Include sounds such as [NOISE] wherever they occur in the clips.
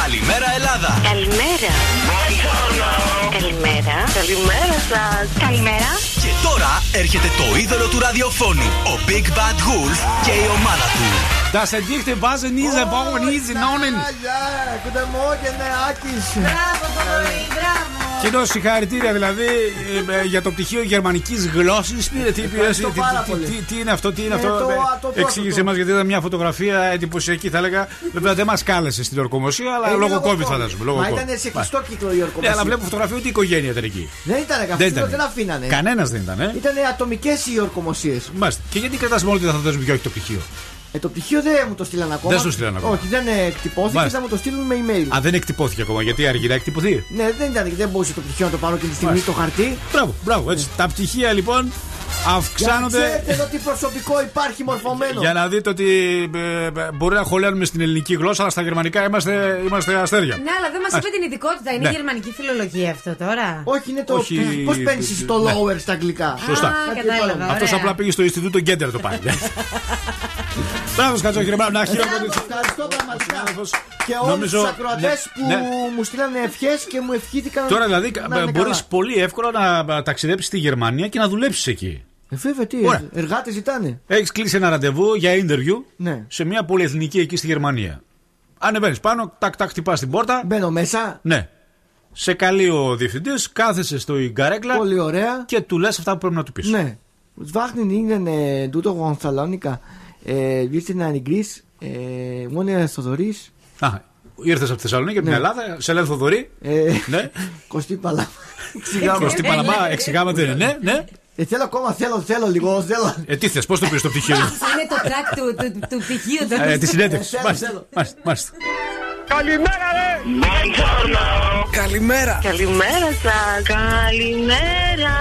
Καλημέρα ελλάδα Καλημέρα. Καλημέρα σας. Καλημέρα. Και τώρα έρχεται το είδωλο του ραδιοφώνου, ο Big Bad Wolf και η ομάδα του. Τα σε δείχνει βάζει νύζε, πάω. Γεια, και νεάκι. Μπράβο, Κοινό συγχαρητήρια δηλαδή ε, ε, για το πτυχίο γερμανικής γλώσσα. Πήρε τι, Ευχαριστώ τι, πάρα τι, πολύ. τι, τι είναι αυτό, τι είναι Ε, αυτό. το- ε, το πρώτο Εξήγησε το. μας γιατί ήταν μια φωτογραφία εντυπωσιακή, θα έλεγα. Βέβαια δεν μας κάλεσε στην ορκομοσία, αλλά Είναι λόγω λόγω COVID COVID. φαντάζομαι. Λόγω Μα COVID. ήταν σε Μάλιστα. κλειστό κύκλο η Ναι, ορκομοσία. αλλά βλέπω φωτογραφία ότι η οικογένεια ήταν εκεί. Δεν ήταν Δεν καθόλου, ήταν. δεν αφήνανε. Κανένας δεν ήταν, ε. Ήταν ατομικές οι ορκομοσίες. Μάλιστα. Και γιατί κρατάς μόνο ότι θα δώσουμε και όχι το πτυχίο; Ε, το πτυχίο δεν μου το στείλαν ακόμα. Δεν σου στείλαν ακόμα. Όχι, δεν ε, εκτυπώθηκε, Μάλιστα. θα μου το στείλουν με email. Α, δεν εκτυπώθηκε ακόμα γιατί αργεί να εκτυπωθεί. Ναι, δεν ήταν, δεν μπορούσε το πτυχίο να το πάρω και τη στιγμή Μάλιστα. το χαρτί. Μπράβο, μπράβο. Έτσι. Τα πτυχία λοιπόν Για να αυξάνονται. ξέρετε εδώ τι προσωπικό υπάρχει μορφωμένο. Για να δείτε ότι ε, ε, μπορεί να χωλένουμε στην ελληνική γλώσσα, αλλά στα γερμανικά είμαστε, είμαστε αστέρια. Ναι, αλλά δεν μας είπε την ειδικότητα. Είναι Ναι. γερμανική φιλολογία αυτό τώρα. Όχι, είναι το. Όχι. Πώς παίρνεις το Ναι. lower στα αγγλικά. Σωστά. Α, Κάτι κατάλαβα. παρόμοιο. Αυτός ωραία. απλά πήγε στο Ινστιτούτο Γκέντερ το πάει. [LAUGHS] Μπράβο, Σκατσό, κύριε Μπράβο, να χειροκροτήσω. Ευχαριστώ πραγματικά. Συνάδελφος, Και όλους νομίζω- τους ακροατές ναι, που ναι. μου στείλανε ευχές και μου ευχήθηκαν. Τώρα δηλαδή να είναι μπορείς καλά. πολύ εύκολα να ταξιδέψεις στη Γερμανία και να δουλέψεις εκεί. Ε, βέβαια, τι. Ωραία. Εργάτες ζητάνε. Έχεις κλείσει ένα ραντεβού για interview Ναι. σε μια πολυεθνική εκεί στη Γερμανία. Ανεβαίνει πάνω, τάκ τάκ χτυπάς την πόρτα. Μπαίνω μέσα. Ναι. Σε καλεί ο διευθυντής, κάθεσαι στο γκαρέκλα Πολύ ωραία. και του λες αυτά που πρέπει να του πεις. Ναι. Σβάχνει είναι ε, τούτο γονθαλόνικα. Βίστε να ανοιγκρί. Μόνο Θοδωρής. Α, ήρθες από τη Θεσσαλονίκη, από την Ναι. Ελλάδα, σε λένε Θοδωρή. Ναι. [LAUGHS] Κωστή παλά. Κωστή Παλαμά, εξηγάμε δεν είναι. Ναι, ναι. Ε, θέλω ακόμα, θέλω, θέλω λίγο. Θέλω. Ε, τι θες, πώς το πει το πτυχίο; Είναι το track του, του, του πτυχίου. του. ε, τη συνέντευξη. Θέλω, Μάλιστα, θέλω. μάλιστα, μάλιστα. Καλημέρα! Καλημέρα σα. Καλημέρα.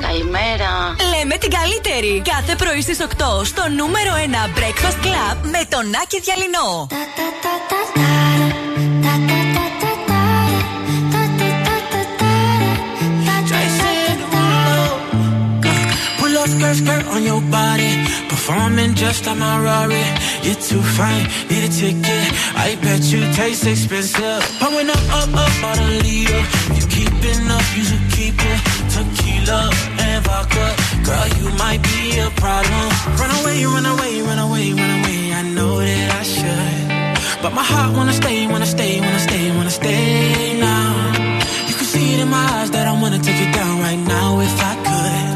Καλημέρα. Λέμε την καλύτερη. Κάθε πρωί στις 8 στο νούμερο 1 Breakfast Club με τον Άκη Διαλυνό. Skirt, skirt on your body. Performing just like my Rari. You're too fine, need a ticket. I bet you taste expensive. Pouring up, up, up, out a leader. You keeping up, you should keep it. Tequila and vodka. Girl, you might be a problem. Run away, run away, run away, run away. I know that I should. But my heart wanna stay, wanna stay, wanna stay, wanna stay now. You can see it in my eyes that I wanna take it down right now if I could.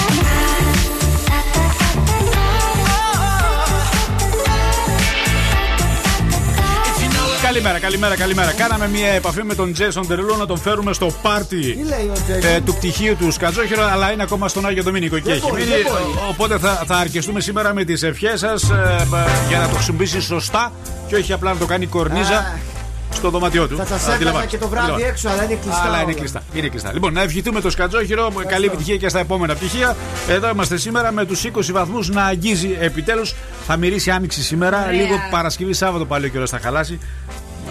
Καλημέρα, καλημέρα, καλημέρα. Κάναμε μια επαφή με τον Τζέσον Ντερούλο να τον φέρουμε στο πάρτι Τι λέει ο Τζέικ. ε, του πτυχίου του Σκατζόχυρο, αλλά είναι ακόμα στον Άγιο Δομήνικο και Δεν έχει μπορεί, μείνει. δεν μπορεί. Ο- Οπότε θα, θα αρκεστούμε σήμερα με τις ευχές σας για να το χρησιμοποιήσει σωστά και όχι απλά να το κάνει κορνίζα Α. στο δωμάτιό του. Θα τα Αντιλαμβάνεσαι. σε έβγαζα και το βράδυ Λοιπόν. έξω, αλλά είναι κλειστά. Αλλά είναι όλα. κλειστά. Είναι κλειστά. Λοιπόν, να ευχηθούμε το σκατζόχυρο. Καλή επιτυχία και στα επόμενα πτυχία. Εδώ είμαστε σήμερα με τους 20 βαθμούς να αγγίζει επιτέλους. Θα μυρίσει άνοιξη σήμερα. Ωραία. Λίγο Παρασκευή Σάββατο πάλι ο καιρός θα χαλάσει.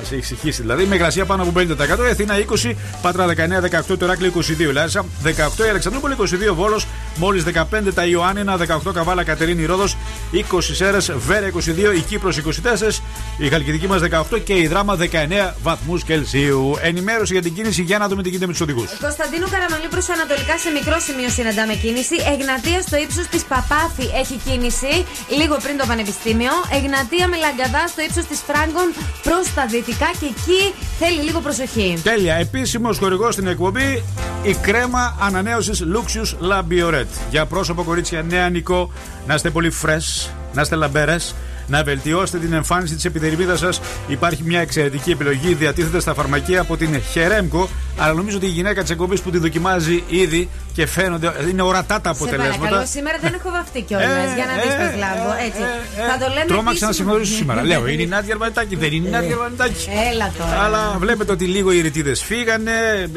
Μας έχει ησυχήσει δηλαδή. Με υγρασία πάνω από 50%. Η Αθήνα 20, Πάτρα 19, 18, το Ηράκλειο 22, Λάρισα 18, η Αλεξανδρούπολη 22, Βόλος μόλις 15, τα Ιωάννινα 18, Καβάλα Κατερίνη Ρόδος 20 Σέρες, Βέρα 22, η Κύπρος 24, η Χαλκιδική μας 18 και η Δράμα 19 βαθμούς Κελσίου. Ενημέρωση για την κίνηση για να δούμε τι γίνεται με τους οδηγούς. Κωνσταντίνου Καραμαλή προ Ανατολικά σε μικρό σημείο συναντάμε κίνηση. Εγνατία στο ύψος της Παπάθη έχει κίνηση λίγο πριν το Πανεπιστήμιο. Εγνατία με λαγκαδά στο ύψος της Φράγκων προς τα δυτικά και εκεί θέλει λίγο προσοχή. Τέλεια. Επίσημος χορηγός στην εκπομπή η κρέμα ανανέωσης Luxius La Bioret. Για πρόσωπο κορίτσια νεανικό, να είστε πολύ fresh, να είστε λαμπέρες, να βελτιώσετε την εμφάνιση της επιδερμίδας σας. Υπάρχει μια εξαιρετική επιλογή, διατίθεται στα φαρμακεία από την Χερέμκο. Αλλά νομίζω ότι η γυναίκα της εκπομπής που τη δοκιμάζει ήδη και φαίνονται, είναι ορατά τα Σε αποτελέσματα. παρακαλώ, σήμερα δεν έχω βαφτεί κιόλας. Ε, για να δεις ε, πώ λάβω. ε, Έτσι. ε, ε. Θα το λέμε Τρώμαξα να επίσημο. συγχωρήσω σήμερα. Λέω, είναι η Νάντια Αρβανιτάκη, δεν είναι η Νάντια Αρβανιτάκη. Έλα τώρα. Αλλά βλέπετε ότι λίγο οι ρητίδες φύγανε,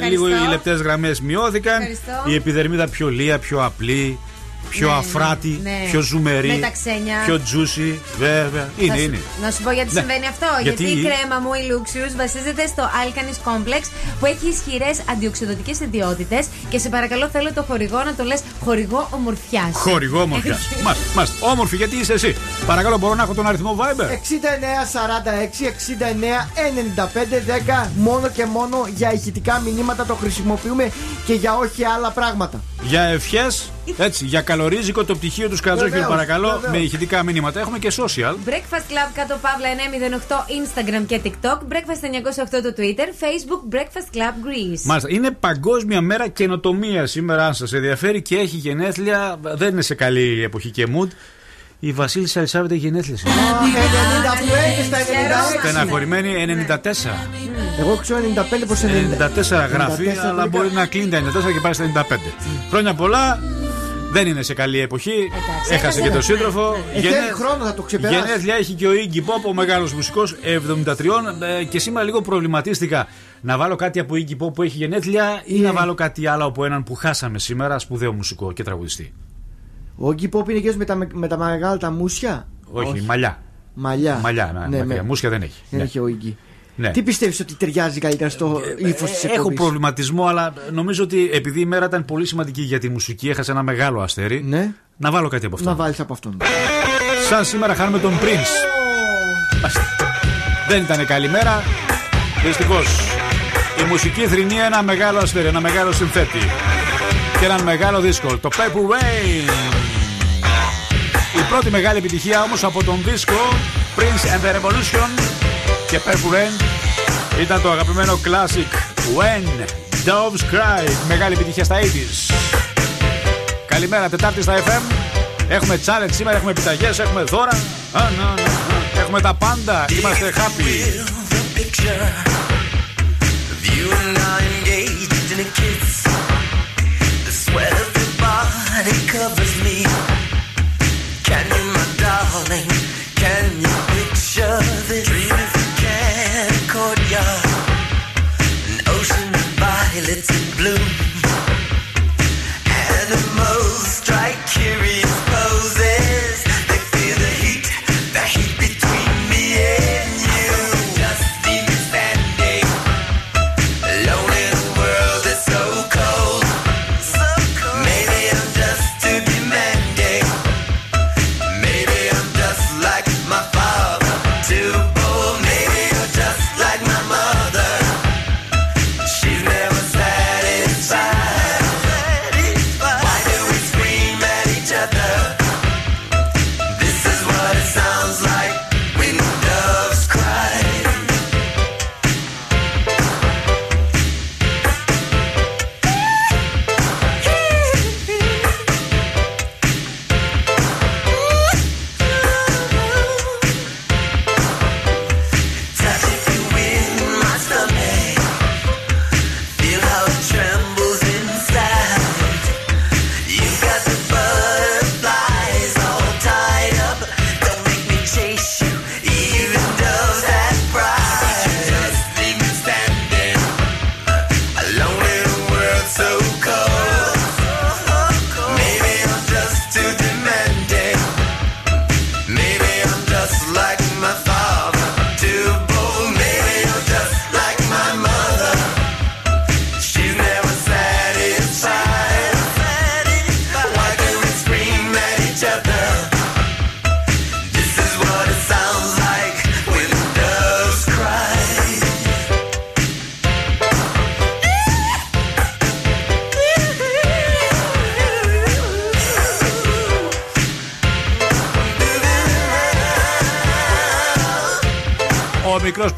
λίγο οι λεπτές γραμμές μειώθηκαν. Ευχαριστώ. Η επιδερμίδα πιο λία, πιο απλή, πιο Ναι, αφράτη, ναι. πιο ζουμερή. Με τα ξένια. Πιο juicy, βέβαια. Είναι, Να σου- είναι. Να σου πω γιατί Ναι. συμβαίνει αυτό. Γιατί; Γιατί, η κρέμα μου, η Luxius, βασίζεται στο Alkanis Complex που έχει ισχυρές αντιοξυδοτικέ ιδιότητες. Και σε παρακαλώ, θέλω το χορηγό να το λες χορηγό ομορφιάς. Χορηγό όμορφια. Μάλιστα, μάλιστα. Όμορφη, γιατί είσαι εσύ. Παρακαλώ, μπορώ να έχω τον αριθμό Viber; 6946-6995-10 μόνο και μόνο για ηχητικά μηνύματα το χρησιμοποιούμε και για όχι άλλα πράγματα. Για ευχέ, έτσι, για καλορίζικο το πτυχίο του Σκατζόχυρου, Βεβαίως, παρακαλώ, βεβαίως. με ηχητικά μηνύματα. Έχουμε και social. Breakfast Club κάτω παύλα 908 Instagram και TikTok. Breakfast 908 το Twitter. Facebook Breakfast Club Greece. Μάλιστα. Είναι Παγκόσμια Μέρα Καινοτομία σήμερα, αν σα ενδιαφέρει και έχει γενέθλια. Δεν είναι σε καλή εποχή και mood. Η Βασίλισσα Ελισάβετ έχει γενέθλια σήμερα. 95 στα 96. Στεναχωρημένη 94. Εγώ ξέρω 95 προς 90. 94 γράφει, 94 αλλά μπορεί να κλείνει τα 94 και πάει στα 95. Χρόνια πολλά. Δεν είναι σε καλή εποχή. Εντάξει, Έχασε και τον σύντροφο. Ε, θέλει χρόνο, θα το ξεπεράσει. Γενέθλια έχει και ο Iggy Pop, ο μεγάλος μουσικός 73. ε, Και σήμερα λίγο προβληματίστηκα να βάλω κάτι από Iggy Pop που έχει γενέθλια ή Ναι. να βάλω κάτι άλλο από έναν που χάσαμε σήμερα, σπουδαίο μουσικό και τραγουδιστή; Ο Γκί Πόπ είναι εκείνος με τα, με τα μεγάλα τα μουσια; Όχι, μαλλιά. Μαλλιά. Μαλλιά, ναι, ναι, μακριά. με- Μουσια δεν έχει. Δεν Ναι. έχει ο Ίγκη. Ναι. Τι πιστεύεις ότι ταιριάζει καλύτερα στο ύφος της Έχω προβληματισμό, αλλά νομίζω ότι επειδή η μέρα ήταν πολύ σημαντική για τη μουσική, έχασε ένα μεγάλο αστέρι. Ναι. Να βάλω κάτι από αυτό. Να βάλεις από αυτόν. Σαν σήμερα χάνουμε τον Prince. Μάλιστα. Δεν ήταν καλή μέρα. Δυστυχώς. Η μουσική θρυνεί ένα μεγάλο αστέρι, ένα μεγάλο συνθέτη. Και έναν μεγάλο δίσκο. Το Purple Rain. Η πρώτη μεγάλη επιτυχία όμως από τον δίσκο Prince and the Revolution και Purple Rain ήταν το αγαπημένο classic When Doves Cry. Μεγάλη επιτυχία στα 80s. Καλημέρα, Τετάρτη στα FM. Έχουμε challenge σήμερα, έχουμε επιταγές, έχουμε δώρα. Α, να, να, να. Έχουμε τα πάντα. Είμαστε happy. the picture of you and I engaged in a kiss. The sweat of your body covers it's blue.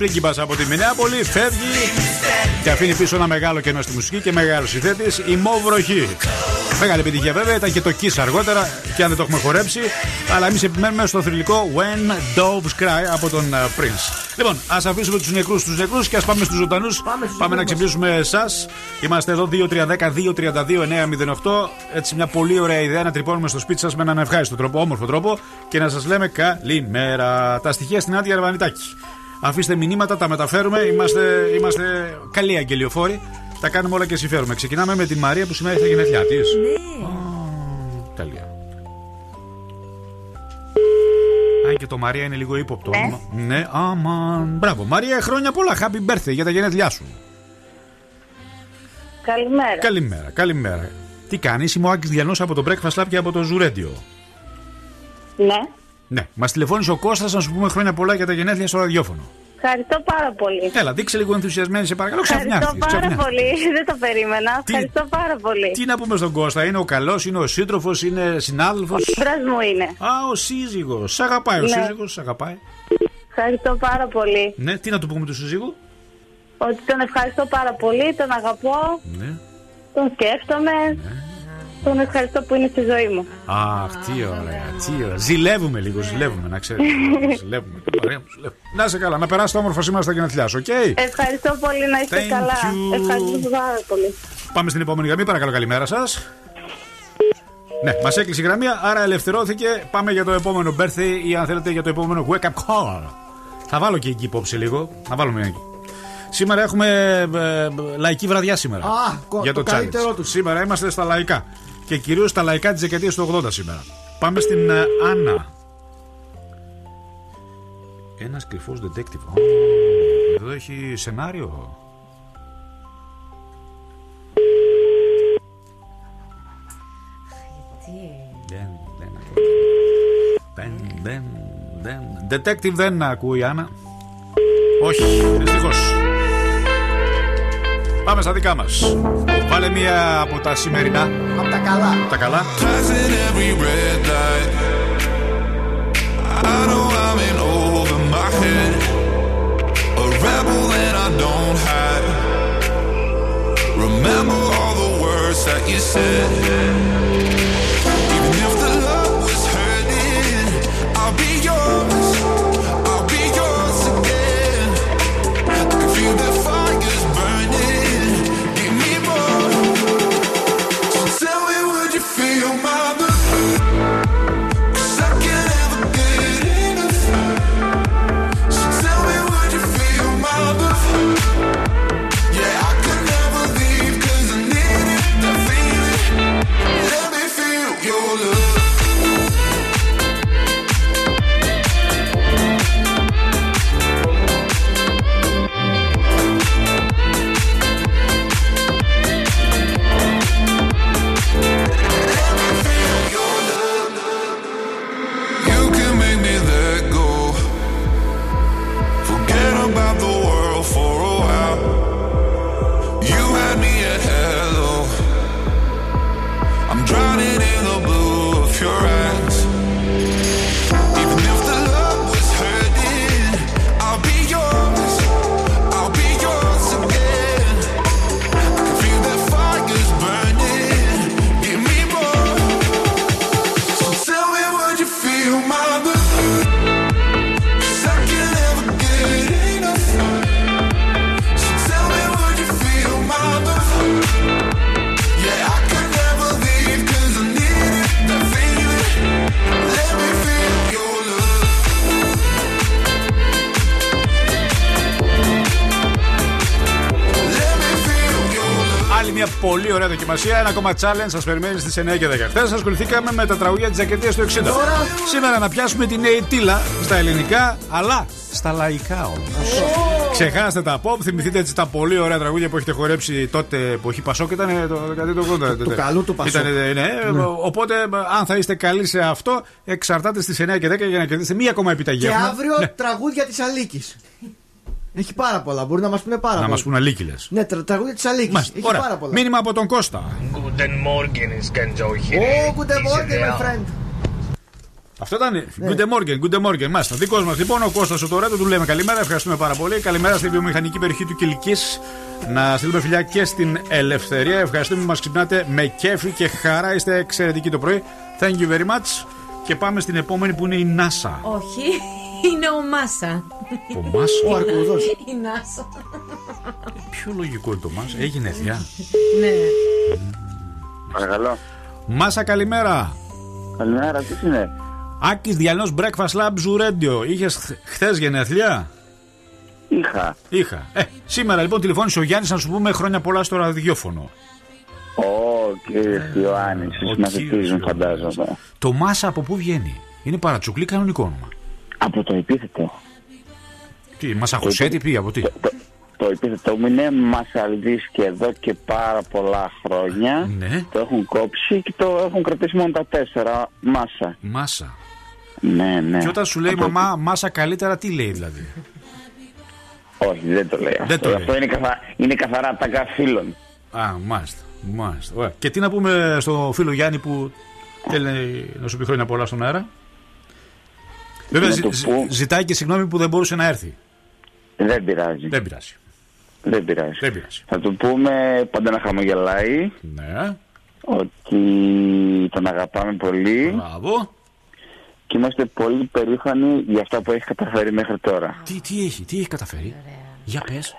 Πρίγκιπας από τη Μινέαπολη φεύγει και αφήνει πίσω ένα μεγάλο κενό στη μουσική και μεγάλο συνθέτης η Μο Βροχή. Μεγάλη επιτυχία βέβαια, ήταν και το Kiss αργότερα και αν δεν το έχουμε χορέψει. Αλλά εμείς επιμένουμε στο θρηλυκό When Doves Cry από τον ε, Prince. Λοιπόν, ας αφήσουμε τους νεκρούς στους νεκρούς και ας πάμε στους ζωντανούς. Πάμε, να ξυπνήσουμε εσάς. Είμαστε εδώ 2-3-10-2-32-9-08. Έτσι, μια πολύ ωραία ιδέα να τρυπώνουμε στο σπίτι σας με έναν ευχάριστο τρόπο, όμορφο τρόπο και να σας λέμε καλημέρα. Τα στοιχεία στην Άντια Αρβανιτάκης. Αφήστε μηνύματα, τα μεταφέρουμε. Είμαστε, είμαστε καλοί αγγελιοφόροι. Τα κάνουμε όλα και συμφέρουμε. Ξεκινάμε με την Μαρία που σήμερα έχει τα γενέθλιά τη. Ναι. Τέλεια. Αν και το Μαρία είναι λίγο ύποπτο όνομα. Ναι, αμαν. Μπράβο. Μαρία, χρόνια πολλά. Happy birthday για τα γενέθλιά σου. Καλημέρα. Καλημέρα, καλημέρα. Τι κάνεις, είμαι ο Άκη Διανό από το Breakfast Lab και από το Ζουρέντιο. Ναι. Ναι, μας τηλεφώνησε ο Κώστας να σου πούμε χρόνια πολλά για τα γενέθλια στο ραδιόφωνο. Ευχαριστώ πάρα πολύ. Έλα, δείξε λίγο ενθουσιασμένη, σε παρακαλώ. Ευχαριστώ Ξαφνιάστηκες, πάρα ξαφνιάστηκες. πολύ. [LAUGHS] Δεν το περίμενα. Τι- Ευχαριστώ πάρα πολύ. Τι να πούμε στον Κώστα, είναι ο καλός, είναι ο σύντροφος, είναι συνάδελφος; Βρας μου είναι. Α, ο σύζυγος. Σ' αγαπάει ο Ναι. σύζυγος, σ' αγαπάει. Ευχαριστώ πάρα πολύ. Ναι, τι να του πούμε του σύζυγου; Ότι τον ευχαριστώ πάρα πολύ, τον αγαπώ, Ναι. τον σκέφτομαι. Τον ευχαριστώ που είναι στη ζωή μου. Αχ, τι ωραία, τι ωραία. Ζηλεύουμε λίγο, ζηλεύουμε, να ξέρεις. [LAUGHS] ζηλεύουμε. Ωραία, ζηλεύουμε. Να είσαι καλά, να περάσετε όμορφα σήμερα στα γενέθλιά σου, οκ; Ευχαριστώ πολύ να είστε Thank καλά. you. Ευχαριστώ πάρα πολύ. Πάμε στην επόμενη γραμμή, παρακαλώ, καλημέρα σας. Ναι, μας έκλεισε η γραμμή, άρα ελευθερώθηκε. Πάμε για το επόμενο birthday ή αν θέλετε για το επόμενο wake up call. Θα βάλω και εκεί υπόψη λίγο. Να βάλουμε εκεί. Σήμερα έχουμε ε, λαϊκή βραδιά σήμερα. Α, κο- για το, το challenge. καλύτερό τους. Σήμερα είμαστε στα λαϊκά. Και κυρίως στα λαϊκά της δεκαετίας του 80 σήμερα. Πάμε στην ε, Άννα. Ένας κρυφός detective. Ω, εδώ έχει σενάριο. Δεν, δεν ακούω. Δεν, δεν, δεν. Detective δεν ακούει η Άννα. Όχι, δυστυχώς. Πάμε στα δικά μας. Βάλε μία από τα σημερινά. Τα καλά. Τα καλά. Δοκιμασία. Ένα ακόμα challenge σας περιμένει στις 9 και 10. Χθες ασχοληθήκαμε με τα τραγούδια της δεκαετίας του 60. Σήμερα να πιάσουμε την Νεϊτήλα στα ελληνικά, αλλά στα λαϊκά όμως. Ξεχάστε τα pop, θυμηθείτε έτσι τα πολύ ωραία τραγούδια που έχετε χορέψει τότε που έχει Πασόκ ήταν το δεκαετία του 80. Του καλού του Πασόκ. Ήτανε, ναι, Οπότε, αν θα είστε καλοί σε αυτό, εξαρτάται στις 9 και 10 για να κερδίσετε μία ακόμα επιταγή. Και Έχουμε. αύριο Ναι. τραγούδια της Αλίκης. Έχει πάρα πολλά. Μπορεί να μας πούνε πάρα Να πολλά. μα πούν αλίκηλε. Ναι, τρα- τραγούδια της Αλίκης. Έχει πάρα Ωραία. πολλά. Μήνυμα από τον Κώστα. Guten Morgen, ist ganz euch Oh, guten Morgen, my friend. Αυτό ήταν. Good morning, good morning. Μάλιστα. Δικός μας λοιπόν, ο Κώστας ο Τωρέτο, του λέμε καλημέρα. Ευχαριστούμε πάρα πολύ. Καλημέρα στη βιομηχανική περιοχή του Κυλική. Να στείλουμε φιλιά και στην ελευθερία. Ευχαριστούμε που μας ξυπνάτε με κέφι και χαρά. Είστε εξαιρετικοί το πρωί. Thank you very much. Και πάμε στην επόμενη που είναι η NASA. Όχι, είναι ο Μάσα. Ο Μάσα. Ο Αρκούδο. Η Νάσα. Πιο λογικό είναι το Μάσα. Έγινε θεία. Ναι. Παρακαλώ. Μάσα, καλημέρα. Καλημέρα, τι είναι; Άκης Διαλυνό Breakfast Lab Zoo Radio. Είχες χθες γενέθλια; Είχα. Είχα. Ε, σήμερα λοιπόν τηλεφώνησε ο Γιάννης να σου πούμε χρόνια πολλά στο ραδιόφωνο. Ω, κύριε Ιωάννη, Ο σα μαθητίζουν, κύριος φαντάζομαι. Το Μάσα από πού βγαίνει; Είναι παρατσουκλή κανονικό όνομα. Από το επίθετο. Τι, Μασαχουσέτη πει από τι; Το, το, το επίθετο μου είναι Μασαλδής και εδώ και πάρα πολλά χρόνια. Ναι. Το έχουν κόψει και το έχουν κρατήσει μόνο τα τέσσερα. Μάσα. Μάσα. Ναι, ναι. Και όταν σου λέει Από- μαμά, μάσα καλύτερα, τι λέει δηλαδή; Όχι, δεν το λέει. Δεν αυτό. το λέει. αυτό είναι, καθα... είναι καθαρά ταγκά φίλων. Α, μάλιστα. μάλιστα. Ωραία. Και τι να πούμε στο φίλο Γιάννη που θέλει να σου πει χρόνια πολλά στον αέρα; Βέβαια, Να ζη- του ζη- πω. ζητάει και συγγνώμη που δεν μπορούσε να έρθει. Δεν πειράζει. Δεν πειράζει. Δεν πειράζει. Δεν πειράζει. Θα του πούμε πάντα να χαμογελάει Ναι, ότι τον αγαπάμε πολύ μπράβο. και είμαστε πολύ περήφανοι για αυτά που έχεις καταφέρει μέχρι τώρα. Τι, τι έχει, τι έχει καταφέρει; Για πες.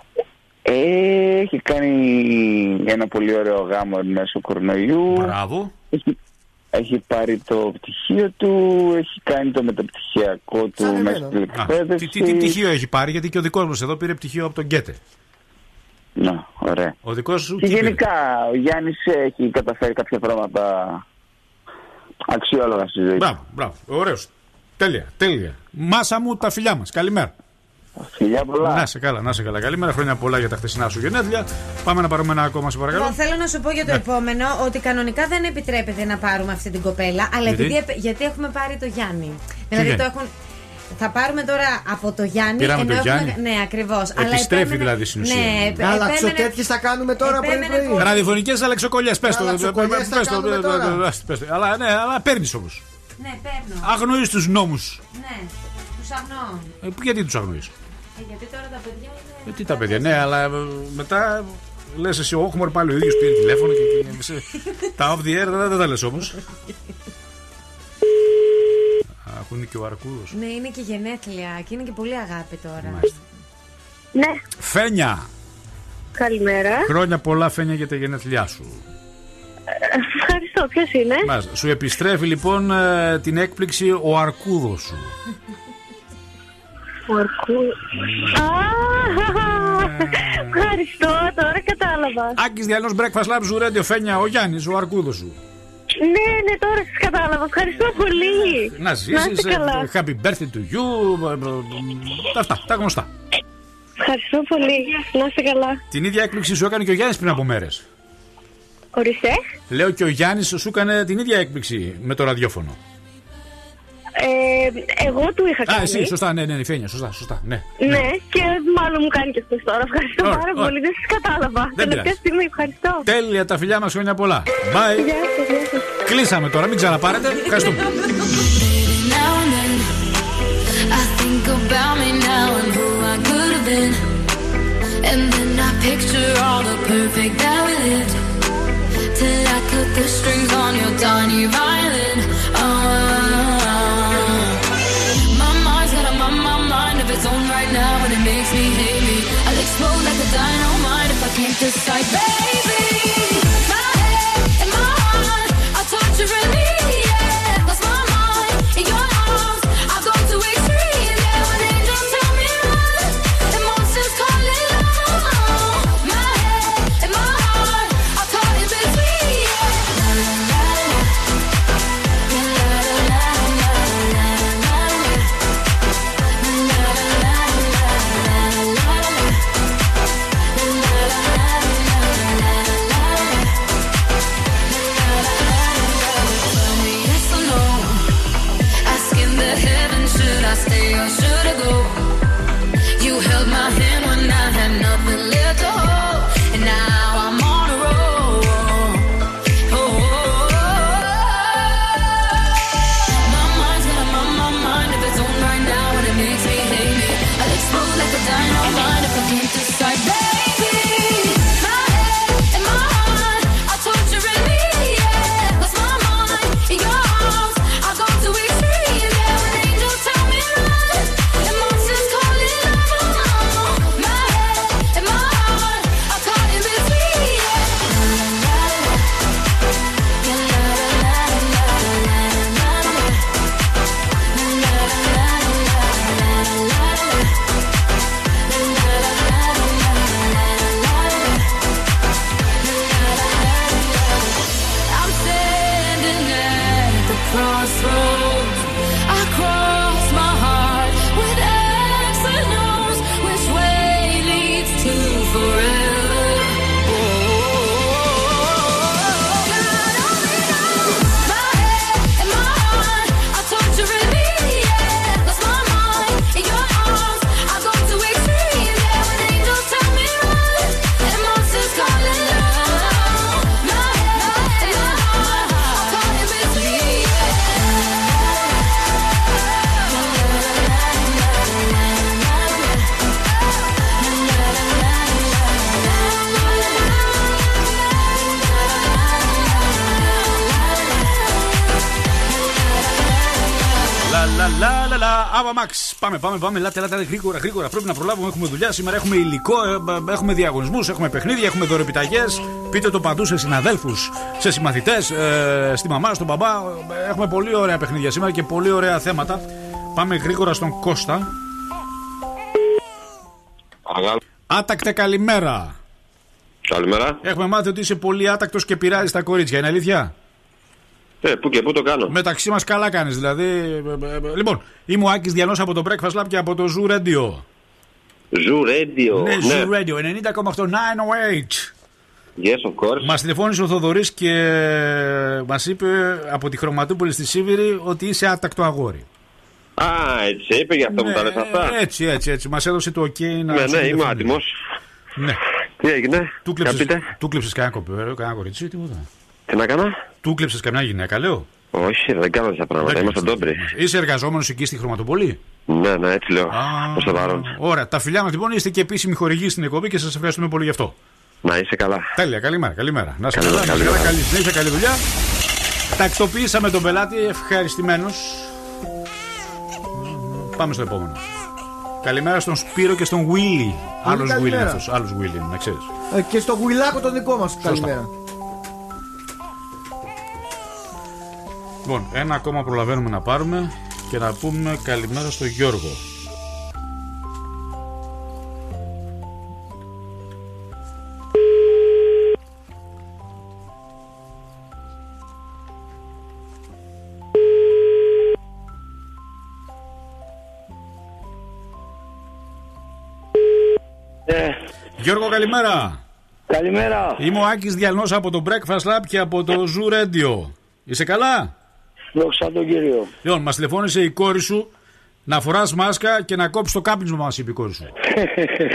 Ε, έχει κάνει ένα πολύ ωραίο γάμο εν μέσω κορονοϊού. Μπράβο. Έχει, έχει πάρει το πτυχίο του, έχει κάνει το μεταπτυχιακό του Σαν μέσα εμένα. στην Α, εκπαίδευση. τι, τι, τι πτυχίο έχει πάρει, γιατί και ο δικός μας εδώ πήρε πτυχίο από τον Γκέτε. Να, ωραία. Ο δικός σου. Και τι πήρε; γενικά ο Γιάννης έχει καταφέρει κάποια πράγματα αξιόλογα στη ζωή. του. Μπράβο, μπράβο. Ωραίος. Τέλεια, τέλεια. Μάσα μου, τα φιλιά μας. Καλημέρα. Φιλιά πολλά. Να σε καλά, να σε καλά. Καλημέρα, χρόνια πολλά για τα χθεσινά σου γενέθλια. Πάμε να πάρουμε ένα ακόμα, σε Λοιπόν, παρακαλώ. θέλω να σου πω για το Ναι. επόμενο ότι κανονικά δεν επιτρέπεται να πάρουμε αυτή την κοπέλα, αλλά Γιατί; επειδή, επε- γιατί έχουμε πάρει το Γιάννη. Δηλαδή Γιάννη; το έχουν. Θα πάρουμε τώρα από το Γιάννη. Πήραμε ενώ το έχουμε- Γιάννη. Ναι, ακριβώς. Επιστρέφει δηλαδή στην ουσία. Ναι, επ- Αλλά επέμενε- τέτοιες θα κάνουμε τώρα επέμενε πρωί-πρωί. πολύ. Ραδιοφωνικές αλεξοκολλιές, πες το. Αλεξοκολλιές πες θα το, κάνουμε πες το, τώρα. πες το, πες το. Αλλά ναι, αλλά παίρνεις όμως. Ναι, παίρνω. Αγνοείς τους νόμους. Ναι, τους αγνώ. γιατί τους αγνοείς; Ε, γιατί τώρα τα παιδιά είναι. τι τα παιδιά, ναι, αλλά ε, μετά λες εσύ ο Όχμορ πάλι ο ίδιος πήρε τηλέφωνο και. και- σε- τα off the air δεν, δεν τα λες όμως. Έχουν και ο Αρκούδος. Ναι, είναι και γενέθλια και είναι και πολύ αγάπη τώρα. Ναι, Φένια! καλημέρα. Χρόνια πολλά φένια για τα γενέθλιά σου. Ευχαριστώ. Ποιος είναι; Μάλιστα. Σου επιστρέφει λοιπόν ε, την έκπληξη ο Αρκούδος σου. Ο Αρκού. Α, Ευχαριστώ, τώρα κατάλαβα. Άκη Διαλυνό Breakfast Lab σου Radio Φένια, ο Γιάννης, ο Αρκούδος σου. Ναι, ναι, τώρα σας κατάλαβα. Ευχαριστώ πολύ. Να ζήσεις. είστε καλά. Happy birthday to you. ε, ε, ε, Αυτά, τα γνωστά. Ευχαριστώ πολύ. Να είστε καλά. Την ίδια έκπληξη σου έκανε και ο Γιάννης πριν από μέρες. Ορίστε. Λέω και ο Γιάννης σου έκανε την ίδια έκπληξη με το ραδιόφωνο. Ε, εγώ του είχα Α, κάνει. εσύ, σωστά, ναι, ναι, ναι, Φένια, σωστά, σωστά. Ναι. Ναι, και μάλλον μου κάνει και αυτό τώρα. Ευχαριστώ Ωραία, πάρα ωραία. πολύ. Δεν σας κατάλαβα. Δεν Τελευταία πειράζει. στιγμή, ευχαριστώ. Τέλεια, τα φιλιά μας χρόνια πολλά. Bye. Γεια σας, γεια σας. Κλείσαμε τώρα, μην ξαναπάρετε. Ευχαριστούμε. Now and then, I think about me now and who I could have been. And then I picture all the perfect that we lived. Till I cut the strings on your tiny violin. Oh, to side. Baby. Λα λα λα λα. Άβα Μαξ. Πάμε, πάμε, πάμε. Λάτε, λάτε, γρήγορα, γρήγορα. Πρέπει να προλάβουμε. Έχουμε δουλειά σήμερα. Έχουμε υλικό, ε, ε, έχουμε διαγωνισμούς, έχουμε παιχνίδια, έχουμε δωρεπιταγές. Πείτε το παντού σε συναδέλφους, σε συμμαθητές, ε, στη μαμά, στον μπαμπά. Ε, Έχουμε πολύ ωραία παιχνίδια σήμερα και πολύ ωραία θέματα. Πάμε γρήγορα στον Κώστα. Άτακτε καλημέρα. Καλημέρα. Έχουμε μάθει ότι είσαι πολύ άτακτος και πειράζει τα κορίτσια. Είναι αλήθεια; Ε, πού και πού το κάνω. Μεταξύ μας καλά κάνεις. Δηλαδή. ε, ε, ε, Λοιπόν, είμαι ο Άκης Διανός από το Breakfast Club και από το Zoo Radio. Zoo Radio. Ναι, Zoo Radio 90,8 908. Yes, of course. Μας τηλεφώνησε ο Θοδωρής και μας είπε από τη Χρωματούπολη στη Σίβηρη ότι είσαι άτακτο αγόρι. Α, έτσι είπε για αυτό που τα λες αυτά. Έτσι, έτσι, έτσι. Μας έδωσε το OK να. Ναι, ναι, σου είμαι τηλεφωνήσει. άτιμος. Ναι. Τι έγινε, Του για κλέψες, πείτε. του κλέψες κανένα κοπέλο, κανένα κορίτσι, τίποτα. Τι να κάνω; Του κλέψες καμιά γυναίκα, λέω; Όχι, δεν κάνω τέτοια πράγματα. Είμαστε ντόμπροι. Είσαι εργαζόμενος εκεί στη Χρωματοπολή; Ναι, ναι, έτσι λέω. Α, Προς το παρόν. Ωραία, τα φιλιά μας λοιπόν είστε και επίσημη χορηγή στην εκπομπή και σας ευχαριστούμε πολύ γι' αυτό. Να είσαι καλά. Τέλεια, καλημέρα, καλημέρα. Να είστε Καλή καλά, να δουλειά, είστε καλά, καλή καλή συνέχεια, καλή δουλειά. Τακτοποιήσαμε τον πελάτη, ευχαριστημένος. Πάμε στο επόμενο. Καλημέρα στον Σπύρο και στον Willy. Άλλος Willy καλημέρα. αυτός, άλλος Willy, να ξέρεις. Ε, και στο γουιλάκο τον δικό μας. Καλημέρα. Λοιπόν, ένα ακόμα προλαβαίνουμε να πάρουμε και να πούμε καλημέρα στον Γιώργο. Γιώργο, καλημέρα. Καλημέρα. Είμαι ο Άκης Διαλνός από το Breakfast Lab και από το Zoo Radio. Είσαι καλά; Δόξα τον κύριο. Λοιπόν, μας τηλεφώνησε η κόρη σου να φοράς μάσκα και να κόψεις το κάπνισμα μας είπε η κόρη σου.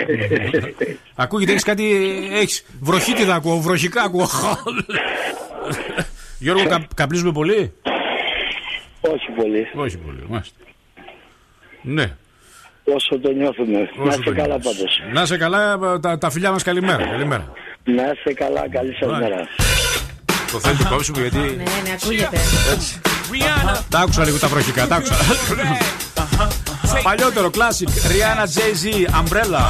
[LAUGHS] Ακούγεται, έχεις κάτι, έχεις βροχίτιδα ακούω, βροχικά ακούω. Γιώργο, κα, καπνίζουμε πολύ; Όχι πολύ. Όχι πολύ, μάλιστα. Ναι. Όσο το νιώθουμε. να όσο είστε το καλά νιώθεις. πάντως. Να είσαι καλά, τα, τα φιλιά μας καλημέρα. καλημέρα. Να είστε καλά. Καλή σας Μάλιστα. μέρα. Το θέλω το κόψουμε γιατί... Ναι, ναι, ακούγεται. Τα άκουσα λίγο τα βροχικά, τα άκουσα. [LAUGHS] Παλιότερο, classic, Rihanna, Jay-Z, Umbrella.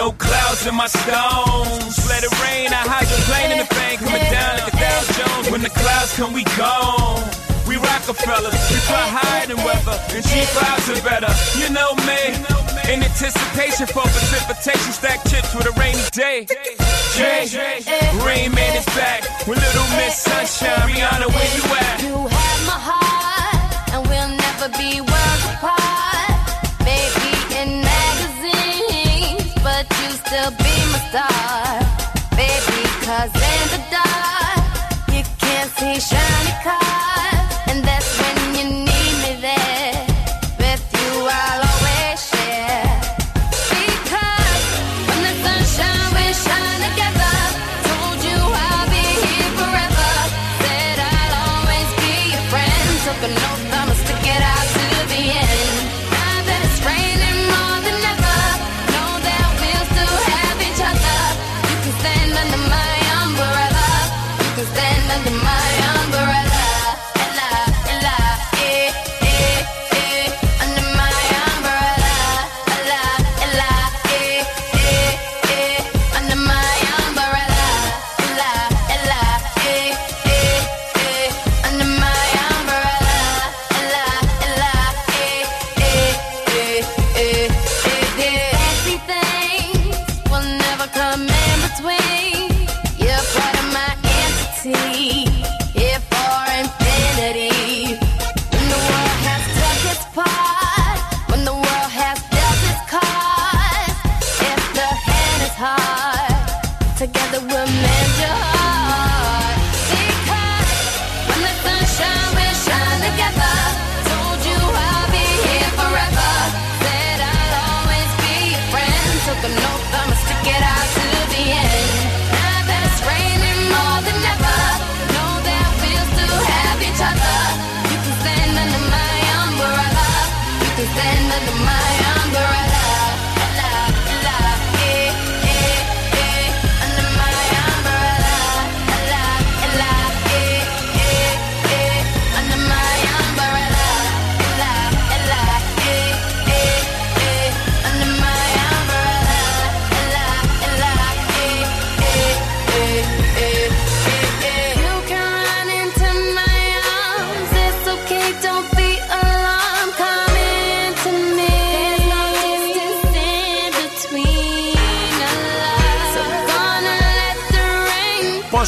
No clouds in my stones. Let it rain. I hydroplane in the bank. Coming down like a Dow Jones. When the clouds come, we gone. We Rockefellers. We fly higher than weather. And cheap clouds are better. You know me. In anticipation for precipitation. Stack chips with a rainy day. Jay, Rain Man is back. With Little Miss Sunshine. Rihanna, where you at? You have my heart, and we'll never be Still be my star. Baby, cause in the dark, you can't see shiny cars.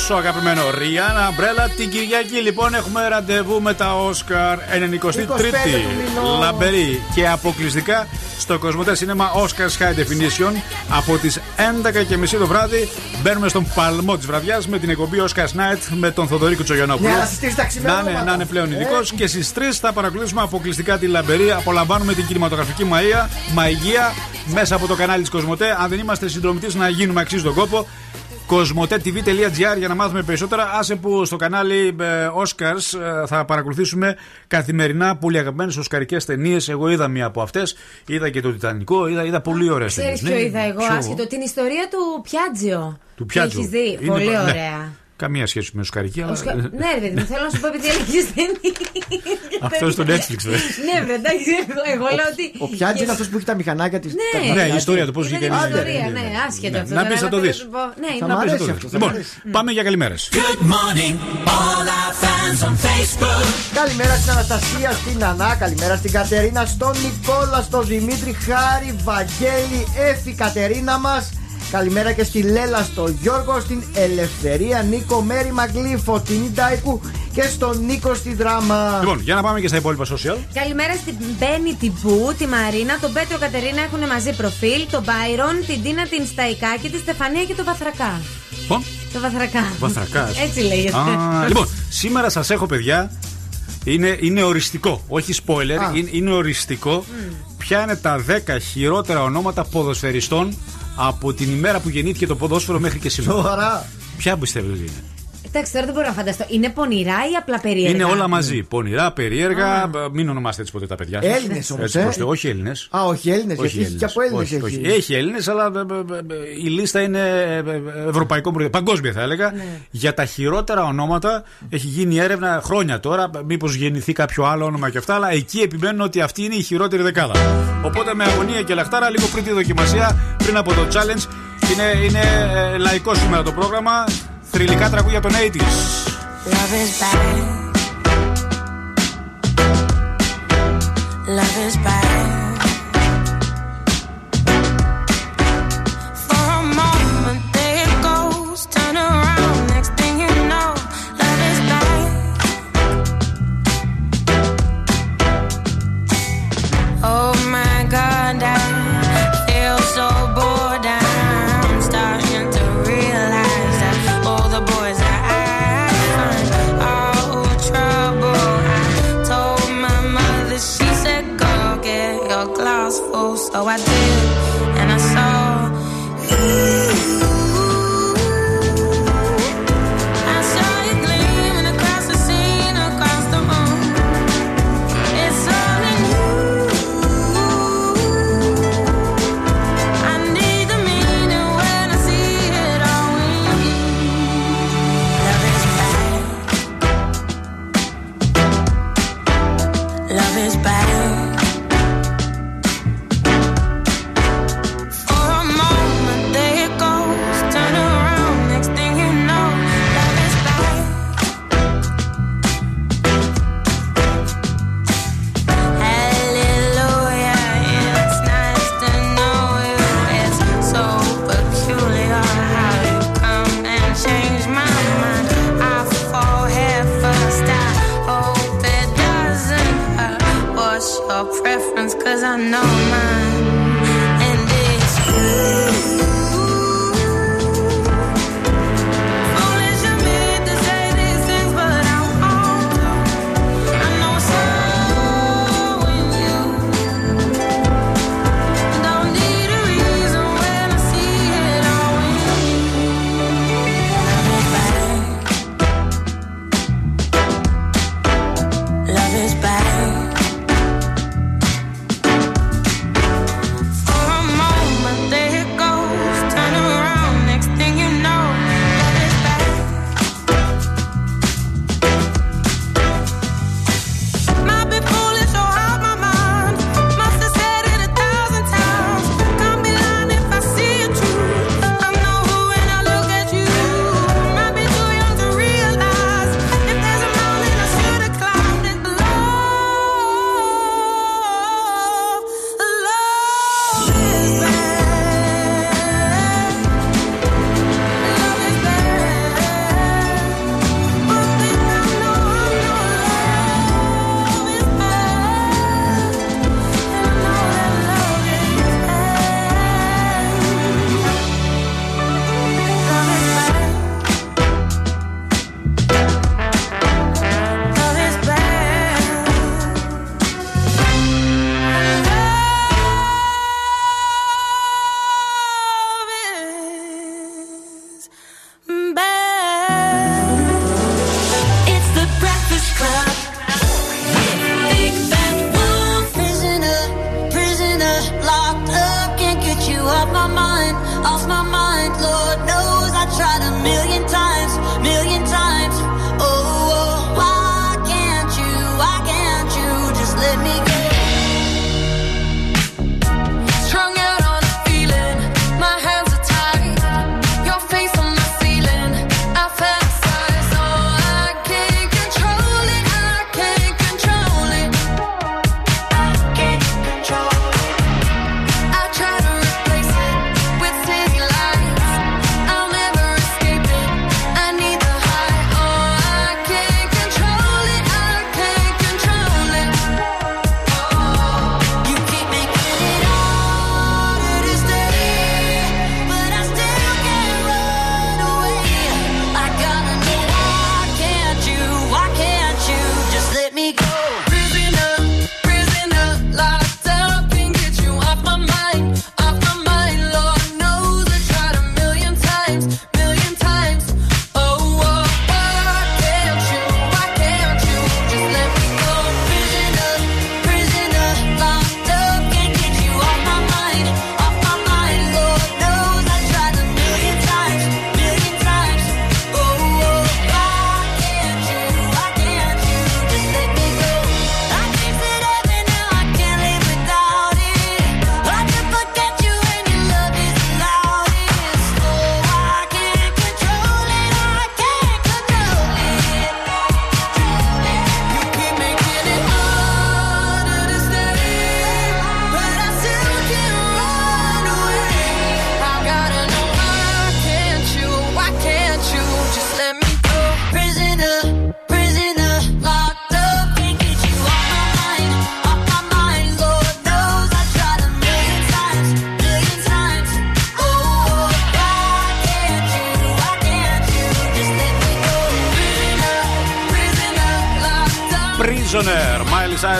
Τόσο αγαπημένο. Rihanna Umbrella την Κυριακή λοιπόν έχουμε ραντεβού με τα Όσκαρ 93η. Λαμπερή και αποκλειστικά στο Cosmote Cinema Oscars High Definition από τις 11.30 το βράδυ. Μπαίνουμε στον παλμό της βραδιάς με την εκπομπή Oscars Night με τον Θοδωρή Κουτσογιανόπουλο. Ναι, να συστήσει τα να, ξημέρωματα. είναι, να είναι πλέον Ε. ειδικός. Και στις 3 θα παρακολουθήσουμε αποκλειστικά τη Λαμπερή. Απολαμβάνουμε την κινηματογραφική μαία, μαγεία μέσα από το κανάλι της Cosmote. Αν δεν είμαστε συνδρομητή, να γίνουμε αξίζει τον κόπο. κοσμοτέ.tv.gr για να μάθουμε περισσότερα. Άσε που στο κανάλι ε, Oscars ε, θα παρακολουθήσουμε καθημερινά πολύ αγαπημένες οσκαρικές ταινίες. Εγώ είδα μία από αυτές. Είδα και το Τιτανικό. Είδα, είδα πολύ ωραίες ταινίες. Ξέρει ποιο είδα εγώ, άσχετο. Την ιστορία του Πιάτζιο. Του Πιάτζο. Έχεις δει. Είναι Πολύ πα- ναι. ωραία. Καμία σχέση με οσκαρική, αλλά. Οσκα- Ναι, ρε παιδί μου, θέλω να σου πω επειδή έλεγες ταινία. Αυτός στο Netflix, δε. Ναι, βρε, εντάξει, εγώ, εγώ λέω ότι. Ο Πιάτζης είναι αυτός που έχει τα μηχανάκια τη. Ναι. Ναι, η ιστορία του πώς Είδα βγήκε. την η- ιστορία, ναι, ναι, ναι. άσχετο Ναι, αυτό. Να τώρα, πεις θα το θέλω δεις. να σου πω. Ναι, Θα είναι μ' Να πεις, αρέσει θα το αυτό, δεις. θα μ' Λοιπόν, αρέσει. πάμε για καλημέρες. Good morning, all our fans on Facebook. Καλημέρα στην Αναστασία, στην Ανά, καλημέρα στην Κατερίνα, στον Νικόλα, στον Δημήτρη, Χάρη, Βαγγέλη, Έφη, Κατερίνα μας. Καλημέρα και στη Λέλα, στον Γιώργο, στην Ελευθερία, Νίκο, Μέρη Μαγκλήφο, την Ιντάικου και στον Νίκο στη δράμα. Λοιπόν, για να πάμε και στα υπόλοιπα social. Καλημέρα στην Μπένι, την Πού, τη Μαρίνα, τον Πέτρο Κατερίνα έχουν μαζί προφίλ, τον Μπάιρον, την Τίνα, την Σταϊκάκη, τη Στεφανία και τον Βαθρακά. Λοιπόν, Το Βαθρακά. Βαθρακά. Έτσι λέγεται. Α, λοιπόν, σήμερα σας έχω, παιδιά. Είναι, είναι οριστικό, όχι spoiler, Α. είναι, είναι οριστικό. Ποια είναι τα 10 χειρότερα ονόματα ποδοσφαιριστών από την ημέρα που γεννήθηκε το ποδόσφαιρο μέχρι και σήμερα. Σοβαρά. Ποια πιστεύετε ότι είναι; Εντάξει, τώρα δεν μπορώ να φανταστώ. Είναι πονηρά ή απλά περίεργα; Είναι όλα μαζί. Πονηρά, περίεργα. Μην ονομάστε έτσι ποτέ τα παιδιά. σας. Έλληνες όμως, Έτσι, ε; προς Θεού, όχι Έλληνες. Α, όχι Έλληνες, Όχι γιατί έχει και από Έλληνες. όχι, όχι. Έχει Έλληνες, αλλά ε, ε, ε, η λίστα είναι ε, ε, ευρωπαϊκό προϊόν. Παγκόσμια θα έλεγα. Ναι. Για τα χειρότερα ονόματα έχει γίνει έρευνα χρόνια τώρα. Μήπως γεννηθεί κάποιο άλλο όνομα και αυτά. Αλλά εκεί επιμένουν ότι αυτή είναι η χειρότερη δεκάδα. Οπότε με αγωνία και λαχτάρα, λίγο πριν τη δοκιμασία, πριν από το challenge, είναι, είναι ε, λαϊκό σήμερα το πρόγραμμα. Θρηλυκά τραγούδια των 80s. Love is bad. Love is bad.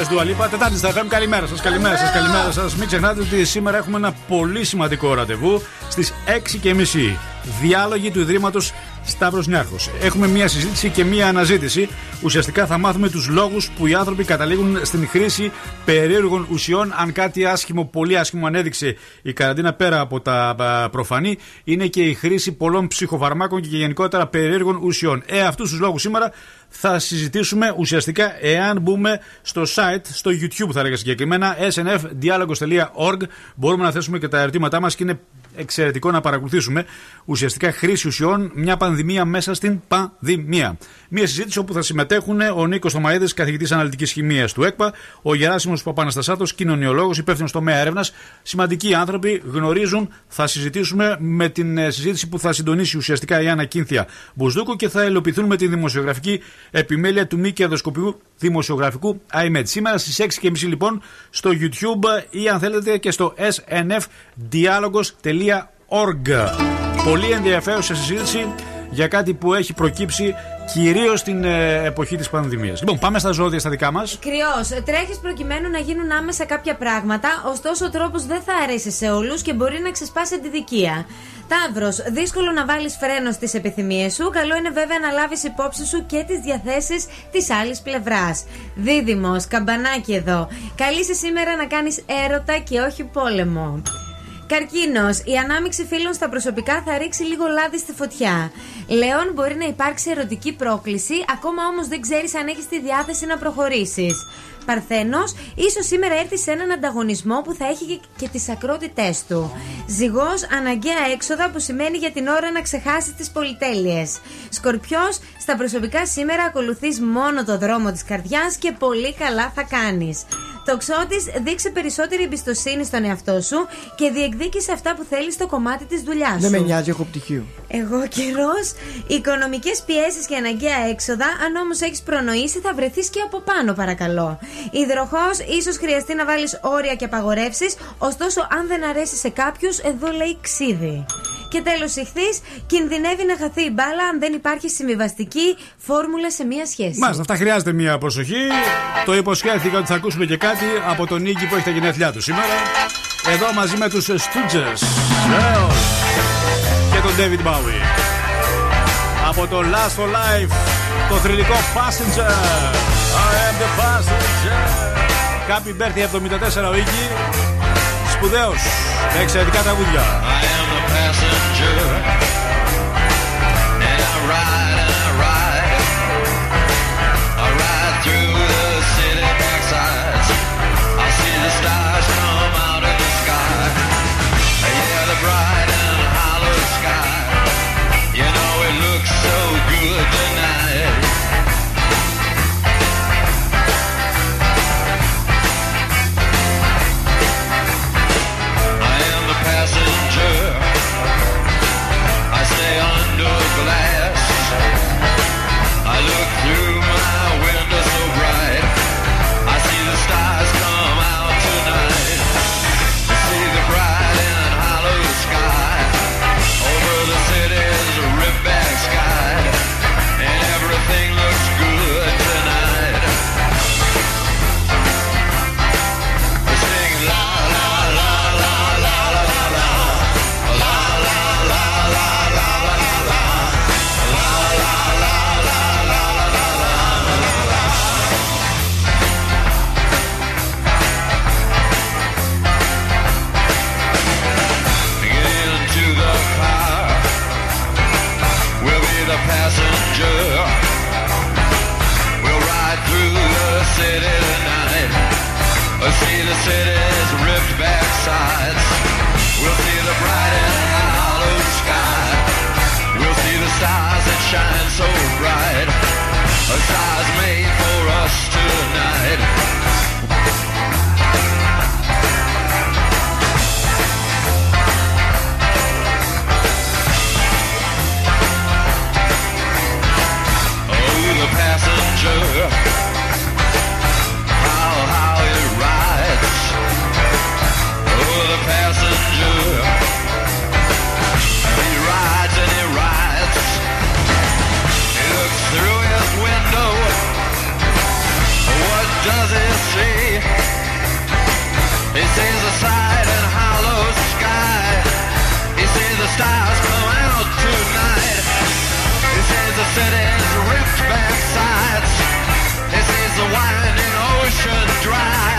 Dua Lipa. Τετάρτη στα FM. Καλημέρα σας, καλημέρα σας, καλημέρα σας. Μην ξεχνάτε ότι σήμερα έχουμε ένα πολύ σημαντικό ραντεβού στις 6.30. Διάλογοι του Ιδρύματος Σταύρος Νιάρχος. Έχουμε μία συζήτηση και μία αναζήτηση. Ουσιαστικά θα μάθουμε τους λόγους που οι άνθρωποι καταλήγουν στην χρήση περίεργων ουσιών. Αν κάτι άσχημο, πολύ άσχημο ανέδειξε η καραντίνα πέρα από τα α, προφανή, είναι και η χρήση πολλών ψυχοφαρμάκων και γενικότερα περίεργων ουσιών. Ε, αυτούς τους λόγους σήμερα θα συζητήσουμε ουσιαστικά εάν μπούμε στο site, στο YouTube θα έλεγα συγκεκριμένα, snfdialogos.org. Μπορούμε να θέσουμε και τα ερωτήματά μας και είναι εξαιρετικό να παρακολουθήσουμε ουσιαστικά χρήση ουσιών, μια πανδημία μέσα στην πανδημία. Μια συζήτηση όπου θα συμμετέχουν ο Νίκος Θωμαίδης, καθηγητής αναλυτικής χημίας του ΕΚΠΑ, ο Γεράσιμος Παπαναστασάτος, κοινωνιολόγος, υπεύθυνος τομέα έρευνας. Σημαντικοί άνθρωποι γνωρίζουν, θα συζητήσουμε με την ε, συζήτηση που θα συντονίσει ουσιαστικά η Άννα Κίνθια Μπουσδούκου και θα ελοπιθούν με τη δημοσιογραφική επιμέλεια του μη κερδοσκοπικού δημοσιογραφικού IMED. Σήμερα στις 6.30 λοιπόν στο YouTube ή αν θέλετε και στο snfdialogos.org. Πολύ ενδιαφέρουσα συζήτηση για κάτι που έχει προκύψει κυρίως στην ε, εποχή της πανδημίας. Λοιπόν, πάμε στα ζώδια στα δικά μας. Κρυός, τρέχεις προκειμένου να γίνουν άμεσα κάποια πράγματα, ωστόσο ο τρόπος δεν θα αρέσει σε όλους και μπορεί να ξεσπάσει αντιδικία. Ταύρος, δύσκολο να βάλεις φρένο στις επιθυμίες σου. Καλό είναι βέβαια να λάβεις υπόψη σου και τις διαθέσεις της άλλης πλευράς. Δίδυμος, καμπανάκι εδώ. Καλείσαι σήμερα να κάνεις έρωτα και όχι πόλεμο. Καρκίνος, η ανάμειξη φίλων στα προσωπικά θα ρίξει λίγο λάδι στη φωτιά. Λέων, μπορεί να υπάρξει ερωτική πρόκληση, ακόμα όμως δεν ξέρεις αν έχεις τη διάθεση να προχωρήσεις. Παρθένος, ίσως σήμερα έρθεις σε έναν ανταγωνισμό που θα έχει και- και τις ακρότητές του. Ζυγός, αναγκαία έξοδα που σημαίνει για την ώρα να ξεχάσεις τις πολυτέλειες. Σκορπιός, στα προσωπικά σήμερα ακολουθείς μόνο το δρόμο της καρδιάς και πολύ καλά θα κάνεις. Τοξότης, δείξε περισσότερη εμπιστοσύνη στον εαυτό σου και διεκδίκησε αυτά που θέλει στο κομμάτι της δουλειάς σου. Δεν με νοιάζει, έχω πτυχίο. Εγώ καιρός, οικονομικές πιέσεις και αναγκαία έξοδα. Αν όμως έχεις προνοήσει, θα βρεθείς και από πάνω, παρακαλώ. Υδροχός, ίσως χρειαστεί να βάλεις όρια και απαγορεύσεις. Ωστόσο, αν δεν αρέσει σε κάποιους, εδώ λέει ξύδι. Και τέλος, ηχθεί, κινδυνεύει να χαθεί η μπάλα αν δεν υπάρχει συμβιβαστική φόρμουλα σε μία σχέση. Μάλιστα, αυτά χρειάζεται μια προσοχή. Το υποσχέθηκα ότι θα ακούσουμε και κάτι από τον Νίκη που έχει τα γενέθλιά του σήμερα. Εδώ μαζί με τους Stooges. Βεβαίως. Και τον David Bowie. Από το Last for Life, το θρηλυκό Passenger. I am the passenger. Happy birthday 74 ο Ίκη. Σπουδαίος. Με εξαιρετικά τραγούδια. I am bright and hollow sky. You know it looks so good tonight. We'll see the city's ripped back sides. We'll see the bright and sky. We'll see the stars that shine so bright. A stars made for us tonight. Oh, the passenger. does he see? He sees the side and hollow sky. He sees the stars come out tonight. He sees the city's ripped back sides. He sees the winding ocean dry.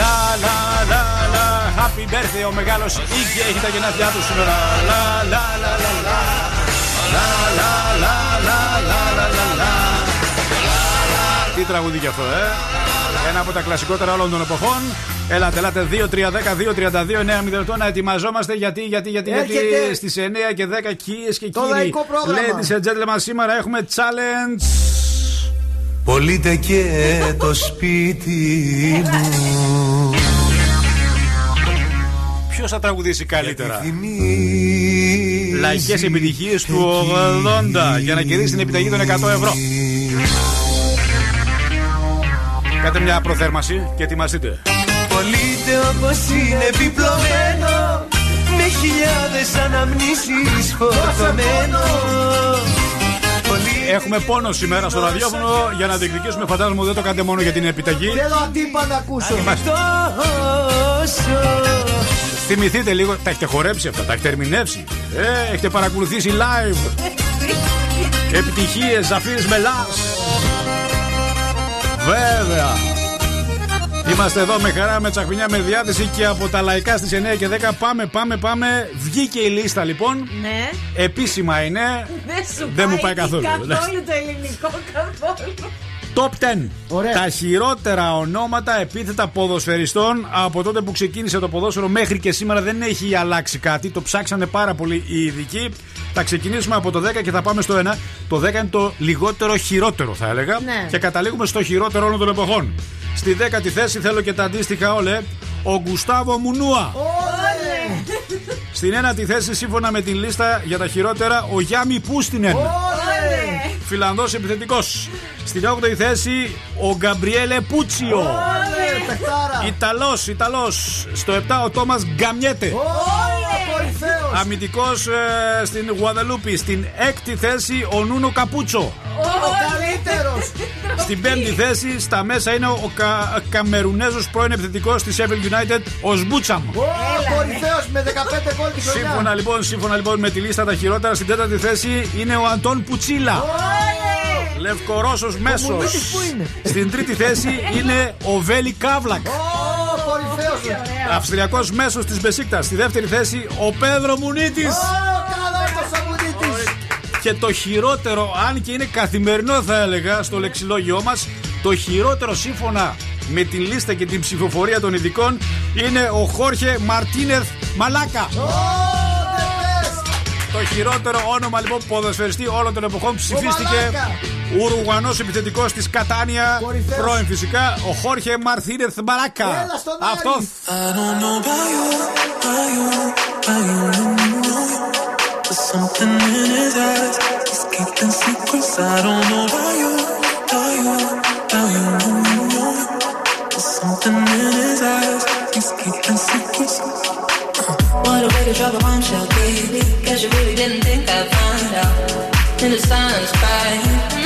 Λα λα λα λα. Happy birthday ο μεγάλος Iggy έχει τα γενέθλιά του σήμερα. Λα λα λα λα λα. Λα λα λα λα λα λα λα λα. Τι τραγούδι κι αυτό ε. Ένα από τα κλασικότερα όλων των εποχών. Έλατε, ελάτε 2-3-10-2-32-9 να ετοιμαζόμαστε. Γιατί, γιατί, γιατί, γιατί Έρχεται. στις 9 και 10 κυρίες και Το κύριοι. λαϊκό πρόγραμμα. Ladies and gentlemen σήμερα έχουμε challenge Πολύτε και το σπίτι μου. Ποιος θα τραγουδήσει καλύτερα; Λαϊκές επιτυχίες του 80 Για να κερδίσει την επιταγή των 100 ευρώ. Κάτε μια προθέρμαση και ετοιμαστείτε. Πολύτε όπως είναι επιπλωμένο Με χιλιάδες αναμνήσεις φορτωμένο Έχουμε πόνο σήμερα στο ραδιόφωνο για να διεκδικήσουμε. Φαντάζομαι ότι δεν το κάνετε μόνο για την επιταγή. Θέλω αντίπα να ακούσω. Θυμηθείτε λίγο, τα έχετε χορέψει αυτά, τα έχετε ερμηνεύσει. Ε, έχετε παρακολουθήσει live. [LAUGHS] Επιτυχίες, Ζαφίρ Μελάς. Βέβαια. Είμαστε εδώ με χαρά, με τσαχμινιά, με διάθεση και από τα λαϊκά στις 9 και 10 πάμε, πάμε, πάμε. Βγήκε η λίστα λοιπόν. Ναι. Επίσημα είναι. Δεν σου Δεν μου πάει καθόλου. Καθόλου το ελληνικό, καθόλου. Top 10. Τα χειρότερα ονόματα επίθετα ποδοσφαιριστών από τότε που ξεκίνησε το ποδόσφαιρο μέχρι και σήμερα δεν έχει αλλάξει κάτι. Το ψάξανε πάρα πολύ οι ειδικοί. Θα ξεκινήσουμε από το 10 και θα πάμε στο 1. Το 10 είναι το λιγότερο χειρότερο, θα έλεγα. Ναι. Και καταλήγουμε στο χειρότερο όλων των εποχών. Στη 10η θέση θέλω και τα αντίστοιχα όλε. Ο Γκουστάβο Μουνούα. Στην ένατη θέση, σύμφωνα με την λίστα για τα χειρότερα, ο Γιάμι Πούστινεν. Φιλανδός επιθετικός. Στην 8η θέση, ο Γκαμπριέλε Πούτσιο. Ιταλός, Ιταλός. Στο 7 ο Τόμας Γκαμιέτε. Αμυντικός ε, στην Γουαδαλούπη. Στην 6η θέση ο Νούνο Καπούτσο. Ο καλύτερος. Στην πέμπτη θέση στα μέσα είναι ο Κα... Καμερουνέζος πρώην επιθετικός της Sheffield United, ο Σμπούτσαμ. Ο κορυφαίος με 15 γκολ τη χρονιά. Σύμφωνα λοιπόν, σύμφωνα λοιπόν με τη λίστα τα χειρότερα, στην τέταρτη θέση είναι ο Αντών Πουτσίλα. Λευκορώσος μέσος. Μουμίτης πού είναι; Στην τρίτη θέση είναι ο Βέλι Καύλακ. Ο κορυφαίος. Αυστριακός μέσος της Μπεσίκτα. Στη δεύτερη θέση ο Πέδρο Μουνίτης. Ο καλός ο Σαμουνίτης. Και το χειρότερο, αν και είναι καθημερινό θα έλεγα στο λεξιλόγιό μας, το χειρότερο σύμφωνα με την λίστα και την ψηφοφορία των ειδικών είναι ο Χόρχε Μαρτίνεθ Μαλάκα. Το χειρότερο όνομα λοιπόν ποδοσφαιριστή όλων των εποχών ψηφίστηκε Μαλάκα. Ουρουγανός επιθετικός της Κατάνια, Κορυφαίος. πρώην φυσικά, ο Χόρχε Μαρτίνεθ Μαλάκα. Έλα στον Αυτό I don't know about you, about you, about you, no. But something in his eyes, he's keeping secrets. I don't know about you, about you, about you, no. But something in his eyes, he's keeping secrets. What a way to drop a bombshell, baby. Guess you really didn't think I'd find out. In the silence, crying.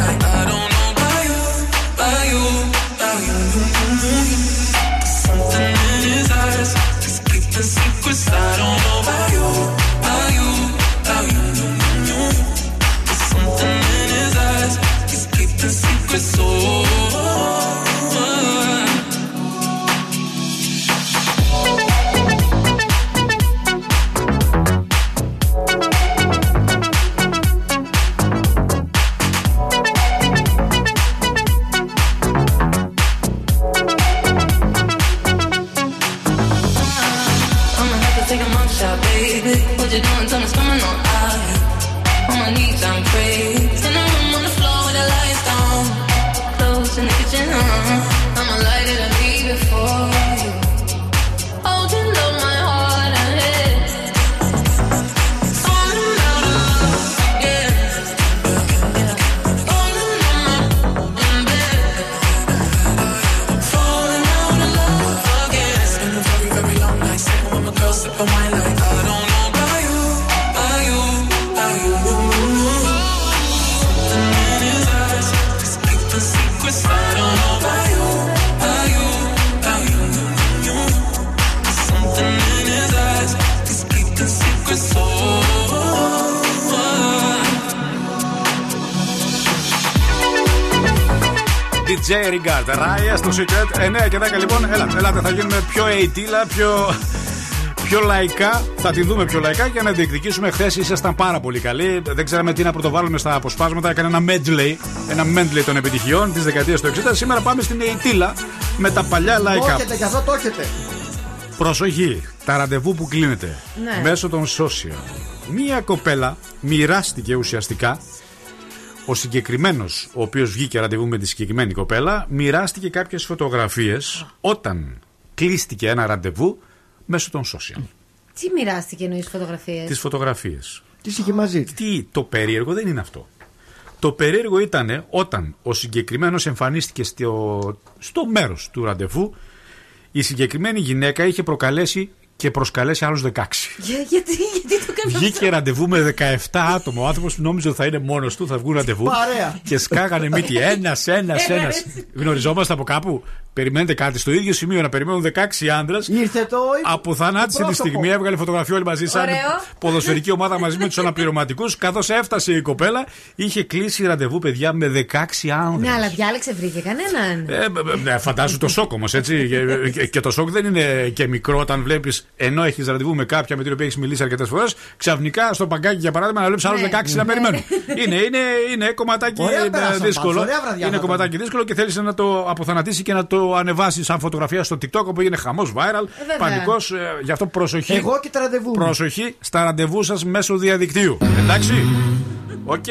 DJ Regard, Raya στο Secret. 9 και 10 λοιπόν. Έλα, ελάτε, θα γίνουμε πιο αιτήλα, πιο, πιο λαϊκά. Θα τη δούμε πιο λαϊκά για να διεκδικήσουμε. Χθες ήσασταν πάρα πολύ καλοί. Δεν ξέραμε τι να πρωτοβάλουμε στα αποσπάσματα. Έκανε ένα medley, ένα medley των επιτυχιών της δεκαετίας του 60. Σήμερα πάμε στην αιτήλα με τα παλιά Το λαϊκά. έχετε, γι' αυτό το έχετε. Προσοχή, τα ραντεβού που κλείνεται Ναι. μέσω των social. Μία κοπέλα μοιράστηκε ουσιαστικά. Ο συγκεκριμένος, ο οποίος βγήκε ραντεβού με τη συγκεκριμένη κοπέλα, μοιράστηκε κάποιες φωτογραφίες όταν κλείστηκε ένα ραντεβού μέσω των social. Τι μοιράστηκε εννοείς φωτογραφίες; Τις φωτογραφίες. Τι είχε μαζί της. Τι, το περίεργο δεν είναι αυτό. Το περίεργο ήταν όταν ο συγκεκριμένος εμφανίστηκε στο, στο μέρος του ραντεβού, η συγκεκριμένη γυναίκα είχε προκαλέσει και προσκαλέσει άλλους 16. Για, γιατί, γιατί το έκανε Βγήκε ραντεβού με 17 άτομα. Ο άνθρωπος που νόμιζε ότι θα είναι μόνος του, θα βγουν ραντεβού. Παρέα. Και σκάγανε μύτη. Ένας, ένας, ένα. Γνωριζόμαστε από κάπου; Περιμένετε κάτι. Στο ίδιο σημείο να περιμένουν 16 άντρες. Ήρθε το. Αποθανάτησε τη πρόσωπο. στιγμή, έβγαλε φωτογραφία όλοι μαζί, σαν Ωραίο. ποδοσφαιρική ομάδα μαζί με τους αναπληρωματικούς. Καθώς έφτασε η κοπέλα, είχε κλείσει ραντεβού, παιδιά, με 16 άνδρε. Ναι, αλλά διάλεξε, βρήκε κανέναν. Ε, ε, ναι, φαντάζου το σοκ όμως, έτσι. Και- και- Και το σοκ δεν είναι και μικρό όταν βλέπεις, ενώ έχεις ραντεβού με κάποια με την οποία έχεις μιλήσει αρκετές φορές, ξαφνικά στο παγκάκι για παράδειγμα να βλέπεις άλλους Ναι. 16 να περιμένουν. Είναι, είναι, είναι κομματάκι Ωραία ε, πέρασαν δύσκολο. πάντως, ωραία βραδιά Είναι θα κομματάκι δύσκολο και θέλεις να το αποθανατήσει και να το ανεβάσεις σαν φωτογραφία στο TikTok όπου είναι χαμός viral. βέβαια. Πανικός. Γι' αυτό προσοχή. Εγώ και τα ραντεβού. μου. Προσοχή στα ραντεβού σας μέσω διαδικτύου. Εντάξει. Οκ.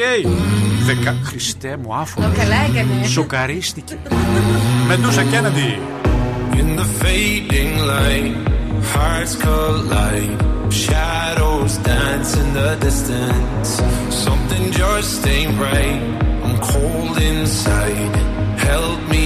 Δεκα... Χριστέ μου, άφωνο. Το καλά έκανε. Σοκαρίστηκε. Μεντούσα Κέννεντι. In the fading light, hearts collide. Shadows dance in the distance. Something just ain't right. I'm cold inside. Help me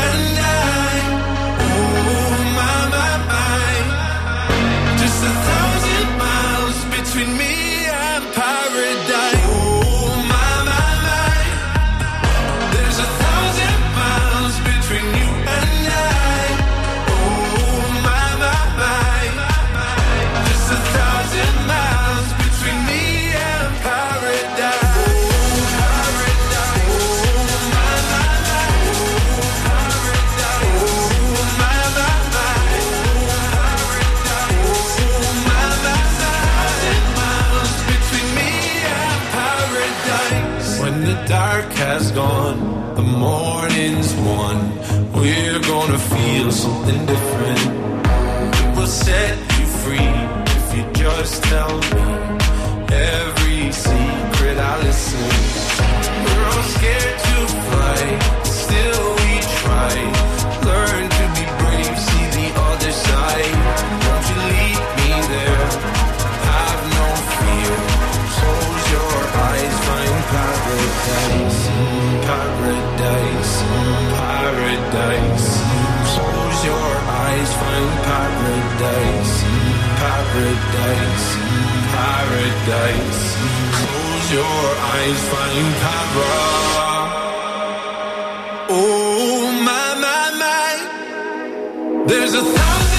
gonna feel something different. It will set you free if you just tell me every secret I listen. Paradise, paradise. Close your eyes, find paradise. Oh my my my, there's a thousand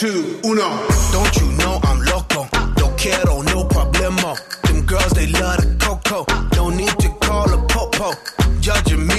two, uno. Don't you know I'm loco? Don't quiero, no problemo. Them girls, they love the coco. No need to call a popo. Judging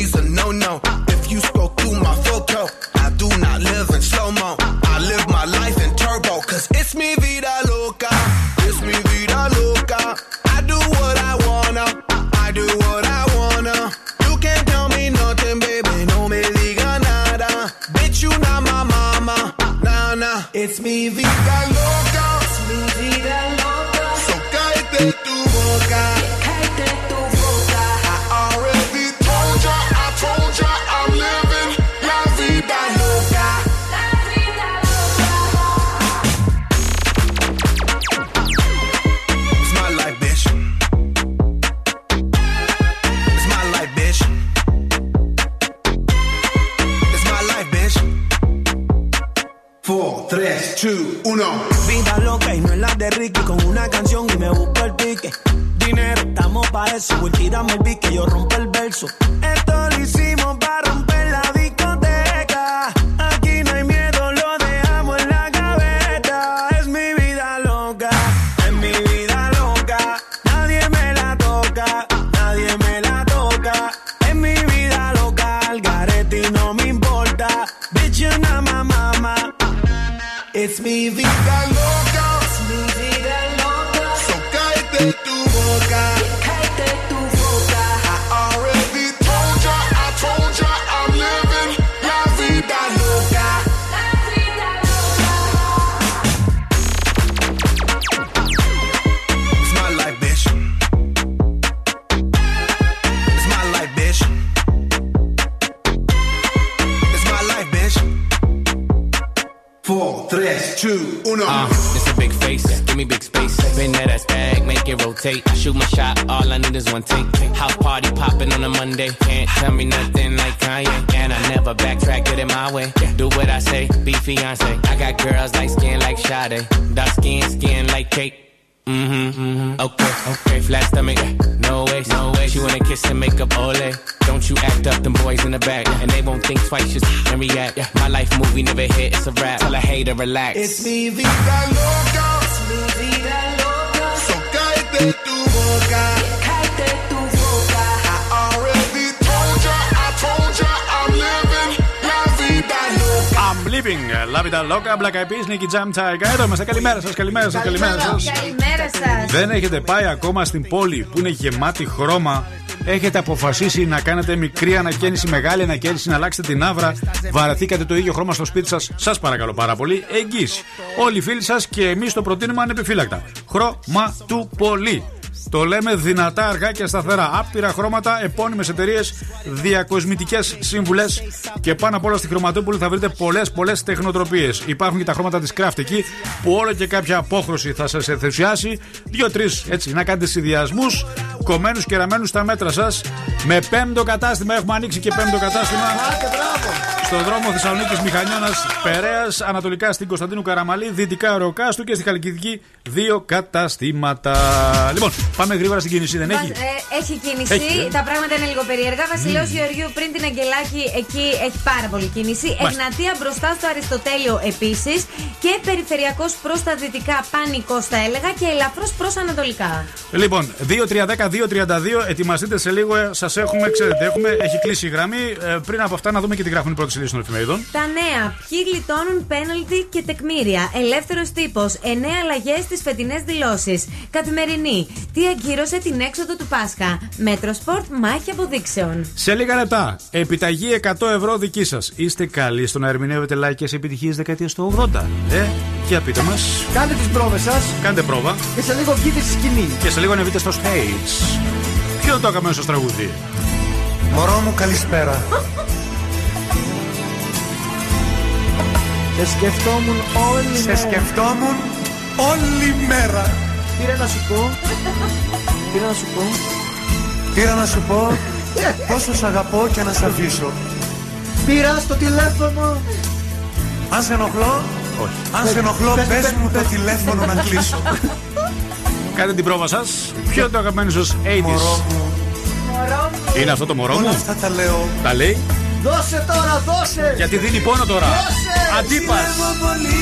relax. It's mi vida loca. Es mi vida loca. So cállate tu boca. Cállate tu boca. I already told ya. I told ya. I'm living la vida loca. I'm living La Vida Loca, Black Eyed Peas, Nicky Jam, Tiger. Εδώ είμαστε. Καλημέρα σα, καλημέρα σα, καλημέρα σα. Καλημέρα σα. Δεν έχετε πάει ακόμα στην πόλη που είναι γεμάτη χρώμα. Έχετε αποφασίσει να κάνετε μικρή ανακαίνιση, μεγάλη ανακαίνιση, να αλλάξετε την άβρα. Βαρεθήκατε το ίδιο χρώμα στο σπίτι σας. Σας παρακαλώ πάρα πολύ. Εγγύηση. Όλοι οι φίλοι σας και εμείς το προτείνουμε ανεπιφύλακτα. Χρώμα του πολύ. Το λέμε δυνατά, αργά και σταθερά. Άπειρα χρώματα, επώνυμες εταιρείες, διακοσμητικές σύμβουλες και πάνω απ' όλα στη Χρωματόπουλη θα βρείτε πολλές πολλές τεχνοτροπίες. Υπάρχουν και τα χρώματα της Craft εκεί που όλο και κάποια απόχρωση θα σας ενθουσιάσει. Δύο-τρει έτσι να κάνετε συνδυασμούς κομμένους και ραμμένους στα μέτρα σας. Με πέμπτο κατάστημα έχουμε ανοίξει και πέμπτο κατάστημα. Στο δρόμο Θεσσαλονίκης Μηχανιώνας Περαία, ανατολικά στην Κωνσταντίνου Καραμαλή, δυτικά Ροκάστου και στη Χαλκιδική δύο καταστήματα. Λοιπόν, πάμε γρήγορα στην κίνηση, δεν έχει; Ε, έχει κίνηση. Έχει, ε. Τα πράγματα είναι λίγο περίεργα. Βασιλέο Γεωργίου πριν την Αγγελάκη εκεί έχει πάρα πολύ κίνηση. Εγνατία μπροστά στο Αριστοτέλειο επίσης. Και περιφερειακός προς τα δυτικά πανικό θα έλεγα και ελαφρώς προς ανατολικά. Λοιπόν, 2-3-10-2-32, ετοιμαστείτε σε λίγο. Σας έχουμε, ξέρετε, έχουμε, έχει κλείσει η γραμμή. Ε, πριν από αυτά, να δούμε και τι γράφουν οι πρώτες ειδήσει των εφημερίδων. Τα νέα. Ποιοι γλιτώνουν πέναλτι και τεκμήρια. Ελεύθερος τύπος. Εννέα αλλαγές στις φετινές δηλώσεις. Καθημερινή. Τι αγκύρωσε την έξοδο του Πάσχα. Μέτρο Σπορτ μάχη αποδείξεων. Σε λίγα λεπτά, επιταγή 100 ευρώ δική σας. Είστε καλοί στο να ερμηνεύετε λαϊκέ επιτυχίες δεκαετίας του 80. Ε, για πείτε μας. Κάντε τις πρόβες σας. Κάντε πρόβα. Και σε λίγο βγείτε στη σκηνή. Και σε λίγο ανεβείτε στο stage. Ποιο το έκαμε στο τραγούδι; Μωρό μου καλησπέρα. [LAUGHS] Σε σκεφτόμουν όλη Σε μέρα. σκεφτόμουν όλη μέρα. Πήρε να σου πω. Πήρε να σου πω. Πήρα να σου πω πόσο σ' αγαπώ και να σ' αφήσω. Πήρα στο τηλέφωνο. Αν σε ενοχλώ, Όχι. αν σε ενοχλώ, Πες- πες πες- μου το πες- τηλέφωνο να κλείσω. Κάντε την πρόβα σας. Ποιο είναι το αγαπημένος σας 80s. Μωρό μου, Είναι αυτό το μωρό όλα μου; αυτά τα λέω. Τα λέει; Δώσε τώρα, δώσε. Γιατί δίνει πόνο τώρα. Δώσε. Αντίπας. Ζηλεύω πολύ,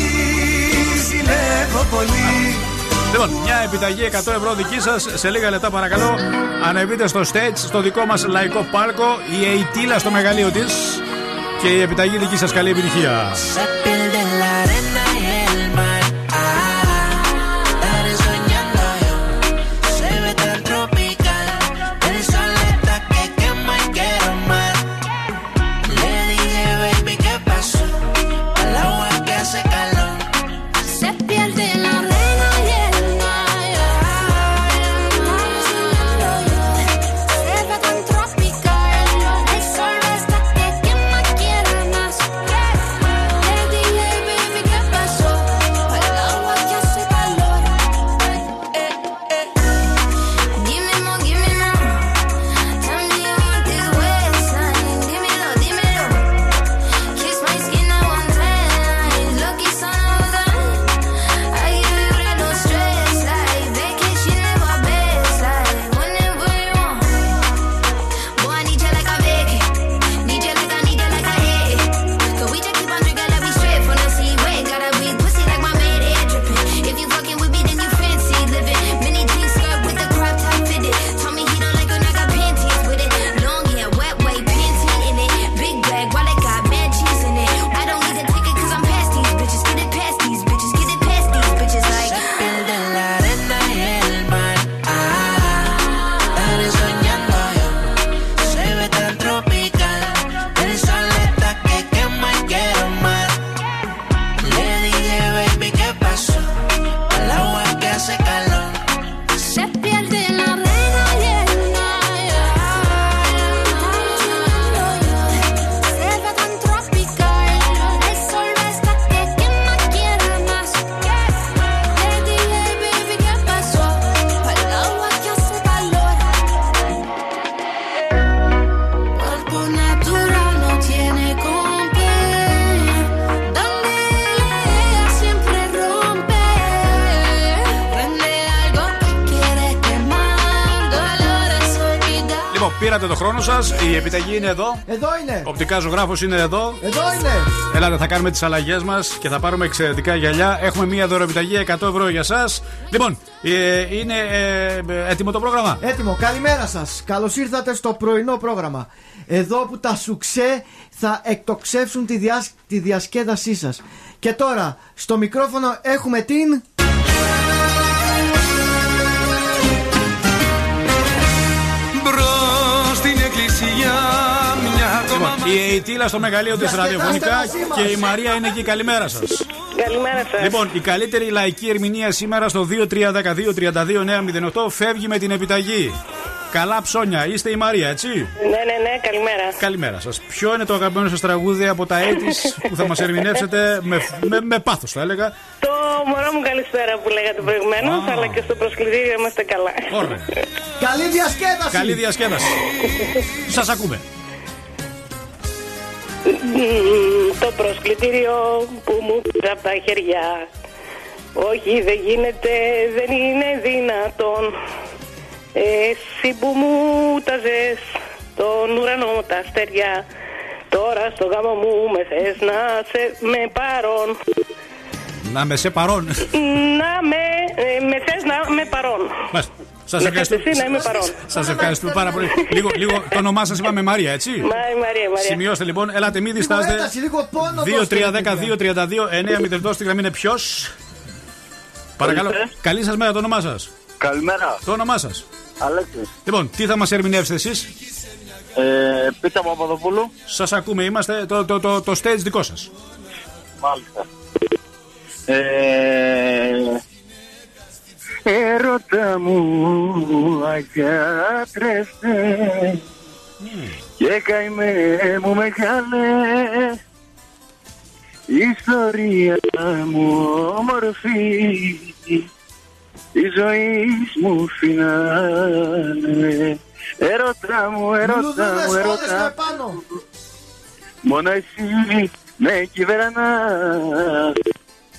ζηλεύω πολύ. Λοιπόν, μια επιταγή 100 ευρώ δική σας σε λίγα λεπτά παρακαλώ. Ανεβείτε στο stage, στο δικό μας λαϊκό πάρκο. Η Ειτήλα στο μεγαλείο της. Και η επιταγή δική σας καλή επιτυχία. Είναι εδώ. Εδώ είναι. Οπτικά ζωγράφος είναι εδώ. Εδώ είναι. Ελάτε, θα κάνουμε τις αλλαγές μας και θα πάρουμε εξαιρετικά γυαλιά. Έχουμε μία δωρεοπιταγή 100 ευρώ για εσά. Λοιπόν, ε, είναι ε, έτοιμο το πρόγραμμα; Έτοιμο. Καλημέρα σας. Καλώς ήρθατε στο πρωινό πρόγραμμα. Εδώ που τα σουξέ θα εκτοξεύσουν τη, διασ... τη διασκέδασή σας. Και τώρα, στο μικρόφωνο έχουμε την. Η Ειτήλα στο μεγαλείο της Διασκεδάστε ραδιοφωνικά μαζί μας. και η Μαρία είναι εκεί. Καλημέρα σας. Καλημέρα σας. Λοιπόν, η καλύτερη λαϊκή ερμηνεία σήμερα στο 2312-32-908 φεύγει με την επιταγή. Καλά ψώνια, είστε η Μαρία, έτσι; Ναι, ναι, ναι, καλημέρα. Καλημέρα σας. Ποιο είναι το αγαπημένο σας τραγούδι από τα έτης που θα μας ερμηνεύσετε με, με, με πάθος, θα έλεγα; Το μωρό μου καλησπέρα που λέγατε προηγουμένως, Α. αλλά και στο προσκλητήριο είμαστε καλά. Ωραία. Καλή διασκέδαση! Καλή διασκέδαση. Σας ακούμε. Μμμ, Το προσκλητήριο που μου πήρα από τα χέρια. Όχι, δεν γίνεται, δεν είναι δυνατόν. Εσύ που μου ταζες τον ουρανό τα αστέρια. Τώρα στο γάμο μου με θες να σε με παρόν. Να με σε παρόν. Να με, ε, με θες να με παρόν. Σας Με θες ευχαριστούμε. εσύ να είμαι παρόν. Σας ευχαριστούμε πάρα πολύ. λίγο, λίγο το όνομά σας είπαμε Μαρία, έτσι; Μα, η Μαρία, Μαρία. Σημειώστε λοιπόν, ελάτε, μην διστάζετε. ένταση, λίγο πόνο δώστε, 2-3-10-2-32-9-0 στη γραμμή είναι ποιος. Παρακαλώ. Καλή σας μέρα, το όνομά σας. Καλημέρα. Το όνομά σας. Αλέξη. Λοιπόν, τι θα μας ερμηνεύσετε εσείς; Ε, Πίτα Παπαδοπούλου. Σας ακούμε, είμαστε το, το, το, το stage δικό σας. Μάλιστα. Ε, Ερώτα μου αγιάτρεστε και καημέ μου μεγάλε. Ιστορία μου όμορφη. Τη ζωή μου φινάλε Ερώτα μου, ερώτα Λουδούδες μου, όλες ερώτα στο επάνω. Μόνο εσύ με κυβερνάς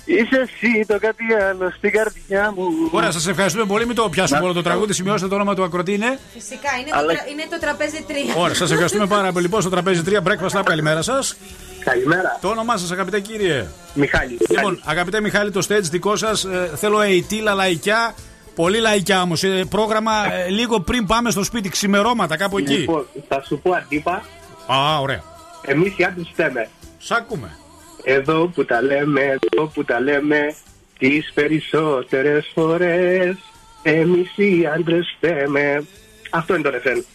Είσαι εσύ το κάτι άλλο στην καρδιά μου Ωραία, σας ευχαριστούμε πολύ. Μην το πιάσουμε όλο το τραγούδι. Σημειώστε το όνομα του ακροτή είναι. Φυσικά είναι, το, Αλλά- τρα- είναι το τραπέζι 3. Ωραία, σας ευχαριστούμε πάρα πολύ. Λοιπόν, στο τραπέζι 3 Breakfast Lab, καλημέρα σας. Καλημέρα. Το όνομά σας, αγαπητέ κύριε. Μιχάλη. Λοιπόν, αγαπητέ Μιχάλη, το stage δικό σας. θέλω αιτήλα λαϊκιά. Πολύ λαϊκιά όμως. πρόγραμμα ε, λίγο πριν πάμε στο σπίτι, ξημερώματα, κάπου εκεί. Λοιπόν, θα σου πω αντίπα Α, ωραία. Εμείς οι άντρες φταίμε Σ' ακούμε. Εδώ που τα λέμε, εδώ που τα λέμε Τις περισσότερες φορές Εμείς οι άντρες φταίμε Αυτό είναι το ρεφρέν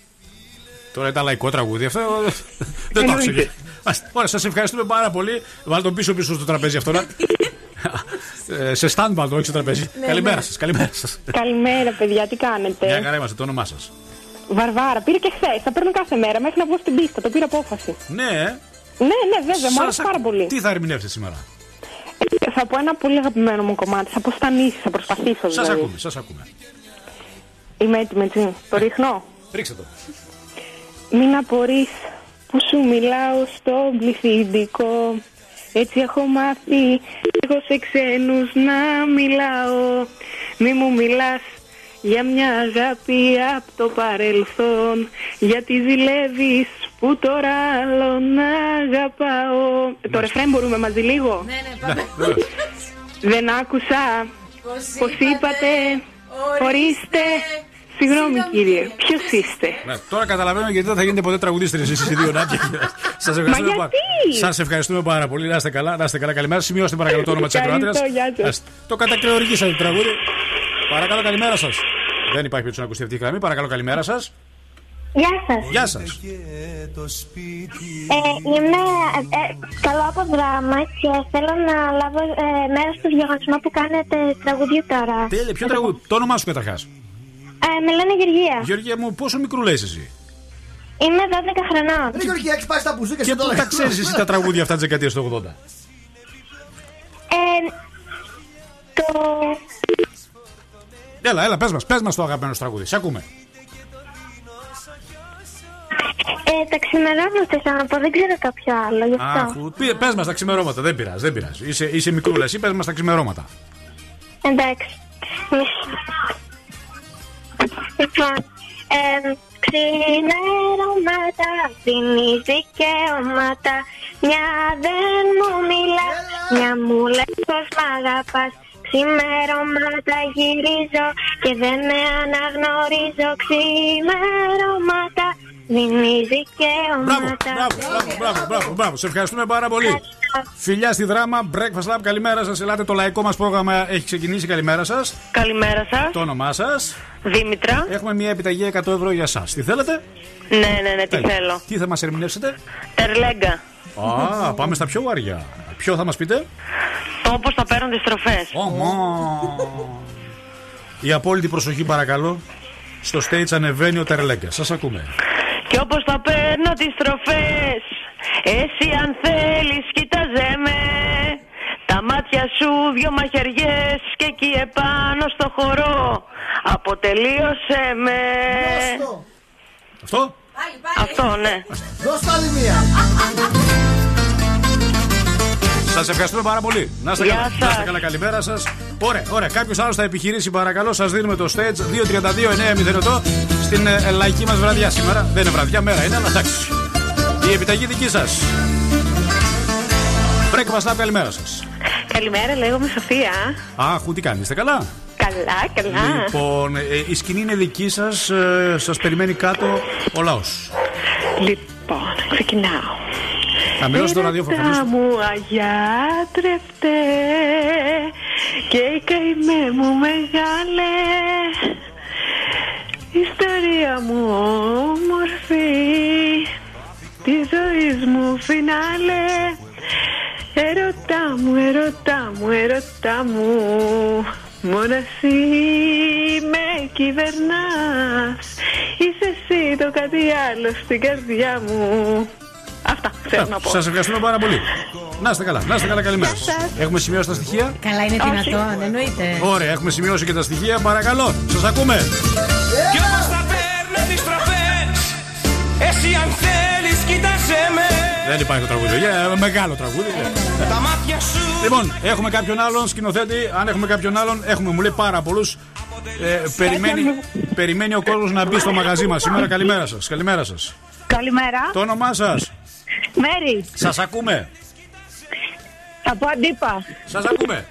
Τώρα ήταν λαϊκό τραγούδι αυτό. [LAUGHS] Δεν το άκουσα. Εννοείται. Μάλιστα. Ωραία, σας ευχαριστούμε πάρα πολύ. Βάλτε τον πίσω πίσω στο τραπέζι αυτό. να. [LAUGHS] Ε, σε stand βάλτε, όχι στο τραπέζι. Ναι, Καλημέρα ναι. σας, καλημέρα σας. Καλημέρα, παιδιά, τι κάνετε; Μια χαρά είμαστε, το όνομά σας. Βαρβάρα, πήρε και χθες. Θα παίρνω κάθε μέρα μέχρι να βγω στην πίστα. Το πήρα απόφαση. Ναι, ε. Ναι, ναι, βέβαια, μου Σας άρεσε ακ- πάρα πολύ. Τι θα ερμηνεύσετε σήμερα; Ε, Θα πω ένα πολύ αγαπημένο μου κομμάτι. Θα πω στα νύχια, θα προσπαθήσω Σας δηλαδή. ακούμε, σας ακούμε. Είμαι έτοιμη, έτσι. Το ρίχνω; Ρίξτε το. Μην απορείς που σου μιλάω στο πληθυντικό Έτσι έχω μάθει εγώ σε ξένους να μιλάω Μη μου μιλάς για μια αγάπη από το παρελθόν Γιατί ζηλεύεις που τώρα άλλο να αγαπάω Το ρεφρέν μπορούμε μαζί λίγο; Ναι, ναι, πάμε. Δεν άκουσα πως είπατε; Ορίστε Συγγνώμη κύριε, ποιος είστε; Ναι, τώρα καταλαβαίνω γιατί δεν θα γίνετε ποτέ τραγουδίστρια εσείς οι δύο Νάντια. Σας ευχαριστούμε, Μα πάρα- γιατί; σας ευχαριστούμε πάρα πολύ. Να είστε καλά, να είστε καλά. Καλημέρα. Σημειώστε παρακαλώ το όνομα της Ευχαριστώ, ακροάτριας. γεια σας. Το κατακρεουργήσατε το τραγούδι. Παρακαλώ, καλημέρα σας. Δεν υπάρχει περίπτωση να ακουστεί αυτή η γραμμή. Παρακαλώ, καλημέρα σας. Γεια σας. Γεια σας. Ε, είμαι ε, καλό από δράμα και θέλω να λάβω ε, μέρος στο διαγωνισμό που κάνετε τραγουδί τώρα. Τέλεια, ποιο τραγούδι. Το όνομά σου καταρχάς. Ε, με λένε Γεωργία. Γεωργία μου, πόσο μικρού λες εσύ; Είμαι 12 χρονών. Ρε Γεωργία, έχεις πάει στα μπουζούκια Και πού τα ξέρεις εσύ τα τραγούδια αυτά της δεκαετίας του 80. Ε, το. Έλα, έλα, πες μας, πες μας το αγαπημένο σου τραγούδι. Σε ακούμε. Ε, τα ξημερώματα θέλω να πω, δεν ξέρω κάποιο άλλο γι' αυτό. Αχ, πες μας τα ξημερώματα, δεν πειράζει, δεν πειράζει. Είσαι, είσαι μικρούλας, εσύ πες μας τα ξημερώματα. Εντάξει. Μισό. Λοιπόν, ε, ξημερώματα δίνεις δικαιώματα Μια δεν μου μιλά, μια μου λες πως μ' αγαπάς Ξημερώματα γυρίζω και δεν με αναγνωρίζω Ξημερώματα δίνεις δικαιώματα Μπράβο, μπράβο, μπράβο, μπράβο. Σε ευχαριστούμε πάρα πολύ. Φιλιά στη δράμα, Breakfast Lab, καλημέρα σας. Ελάτε, το λαϊκό μας πρόγραμμα έχει ξεκινήσει. Καλημέρα σας. Καλημέρα σας. Το όνομά σας. Δήμητρα. Έχουμε μια επιταγή 100 ευρώ για εσά. Τι θέλετε, Ναι, ναι, ναι, τι Τέλεια. θέλω. Τι θα μας ερμηνεύσετε, Τερλέγκα. Α, πάμε στα πιο βαριά. Ποιο θα μας πείτε, Όπω θα παίρνουν τις τροφές. Η απόλυτη προσοχή, παρακαλώ. Στο stage ανεβαίνει ο Τερλέγκα. Σας ακούμε. Και όπως θα παίρνω τις τροφές, εσύ αν θέλεις, κοίταζε με. Τα μάτια σου δυο μαχαιριές και εκεί επάνω στο χορό αποτελείωσε με. Αυτό; Αυτό, ναι. Δώσ' άλλη μία. Σας ευχαριστούμε πάρα πολύ. Να είστε Γεια καλά. σας. Να είστε καλά, καλημέρα σας. Ωραία, ωραία. Κάποιος άλλος θα επιχειρήσει, παρακαλώ. Σας δίνουμε το stage 232-908 στην ε, λαϊκή μας βραδιά σήμερα. Δεν είναι βραδιά, μέρα είναι, αλλά εντάξει. Η επιταγή δική σας. Breakfast Lab, καλημέρα σας. Καλημέρα, λέγομαι Σοφία. Αχ, τι κάνετε, είστε καλά; Καλά, καλά. Λοιπόν, ε, η σκηνή είναι δική σας. Ε, σας περιμένει κάτω ο λαός. Λοιπόν, ξεκινάω. Χαμηλώστε το ραδιόφωνο. Έρωτα χαμηλώστε. μου αγιάτρευτε και η καημέ μου μεγάλε ιστορία μου όμορφη της ζωής μου φινάλε Ερωτά μου, ερωτά μου, ερωτά μου Μόνο εσύ με κυβερνάς Είσαι εσύ το κάτι άλλο στην καρδιά μου Αυτά θέλω να πω Σας ευχαριστούμε πάρα πολύ. Να είστε καλά, να είστε καλά, καλημέρα Γεια σας. σας. Έχουμε σημειώσει τα στοιχεία; Καλά, είναι Όχι. δυνατόν, εννοείται. Ωραία, έχουμε σημειώσει και τα στοιχεία. Παρακαλώ, σας ακούμε. Κι όμως θα παίρνω τις τροφές Εσύ αν θέλεις κοίταζε με Δεν υπάρχει το τραγούδι. Ε, μεγάλο τραγούδι. ε. Τα μάτια σου Λοιπόν, έχουμε κάποιον άλλον σκηνοθέτη. Αν έχουμε κάποιον άλλον, έχουμε μου λέει πάρα πολλούς. Ε, περιμένει, περιμένει ο κόσμος να μπει στο μαγαζί μας σήμερα. Καλημέρα σας. Καλημέρα σας. Καλημέρα. Το όνομά σας; Μέρη, Σας ακούμε. από Αντίπα. Σας ακούμε.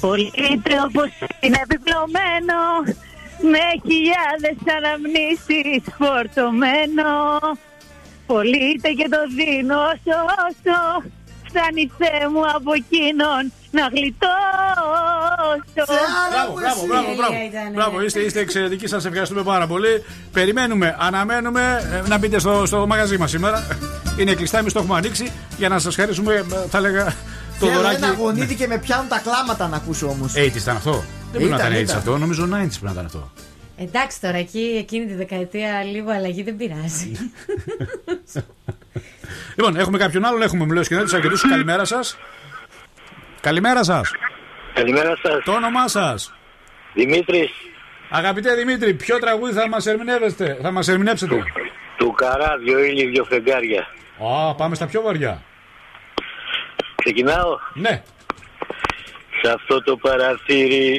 Πολύτε όπως είναι επιπλωμένο με χιλιάδες αναμνήσεις φορτωμένο Πολύτε και το δίνω όσο όσο φτάνει Θεέ μου από εκείνον να γλιτώσω Μπράβο, μπράβο, μπράβο, μπράβο. Μπράβο, είστε, είστε εξαιρετικοί. Σας ευχαριστούμε πάρα πολύ. Περιμένουμε, αναμένουμε ε, να μπείτε στο, στο μαγαζί μας σήμερα. Είναι κλειστά, εμείς το έχουμε ανοίξει για να σας χαρίσουμε, ε, θα έλεγα, το Θέλω δωράκι. ένα γονίδι και με πιάνουν τα κλάματα να ακούσω όμως. 80's ήταν αυτό. Δεν πρέπει να Ήταν, ήταν 80's ήταν. αυτό, νομίζω 90's πρέπει να ήταν αυτό. Εντάξει τώρα, εκεί εκείνη τη δεκαετία λίγο αλλαγή δεν πειράζει. Λοιπόν, έχουμε κάποιον άλλον, έχουμε μιλώσει σκηνοθέτη αρκετού. Καλημέρα σας. Καλημέρα σας. Καλημέρα σας. Το όνομά σας. Δημήτρης. Αγαπητέ Δημήτρη, ποιο τραγούδι θα μας ερμηνεύσετε, θα μας ερμηνεύσετε. Του καρά, δυο ήλιοι, δυο φεγγάρια. Α, πάμε στα πιο βαριά. Ξεκινάω; Ναι. Σε αυτό το παραθύρι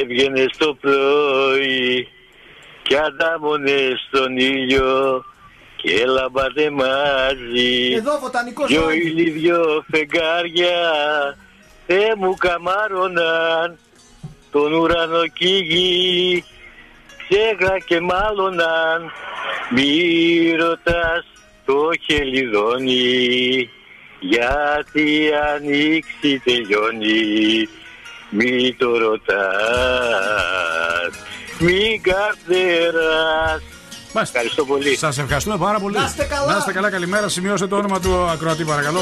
έβγαινε στο πρωί και αντάμωνε στον ήλιο και έλαμπατε μαζί. Εδώ βοτανικός Δυο ήλιοι, δυο φεγγάρια Θεέ μου καμάρωναν τον ουρανό κι η γη ξέχα και μάλωναν μη ρωτάς το χελιδόνι γιατί ανοίξει τελειώνει μη το ρωτάς μη καρτεράς Ευχαριστώ πολύ. Σας ευχαριστούμε πάρα πολύ. Να είστε καλά. Να είστε καλά, καλημέρα. Σημειώστε το όνομα του ακροατή, παρακαλώ.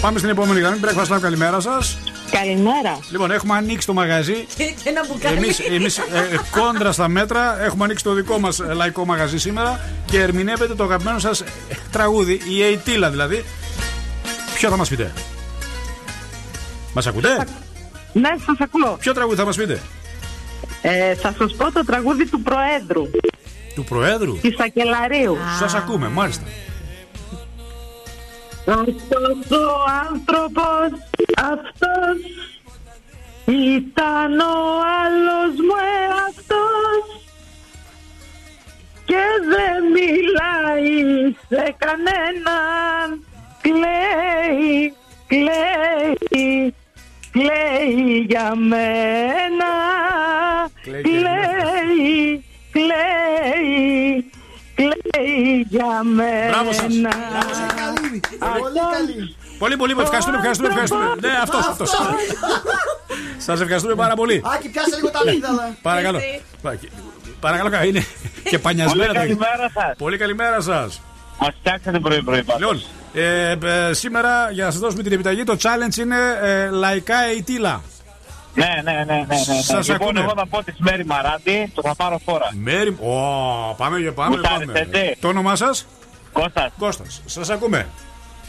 Πάμε στην επόμενη γραμμή. Breakfast Lab, καλημέρα σας. Καλημέρα. Λοιπόν, έχουμε ανοίξει το μαγαζί. και, και ένα μπουκάλι. Εμείς εμείς, ε, ε, κόντρα στα μέτρα έχουμε ανοίξει το δικό μας λαϊκό μαγαζί σήμερα και ερμηνεύετε το αγαπημένο σας τραγούδι, η Αιτήλα δηλαδή. Ποιο θα μας πείτε, Μας ακούτε, Ναι, σας ακούω. Ποιο τραγούδι θα μας πείτε, Ε, θα σας πω το τραγούδι του Προέδρου, Του Προέδρου; της Ακελαρίου. Σας ακούμε, μάλιστα. Αυτός ο άνθρωπος, αυτός ήταν ο άλλος μου εαυτός και δεν μιλάει σε κανέναν κλαίει, κλαίει, κλαίει για μένα Κλαίει και για κλαίει, κλαίει, κλαίει για μένα Μπράβο σας. Πολύ καλή. Πολύ, πολύ, ευχαριστούμε, ευχαριστούμε, ευχαριστούμε. Ναι, αυτός, αυτός. Σας ευχαριστούμε πάρα πολύ. Άκη, πιάσε λίγο τα αμύγδαλα. Παρακαλώ. Παρακαλώ, κα- είναι και [LAUGHS] πανιασμένα Πολύ τα καλημέρα σας. Πολύ καλημέρα σας. Μας φτιάξατε πρωί-πρωί Λοιπόν, ε, ε, σήμερα για να σας δώσουμε την επιταγή, το challenge είναι ε, λαϊκά ειτήλα. Ναι, ναι, ναι, ναι, ναι, ναι. Σας λοιπόν, ακούνε. εγώ θα πω της Μέρη Μαράντη, το θα πάρω φορά. Μέρη. Ω, πάμε για πάμε. Μου σ' άρεσε, πάμε. έτσι. Το όνομά σας, Κώστας. Κώστας. Σας ακούμε.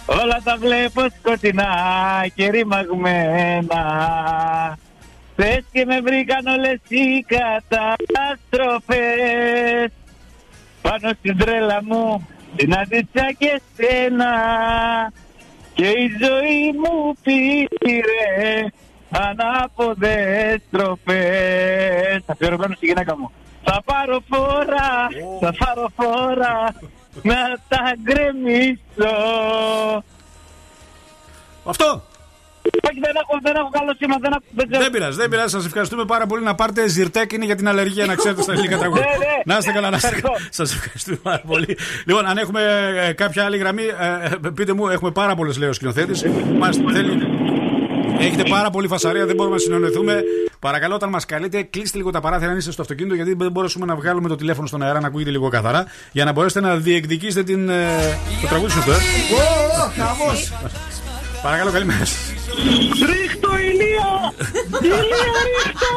Όλα τα βλέπω σκοτεινά και ρημαγμένα Πες και με βρήκαν όλες οι καταστροφές Πάνω στην τρέλα μου συνάντησα και σένα Και η ζωή μου πήρε ανάποδες στροφές Αφιερωμένο στη γυναίκα μου. Θα πάρω φορά, θα πάρω φορά να τα γκρεμίσω. Αυτό. Όχι, δεν έχω, δεν έχω καλό σήμα, δεν, έχω, δεν ξέρω. Δεν πειράζει, δεν πειράζει. Σας ευχαριστούμε πάρα πολύ να πάρετε ζυρτέκινη για την αλλεργία, να ξέρετε στα ελληνικά τραγούδια. Ναι, ναι. Να είστε καλά, να είστε Ευχαριστώ. καλά. Σας ευχαριστούμε πάρα πολύ. Λοιπόν, αν έχουμε ε, κάποια άλλη γραμμή, ε, ε, πείτε μου, έχουμε πάρα πολλές, λέει ο σκηνοθέτης. Μας θέλει. Έχετε πάρα πολύ φασαρία, δεν μπορούμε να συνεννοηθούμε. Παρακαλώ, όταν μας καλείτε, κλείστε λίγο τα παράθυρα αν είστε στο αυτοκίνητο, γιατί δεν μπορούμε να βγάλουμε το τηλέφωνο στον αέρα να ακούγεται λίγο καθαρά, για να μπορέσετε να διεκδικήσετε την, ε, το τραγούδι σου αυτό. ε. Ω, χαμός. Παρακαλώ, καλημέρα σας. Ρίχτω ηλία! Ηλία ρίχτω!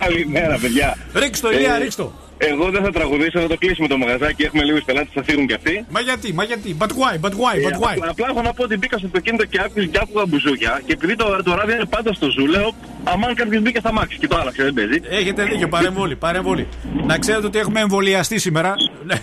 Καλημέρα, παιδιά. Ρίξ το, Ηλία, Ε, ρίξ το. Εγώ δεν θα τραγουδήσω, θα το κλείσουμε το μαγαζάκι. Έχουμε λίγους πελάτες, θα φύγουν κι αυτοί. Μα γιατί, μα γιατί. But why, but why, Ε, but why; απλά, απλά έχω να πω ότι μπήκα στο αυτοκίνητο και άκουσα και άκουγα μπουζούκια. Και επειδή το, το ράδιο είναι πάντα στο ζου, λέω Αμάν κάποιος μπήκε στα μάξι και το άλλαξε, δεν παίζει. Έχετε δίκιο, παρεμβολή, παρεμβολή. Να ξέρετε ότι έχουμε εμβολιαστεί σήμερα. Ναι.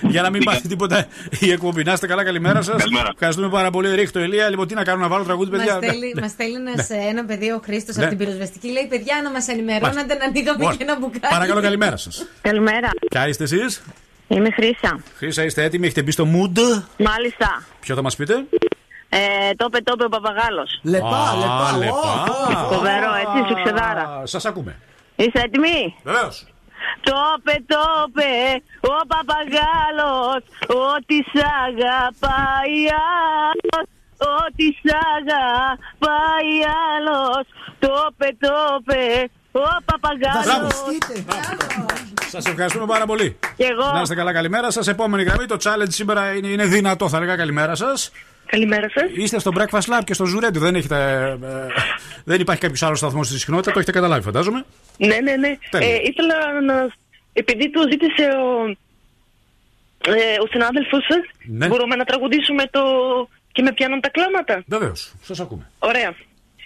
Για να μην πάθει τίποτα η εκπομπή. Να είστε καλά, καλημέρα σας. Ευχαριστούμε πάρα πολύ. Ρίχτω Ηλία. Λοιπόν, τι να κάνουμε, να βάλω τραγούδι, Μας παιδιά. στέλνει, Ναι. μας στέλνει ένας, Ναι. ε, ένα παιδί ο Χρήστος Ναι. από την πυροσβεστική. Λέει: Παιδιά, να μας ενημερώνατε να ανοίγαμε Ωραία. και ένα μπουκάλι. Παρακαλώ, καλημέρα σας. Καλημέρα. Ποια είστε εσείς, Είμαι Χρύσα. Χρήσα, είστε έτοιμοι, έχετε μπει στο mood; Μάλιστα. Ποιο θα μας πείτε; Ε, το είπε, το είπε ο Παπαγάλος. Λεπά, Α, λεπά. Φοβερό, έτσι, σου ξεδάρα. Σας ακούμε. Είστε έτοιμοι. Βεβαίως. Το είπε, το είπε ο Παπαγάλος Ότι σ' αγαπάει άλλος Ότι σ' αγαπάει άλλος Το είπε, το είπε ο Παπαγάλος Σας ευχαριστούμε πάρα πολύ. Και εγώ. Να είστε καλά, καλημέρα σας. Επόμενη γραμμή. Το challenge σήμερα είναι, είναι δυνατό, θα λέγα. Καλημέρα σας. Καλημέρα σας. Είστε στο Breakfast Lab και στο Ζουρέντιο. Δεν, έχετε, ε, ε, δεν υπάρχει κάποιος άλλος σταθμός στη συχνότητα. Το έχετε καταλάβει, φαντάζομαι. Ναι, ναι, ναι. Τέλεια. Ε, ήθελα να. Επειδή το ζήτησε ο, ε, ο συνάδελφο σας, Ναι. μπορούμε να τραγουδήσουμε το. και με πιάνουν τα κλάματα. Βεβαίως. Σας ακούμε. Ωραία.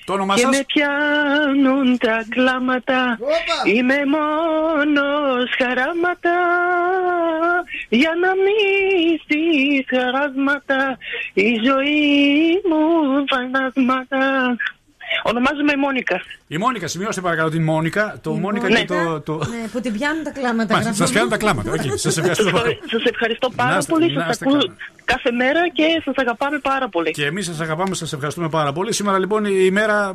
Το όνομά και σας; με πιάνουν τα κλάματα. Είμαι μόνος χαράματα. Για να μην στις χαράσματα Η ζωή μου φανάσματα Ονομάζομαι Μόνικα Η Μόνικα, σημειώστε παρακαλώ την Μόνικα. Το Μόνικα Ναι. και το. το... Ναι, που την πιάνουν τα κλάματα. Μάλιστα, γράφω. σα πιάνουν τα κλάματα. Όχι, σας ευχαριστούμε. Σας ευχαριστώ πάρα Να είστε- πολύ να Σας είστε ακούω καλά. κάθε μέρα και σας αγαπάμε πάρα πολύ Και εμείς σας αγαπάμε, σας ευχαριστούμε πάρα πολύ. Σήμερα λοιπόν η ημέρα.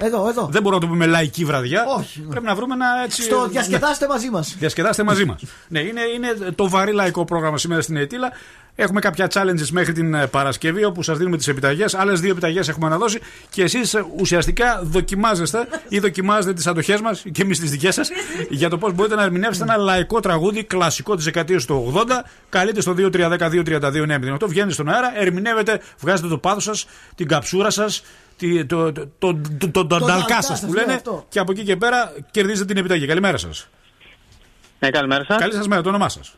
ε, Εδώ, εδώ. Δεν μπορούμε να το πούμε λαϊκή βραδιά. Όχι. Πρέπει να βρούμε ένα έτσι. Στο ναι. διασκεδάστε μαζί μας. Διασκεδάστε μαζί μας. ναι, είναι, είναι το βαρύ λαϊκό πρόγραμμα σήμερα στην Αιτήλα. Έχουμε κάποια challenges μέχρι την ε, Παρασκευή όπου σας δίνουμε τις επιταγές. Άλλες δύο επιταγές έχουμε αναδώσει και εσείς ουσιαστικά δοκιμάζεστε ή δοκιμάζετε τις αντοχές μας και εμείς τις δικές σας [LAUGHS] για το πώς μπορείτε να ερμηνεύσετε ένα λαϊκό τραγούδι κλασικό της δεκαετίας του 80. Καλείτε στο 2310-232-908, βγαίνετε στον αέρα, ερμηνεύετε, βγάζετε το πάθος σας, την καψούρα σας, το, το, το, το, το, το, το νταλκά νταλκά σας σας, που ναι, λένε αυτό. και από εκεί και πέρα κερδίζετε την επιταγή. Καλημέρα σας. Ναι, καλημέρα σας. Καλή σας μέρα, το όνομά σας.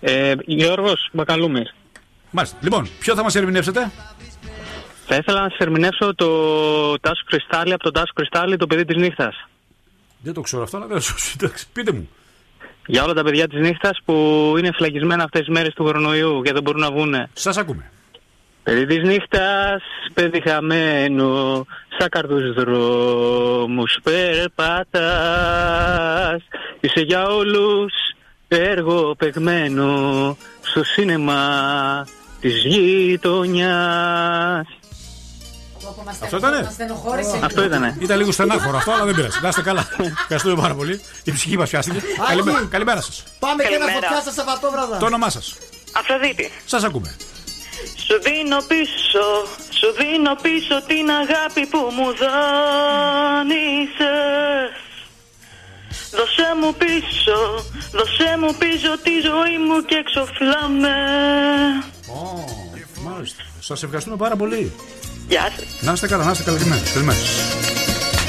Ε, Γιώργος Μπακαλούμης. Μάλιστα. Λοιπόν, ποιο θα μας ερμηνεύσετε; Θα ήθελα να σας ερμηνεύσω το Τάσο Κρυστάλλι από το Τάσο Κρυστάλλι, το παιδί της νύχτας. Δεν το ξέρω αυτό, αλλά δεν εντάξει, πείτε μου. Για όλα τα παιδιά της νύχτας που είναι φυλακισμένα αυτές τις μέρες του κορονοϊού και δεν μπορούν να βγουν. Σας ακούμε. Παιδί της νύχτας, παιδί χαμένο, σαν καρδούς δρόμους περπατάς. Είσαι για όλους έργο παιγμένο στο σίνεμα της γειτονιάς. Αυτό ήτανε; Μας στενοχώρησε. Αυτό ήτανε. Ήταν λίγο στενάχωρο αυτό, αλλά δεν πειράζει. Να είστε καλά. [LAUGHS] Ευχαριστούμε πάρα πολύ. Η ψυχή μας πιάστηκε. Καλημέρα, καλημέρα σας. Πάμε και ένα Καλημέρα. φωτιά στα Σαββατόβραδα. Το όνομά σας. Αφροδίτη. Σας ακούμε. Σου δίνω πίσω, σου δίνω πίσω την αγάπη που μου δώνησες Δώσε μου πίσω, δώσε μου πίσω τη ζωή μου και εξοφλάμε Μάλιστα. Σας ευχαριστούμε πάρα πολύ. Γεια σας Να είστε καλά, να είστε καλημέρα. Καλημέρα.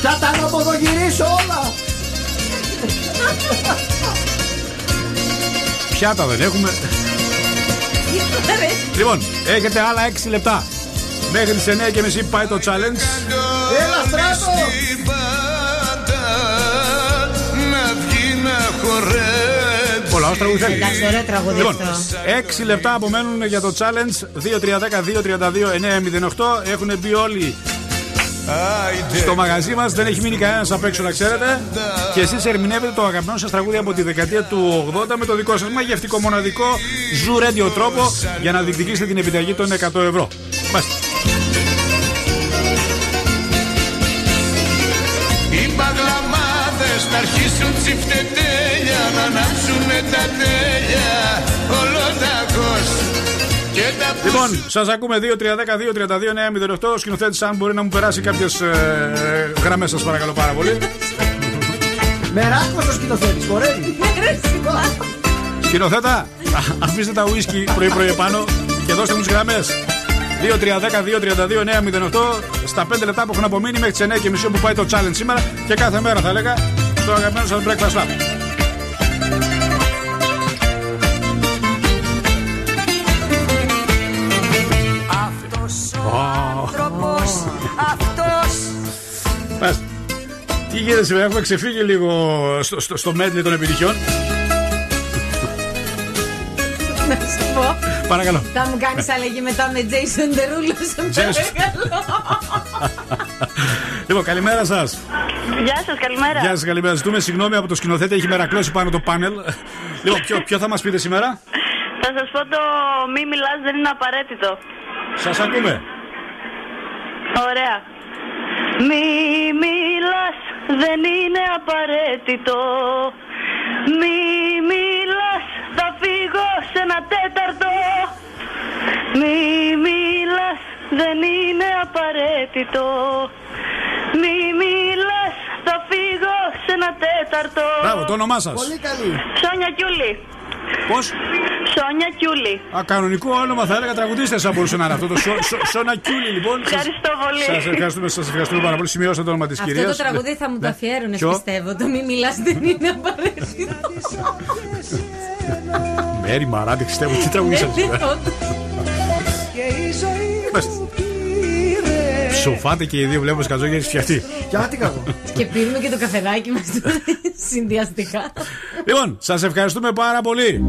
Θα τα αποδογυρίσω όλα. Πιάτα δεν έχουμε. Λοιπόν, έχετε άλλα 6 λεπτά. Μέχρι τις 9 και μισή πάει το challenge. Έλα στράτο. Να βγει να χορεύει Πολλά, ω τραγούδι θέλει. Εντάξει, ωραίο τραγούδι Λοιπόν, αυτό. 6 λεπτά απομένουν για το challenge. 2-3-10-2-32-908. Έχουν μπει όλοι στο μαγαζί μας. Δεν έχει μείνει κανένας απ' έξω, να ξέρετε. Και εσείς ερμηνεύετε το αγαπημένο σας τραγούδι από τη δεκαετία του 80 με το δικό σας μαγευτικό μοναδικό Zoo Radio τρόπο για να διεκδικήσετε την επιταγή των 100 ευρώ. Μάλιστα. Να αρχίσουν τσιφτετέλια Να ανάψουνε τα τέλεια Ολοτακός Και τα Λοιπόν, σας ακούμε 2-3-10-2-32-908. Ο σκηνοθέτη, αν μπορεί να μου περάσει κάποιες ε, γραμμές, σας παρακαλώ πάρα πολύ. Μεράκο ο σκηνοθέτης, χορεύει. Σκηνοθέτα, α, αφήστε τα ουίσκι πρωί-πρωί επάνω και δώστε μου τις γραμμές. 2-3-10-2-32-908. Στα 5 λεπτά που έχουν απομείνει μέχρι τις 9.30 που πάει το challenge σήμερα και κάθε μέρα θα έλεγα στο αγαπημένο σας breakfast lab. Αυτός ο άνθρωπος, αυτός Πας. Τι γίνεται σήμερα, έχουμε ξεφύγει λίγο στο, στο, στο medley των επιτυχιών; Να σου πω. Παρακαλώ. Θα μου κάνεις αλλαγή μετά με Jason Derulo, σε Jason. παρακαλώ. Λοιπόν, καλημέρα σας. Γεια σας, καλημέρα. Γεια σας, καλημέρα. Ζητούμε συγγνώμη από το σκηνοθέτη, έχει μερακλώσει πάνω το πάνελ. λοιπόν, ποιο, ποιο θα μας πείτε σήμερα, Θα σας πω το μη μιλάς δεν είναι απαραίτητο. Σας ακούμε. Ωραία. Μη μιλάς δεν είναι απαραίτητο Μη μιλάς θα φύγω σε ένα τέταρτο Μη μιλάς δεν είναι απαραίτητο Μη μιλάς θα φύγω σε ένα τέταρτο Μπράβο, το όνομά σας. Πολύ καλή. Σόνια Κιούλη Πώς; Σόνια Κιούλη Α, κανονικό όνομα θα έλεγα τραγουδίστρια θα μπορούσε να είναι αυτό. Το Σο- Σο- Σόνα Κιούλη, λοιπόν. Ευχαριστώ πολύ. Σας ευχαριστούμε, σας ευχαριστούμε πάρα πολύ. Σημειώστε το όνομα της Αυτό κυρίας. το τραγούδι θα μου το αφιέρωνε, Ποιο; πιστεύω. Το μη μιλάς δεν είναι απαραίτητο. Μέρι Μαράντη, πιστεύω. Τι τραγουδίσατε Ναι, σήμερα. όντως. Πες. Ψοφάτε και οι δύο βλέπω σκατζόγια έχεις φτιαχτεί. Πιάτηκα εγώ. Και πίνουμε και το καφεδάκι μας συνδυαστικά. Λοιπόν, σας ευχαριστούμε πάρα πολύ.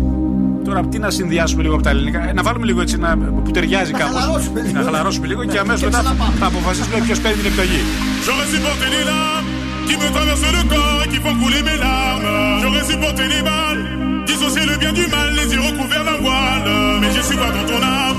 Τώρα τι να συνδυάσουμε λίγο από τα ελληνικά; Ε, Να βάλουμε λίγο έτσι να, που ταιριάζει κάπως. χαλαρώσουμε λίγο. Να χαλαρώσουμε λίγο και αμέσως μετά θα αποφασίσουμε ποιος παίρνει την επιλογή. J'aurais supporté les larmes qui me traversent le corps et qui font couler mes larmes. J'aurais supporté les balles, dissocier le bien du mal, les yeux recouverts d'un voile. Mais je suis pas dans ton âme.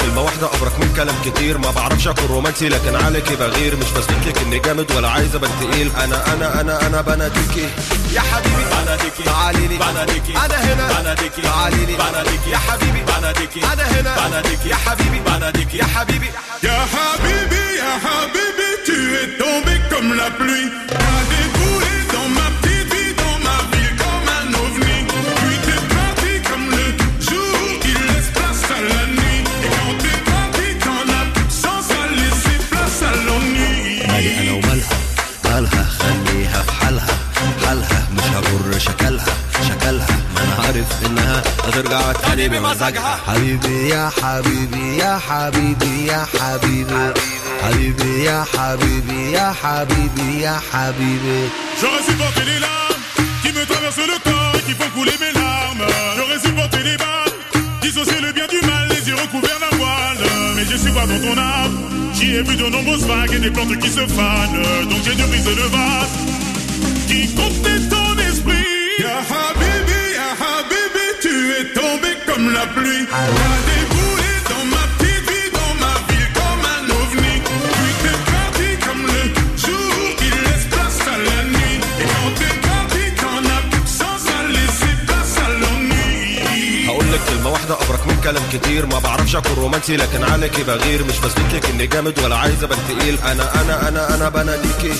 كلمة واحدة أبرك من كلام كتير. ما بعرفش أكون رومانسي لكن عليكي بغير. مش بثبت لك إني جامد ولا عايز أبان تقيل. أنا أنا أنا أنا بناديكي. يا حبيبي بناديكي. تعالي لي بناديكي. أنا هنا. بناديكي. تعالي لي بناديكي. يا حبيبي. بناديكي. أنا هنا. بناديكي. يا حبيبي. بناديكي. يا حبيبي. Ya Habibi, Ya Habibi, tu es tombé comme la pluie. هغر شكلها شكلها ما أنا عارف إنها هترجع تاني بمزاجها حبيبي يا حبيبي يا حبيبي يا حبيبي حبيبي يا حبيبي يا حبيبي يا حبيبي J'aurais supporté les larmes qui me traversent le corps et qui font couler mes larmes. J'aurais supporté les balles, dissocier le bien du mal, les yeux recouverts d'un voile. Mais je suis pas dans ton âme. J'y ai vu de nombreuses vagues et des plantes qui se fanent. Donc j'ai dû briser le vase qui contenait ton esprit. Ya Habibi, Ya Habibi, tu es tombé comme la pluie. لك كلمة واحدة أبرك من كلام كتير. ما بعرفش أكون رومانسي لكن عليكي بغير. مش بثبت لك إني جامد ولا عايز أبان تقيل. أنا أنا أنا أنا بناديكي.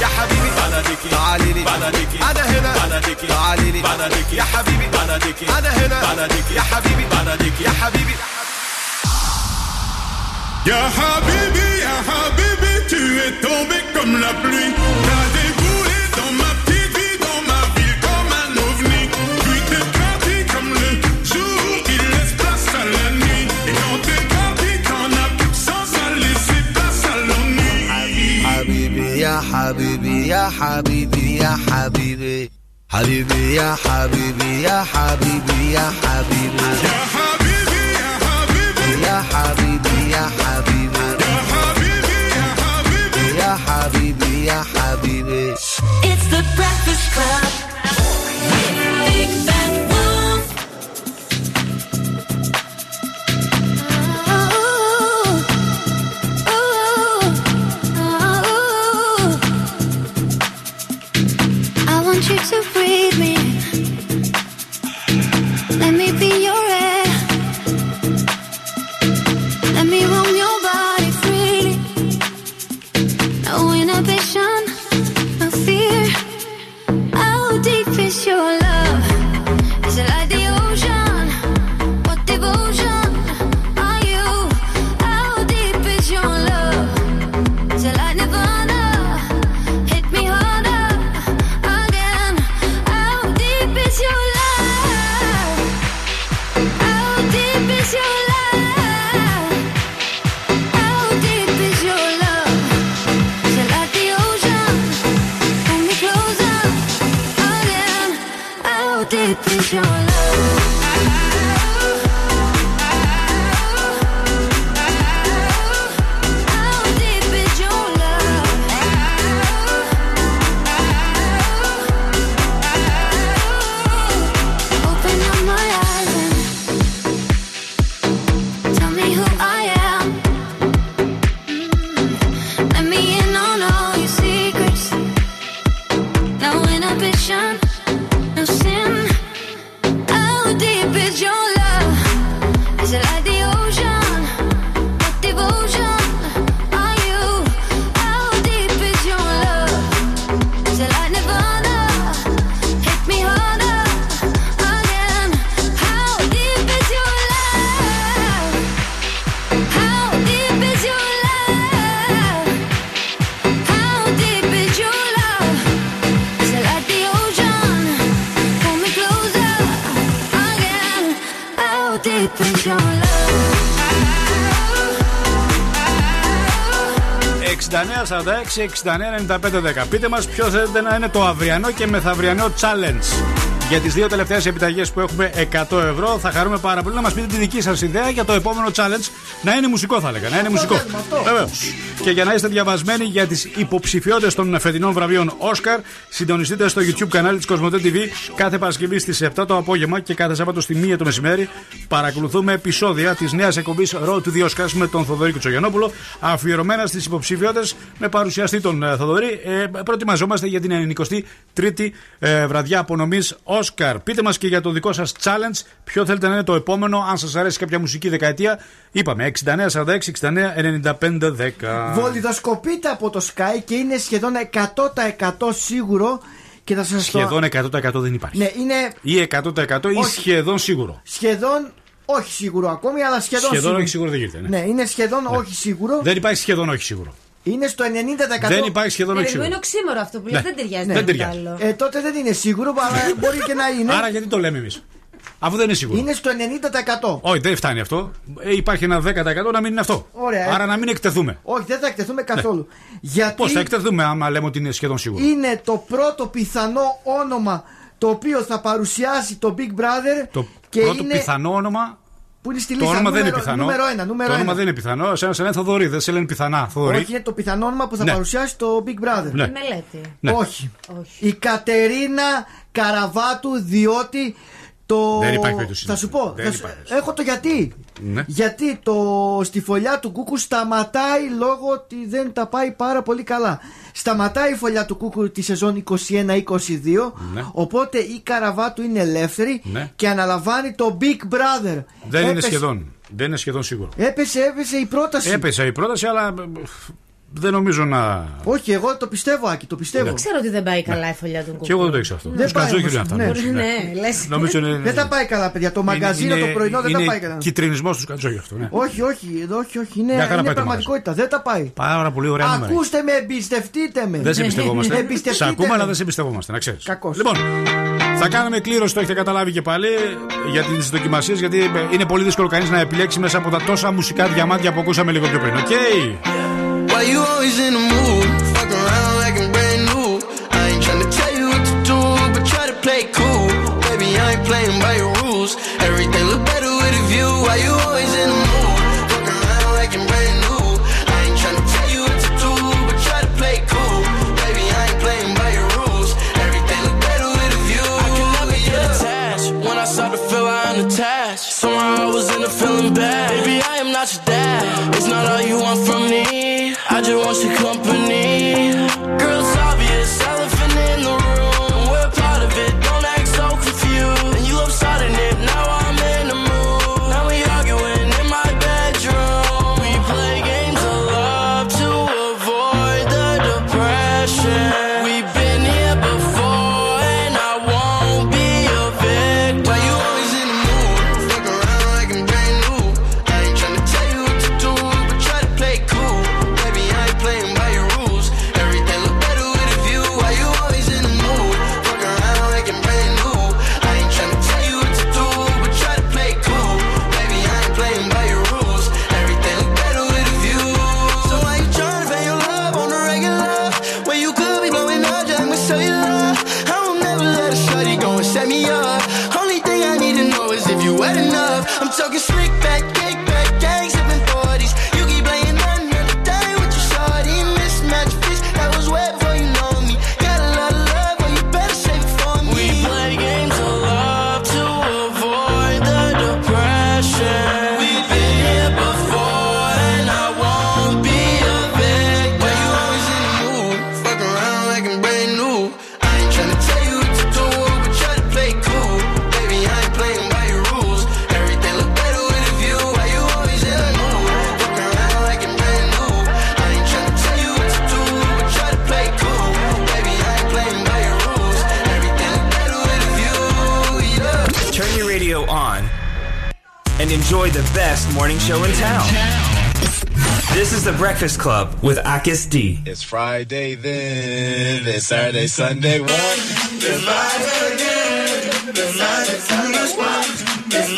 يا حبيبي بناديكي. تعالي لي. بناديكي. أنا هنا. بناديكي. تعالي لي. بناديكي. يا حبيبي. بناديكي. أنا هنا. بناديكي. يا حبيبي. بناديكي. يا حبيبي. Ya Habibi, Ya Habibi, tu es tombé comme la pluie. حبيبي يا حبيبي يا حبيبي يا حبيبي حبيبي يا حبيبي يا حبيبي يا حبيبي Ya Habibi, Ya Habibi, يا حبيبي يا حبيبي Ya Habibi, Ya Habibi. يا حبيبي يا حبيبي It's the Breakfast Club. Big your 69-46-69-95-10. Πείτε μας ποιος θέλετε να είναι το αυριανό και μεθαυριανό challenge. Για τις δύο τελευταίες επιταγές που έχουμε 100 ευρώ, θα χαρούμε πάρα πολύ να μας πείτε τη δική σας ιδέα για το επόμενο challenge. Να είναι μουσικό, θα έλεγα. Να είναι μουσικό. Βεβαίως. Και για να είστε διαβασμένοι για τις υποψηφιότητες των φετινών βραβείων Oscar, συντονιστείτε στο YouTube κανάλι της Κοσμοτέ TV κάθε Παρασκευή στις 7 το απόγευμα και κάθε Σάββατο στη 1 το μεσημέρι. Παρακολουθούμε επεισόδια της νέας εκπομπής Road to the Oscars με τον Θοδωρή Κουτσογιανόπουλο, αφιερωμένα στις υποψηφιότητες με παρουσιαστή τον ε, Θοδωρή. Ε, προετοιμαζόμαστε για την 93η ε, βραδιά απονομής Oscar. Πείτε μας και για το δικό σας challenge, ποιο θέλετε να είναι το επόμενο, αν σας αρέσει κάποια μουσική δεκαετία. Είπαμε 69, 46, 69, 95, 10. Βολιδοσκοπείται από το Sky και είναι σχεδόν 100% σίγουρο και θα σας το... Σχεδόν 100% δεν υπάρχει. Ναι, είναι Ή 100% ή Όχι. σχεδόν σίγουρο. σχεδόν όχι σίγουρο ακόμη, αλλά σχεδόν, Σχεδόν όχι σίγουρο δεν γίνεται. Ναι. Ναι, είναι σχεδόν όχι σίγουρο. Δεν υπάρχει σχεδόν όχι σίγουρο. Είναι στο 90%. Δεν υπάρχει σχεδόν όχι Περίπου σίγουρο. είναι οξύμορο αυτό που λέει. Ναι. Δεν ταιριάζει. Δεν με ταιριάζει. άλλο. Ε, τότε δεν είναι σίγουρο, αλλά μπορεί και να είναι. Άρα γιατί το λέμε εμείς; Αφού δεν είναι σίγουρο. Είναι στο 90%. Όχι, δεν φτάνει αυτό. Ε, υπάρχει ένα 10% να μην είναι αυτό. Ωραία. Άρα να μην εκτεθούμε. Όχι, δεν θα εκτεθούμε καθόλου. Γιατί Πώς θα εκτεθούμε άμα λέμε ότι είναι σχεδόν σίγουρο; είναι το πρώτο πιθανό όνομα το οποίο θα παρουσιάσει το Big Brother Το και πρώτο είναι πιθανό όνομα; που είναι στη Το λίστα. όνομα δεν είναι νούμερο, πιθανό. Νούμερο ένα, νούμερο το όνομα ένα. δεν είναι πιθανό. Σε σε λένε Θοδωρή, δεν σε λένε πιθανά. Θοδωρή. Όχι, είναι το πιθανό όνομα που θα Ναι. παρουσιάσει το Big Brother. Ναι. Η μελέτη. Ναι. Όχι. Όχι. Η Κατερίνα Καραβάτου, διότι το. Δεν υπάρχει περίπτωση. Θα σου πω. Δεν θα σου- υπάρχει. Έχω το γιατί. Ναι. Γιατί το στη φωλιά του Κούκου σταματάει λόγω ότι δεν τα πάει πάρα πολύ καλά. Σταματάει η φωλιά του Κούκου τη σεζόν 21-22. Ναι. Οπότε η Καραβάτου είναι ελεύθερη Ναι. και αναλαμβάνει το Big Brother. Δεν είναι Έπεσε- σχεδόν. Δεν είναι σχεδόν σίγουρο. Έπεσε, έπεσε η πρόταση. Έπεσε η πρόταση, αλλά ε, δεν νομίζω να. Όχι, εγώ το πιστεύω, Άκη, το πιστεύω. Δεν ξέρω ότι δεν πάει καλά η φωλιά του κουκού. Και εγώ δεν το ήξερα αυτό. Δεν Του πάει Καντζόχυρου όμως, είναι αυτά. ναι. νομίζω, Ναι, λες. Νομίζω είναι. Δεν τα πάει καλά, παιδιά. Το μαγκαζίνο το πρωινό δεν τα πάει καλά. Είναι κυτρινισμός του Καντζόχυρου αυτό. Ναι. Όχι, όχι, εδώ όχι, όχι. Είναι, Μια χαρά είναι πάει το πραγματικότητα. Δεν τα πάει. Πάρα πολύ ωραία νούμερα. Ακούστε με, εμπιστευτείτε με. Δεν σε εμπιστευόμαστε. Εμπιστευτείτε Σε ακούμε, με. αλλά δεν σε εμπιστευόμαστε, να ξέρεις. Κακώς. Λοιπόν, θα κάνουμε κλήρωση, το έχετε καταλάβει και πάλι, για τις δοκιμασίες, γιατί ε, είναι πολύ δύσκολο κανείς να επιλέξει μέσα από τα τόσα μουσικά διαμάντια που ακούσαμε λίγο πιο πριν. OK; Why you always in the mood? Fuck around like I'm brand new. I ain't tryna tell you what to do, but try to play cool. Baby, I ain't playing by your rules. Everything look better with a view. Why you always in the mood? Fuck around like I'm brand new. I ain't tryna tell you what to do, but try to play cool. Baby, I ain't playing by your rules. Everything look better with a view. I can never get attached. When I start to feel I'm attached. Somehow I was in a feeling bad. Baby, I am not your dad she come best morning show in town. This is the Breakfast Club with Akis D. It's Friday then, it's Saturday, Sunday, one. It's live again. It's live, it's fun. It's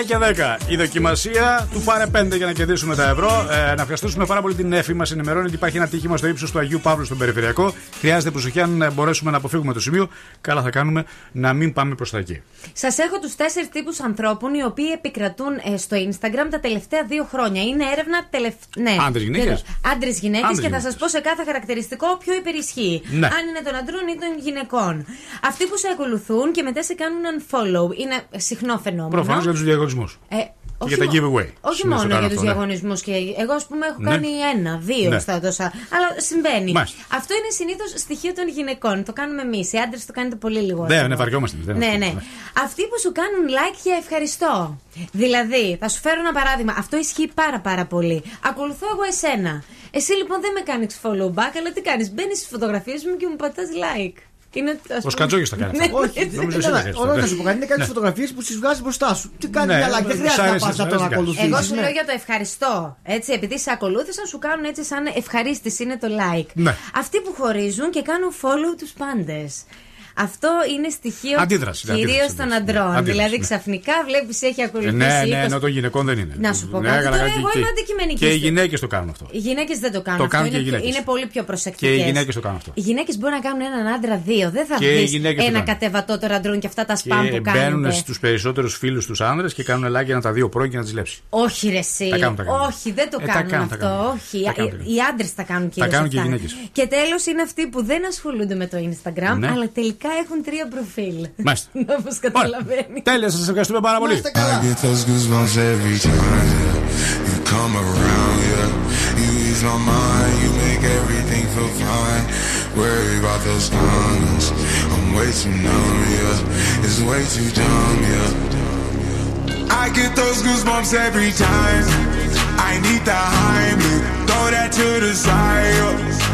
10 και 10. Η δοκιμασία του πάρε 5 για να κερδίσουμε τα ευρώ. Ε, να ευχαριστήσουμε πάρα πολύ την Εφη. Μας ενημερώνει ότι υπάρχει ένα τύχημα στο ύψος του Αγίου Παύλου στον Περιφερειακό. Χρειάζεται προσοχή αν ε, μπορέσουμε να αποφύγουμε το σημείο. Καλά θα κάνουμε να μην πάμε προς τα εκεί. Σας έχω τους τέσσερις τύπους ανθρώπων οι οποίοι επικρατούν ε, στο Instagram τα τελευταία δύο χρόνια. Είναι έρευνα τελευταία. Ναι. Άντρες, γυναίκες; Άντρες γυναίκες Άντρες, και θα σας γυναίκες. πω σε κάθε χαρακτηριστικό ποιο υπερισχύει. Ναι. Αν είναι των αντρών ή των γυναικών. Αυτοί που σε ακολουθούν και μετά σε κάνουν unfollow είναι συχνό φαινόμενο. Προφανώς για τους διαγωνισμούς. Ε, Και όχι για τα μο- giveaway. Όχι Συνήθως μόνο το κάνω για τους αυτό, ναι. διαγωνισμούς. Και εγώ, ας πούμε, έχω Ναι. κάνει ένα, δύο Ναι. στα τόσα. Αλλά συμβαίνει. Μάλιστα. Αυτό είναι συνήθως στοιχείο των γυναικών. Το κάνουμε εμείς. Οι άντρες το κάνετε πολύ λιγότερο. Δεν, ναι, βαριόμαστε. δεν Ναι, είναι ναι. Αυτοί που σου κάνουν like για ευχαριστώ. Δηλαδή, θα σου φέρω ένα παράδειγμα. Αυτό ισχύει πάρα πάρα πολύ. Ακολουθώ εγώ εσένα. Εσύ λοιπόν δεν με κάνεις follow back, αλλά τι κάνεις; Μπαίνεις στις φωτογραφίες μου και μου πατάς like. Είναι, ας Ο πούμε- Σκατζόγης τα κάνει Ναι, αυτά. ναι, Όχι, Νομίζω εσύ καλά, τα κάνεις Όλα αυτά. να σου πω κάτι είναι κάτι Ναι. φωτογραφίες που τι βγάζεις μπροστά σου. Τι κάνει Ναι, για like, δεν σ' χρειάζεται να αρέσει, πας σ' να τον αρέσει, ακολουθήσει. Εγώ σου λέω για το ευχαριστώ. Έτσι, επειδή σε ακολούθησαν, σου κάνουν έτσι σαν ευχαρίστηση είναι το like. Ναι. Αυτοί που χωρίζουν και κάνουν follow τους πάντες. Αυτό είναι στοιχείο Αντίδραση, κυρίως αντίδραση, των ναι. αντρών. Αντίδραση, δηλαδή ναι. ξαφνικά βλέπεις έχει Ε, ακολουθήσει. Ναι, ναι, 20 ενώ των γυναικών δεν είναι. Να σου πω Ναι, κάτι. καλά, Τώρα και- εγώ και- είμαι αντικειμενική. Και οι γυναίκες το κάνουν αυτό. Οι γυναίκες δεν το κάνουν Το αυτό. κάνουν και είναι, οι γυναίκες. είναι πολύ πιο προσεκτικές. Και οι γυναίκες το κάνουν αυτό. Οι γυναίκες μπορεί να κάνουν έναν άντρα δύο. Δεν θα Και οι δει γυναίκες το ένα κάνουν. κατεβατό των αντρών και αυτά τα σπαμ Και που μπαίνουν κάνουν. στους περισσότερους φίλους τους άνδρες και κάνουν like για να τα δει ο πρώην και να τις λέψει. Όχι, ρε, εσύ. Τα κάνουν, τα κάνουν. Όχι, δεν το Ε, τα κάνουν κάνουν, τα αυτό. κάνουν. Όχι. Τα κάνουν, τα κάνουν. Οι άντρες τα κάνουν κυρίως. κάνουν και οι γυναίκες. Και τέλος είναι αυτοί που δεν ασχολούνται με το Instagram, Ναι. αλλά τελικά έχουν τρία προφίλ. Μάλιστα. Όπω καταλαβαίνει. Τέλεια, σα ευχαριστούμε πάρα πολύ. I get those goosebumps every time yeah. you come around. Yeah, you ease my mind, you make everything feel fine. Worry about those comments, I'm way too numb. Yeah, it's way too dumb. Yeah, I get those goosebumps every time. I need the Heimlich, throw that to the side. yeah.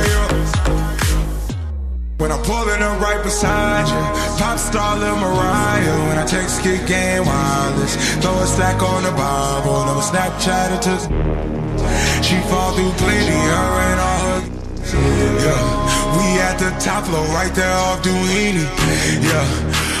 those comments. pulling up right beside you. Pop star Lil Mariah. When I text kick game wireless, throw a stack on the Bible. Never Snapchat it to. She fall through plenty, her and all her. Yeah, we at the top floor, right there off Duini. Yeah.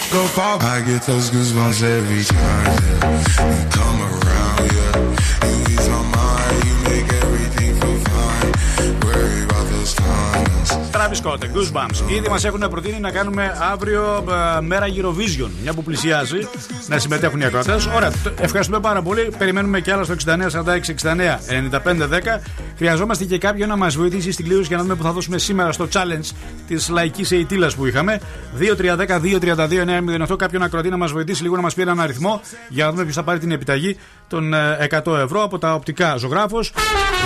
go far. I get those goosebumps every time yeah. you come around, yeah. You ease my mind, you make everything feel fine. Worry about those times. Travis Scott, Goosebumps. Ήδη μα έχουν προτείνει να κάνουμε αύριο ε, μέρα Eurovision. Μια που πλησιάζει να συμμετέχουν οι ακροατές. Ωραία, το- ευχαριστούμε πάρα πολύ. Περιμένουμε και άλλα στο 69 46 69 95 10. Χρειαζόμαστε και κάποιον να μας βοηθήσει στην κλήρωση για να δούμε που θα δώσουμε σήμερα στο challenge της λαϊκής αιτήλα που είχαμε. 2-3-10-2-32-9-08. Κάποιον ακροατή να μας βοηθήσει λίγο να μας πει έναν αριθμό για να δούμε ποιος θα πάρει την επιταγή των ε, 100 ευρώ από τα οπτικά ζωγράφο.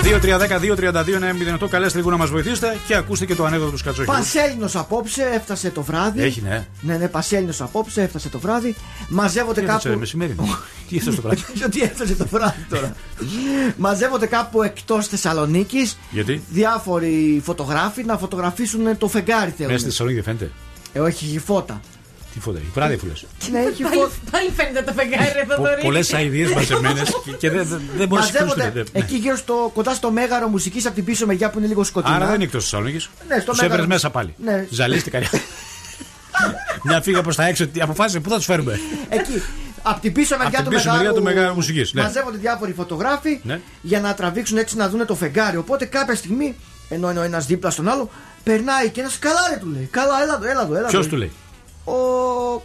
2-3-10-2-32-9-08. Καλέστε λίγο να μας βοηθήσετε και ακούστε και το ανέκδοτο του Σκατσόχη. Πασέλινος απόψε, έφτασε το βράδυ. Έχει, ναι. Ναι, ναι, Πασέλινος απόψε, έφτασε το βράδυ. Μαζεύονται Τι έφτασε, κάπου. μεσημέρι. [LAUGHS] Τι έφτασε το βράδυ; [LAUGHS] Τι έφτασε το βράδυ τώρα; Μαζεύονται κάπου εκτός Θεσσαλονίκης Γιατί; διάφοροι φωτογράφοι να φωτογραφίσουν το φεγγάρι θέλουν. Μέσα στη Θεσσαλονίκη δεν φαίνεται; Ε, όχι, έχει φώτα. Τι φώτα, η βράδυ που λες. [LAUGHS] Ναι, έχει Πάλι, φώτα. πάλι φαίνεται το φεγγάρι εδώ το Πολλές αειδίε μαζεμένες και δεν, δεν, δεν μπορείς να Μαζεύονται σηκώσει. εκεί γύρω στο, κοντά στο μέγαρο μουσικής από την πίσω μεριά που είναι λίγο σκοτεινά. Άρα δεν είναι εκτός Θεσσαλονίκης. Ναι, στο Τους Μέγαρο. έφερε μέσα πάλι. Ναι. Ζαλίστηκα. Μια φύγα προς τα έξω. Τι αποφάσισε, πού θα τους φέρουμε; Εκεί. Από την πίσω μεριά την του πίσω μεριά του Μεγάρου Μουσικής, ναι. Μαζεύονται διάφοροι φωτογράφοι Ναι. για να τραβήξουν έτσι να δουν το φεγγάρι. Οπότε κάποια στιγμή, ενώ είναι ο ένας δίπλα στον άλλο, περνάει και ένας καλά ρε του λέει. Καλά, έλα εδώ, έλα εδώ. Έλα Ποιος εδώ». του λέει; Ο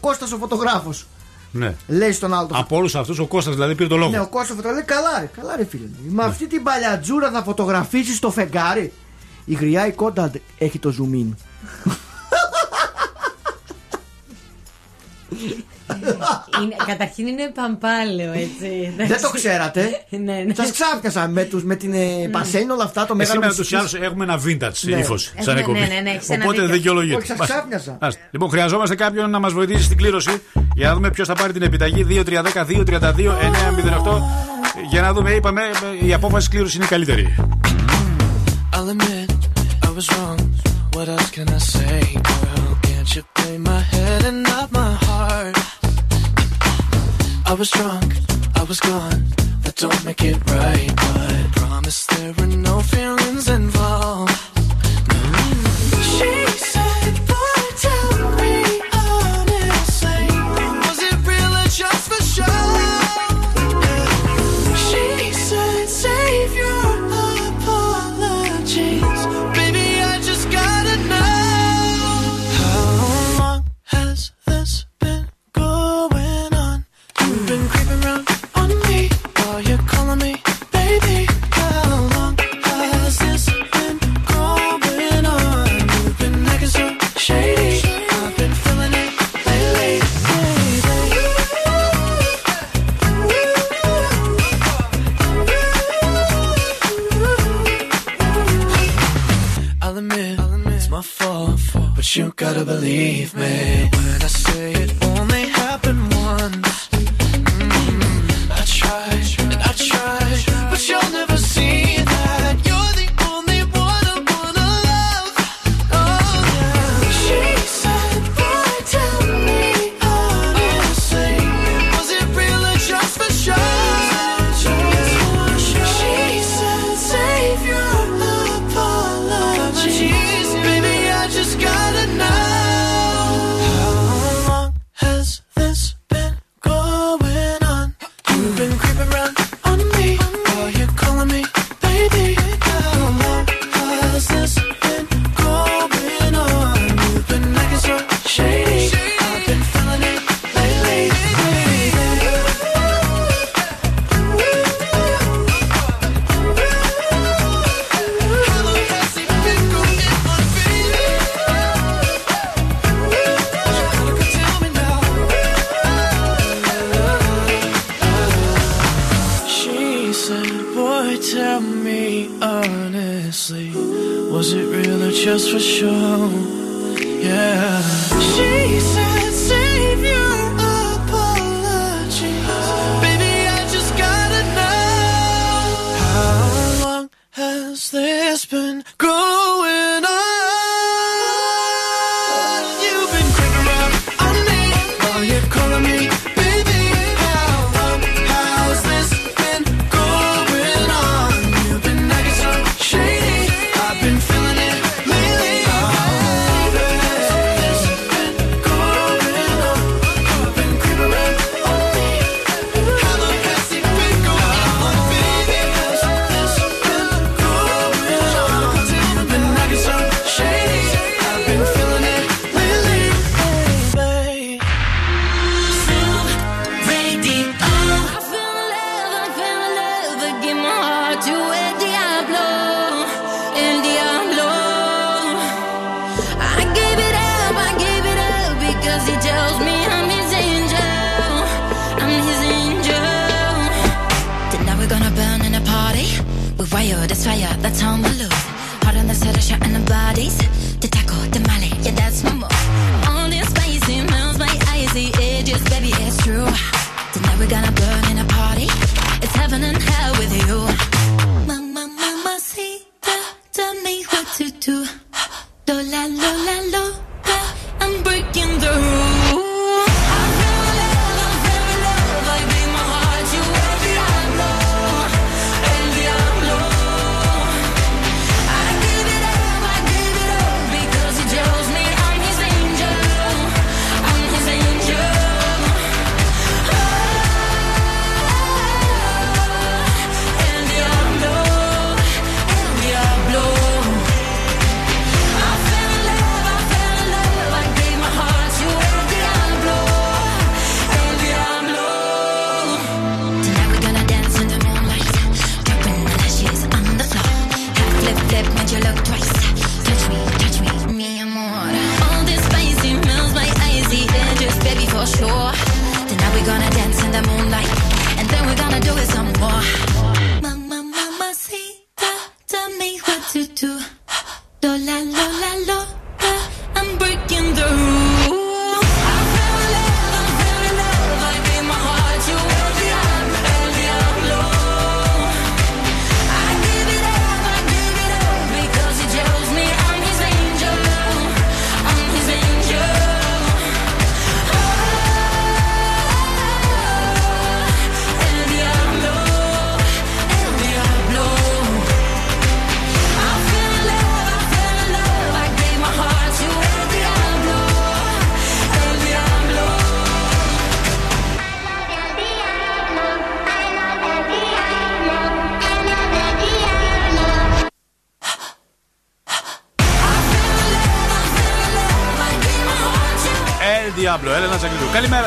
Κώστας ο φωτογράφος. Ναι. Λέει στον άλλο. το Από όλους αυτούς ο Κώστας δηλαδή πήρε το λόγο. Ναι, ο Κώστας ο φωτογράφος λέει καλά ρε, καλά ρε φίλε. Με αυτή την παλιατζούρα θα φωτογραφίσεις το φεγγάρι. Η γριά η κόντα έχει το zoom in. [LAUGHS] Είναι, καταρχήν είναι παμπάλαιο, έτσι. Δεν το ξέρατε. ναι, ναι. Σας ξάφιασα με, τους, με την ε, Πασέιν όλα αυτά το Ε, μέγαρο σήμερα τους μουσικής. ή άλλους έχουμε ένα vintage Ναι. ύφος Ε, σαν ναι, εκπομπή. ναι, ναι, ναι, έχεις ένα Οπότε δίκιο. δικαιολογείται. Όχι, σας Μάλιστα. ξάφνιαζα. Μάλιστα. Λοιπόν, χρειαζόμαστε κάποιον να μας βοηθήσει στην κλήρωση για να δούμε ποιος θα πάρει την επιταγή 2-3-10-2-32-9-08. Για να δούμε, είπαμε, η απόφαση κλήρωσης είναι η καλύτερη. I'll admit I was wrong. What else can I say, girl? Can't you play my head and not my heart? I was drunk, I was gone. That don't make it right, but I promise there were no feelings involved. Gotta believe me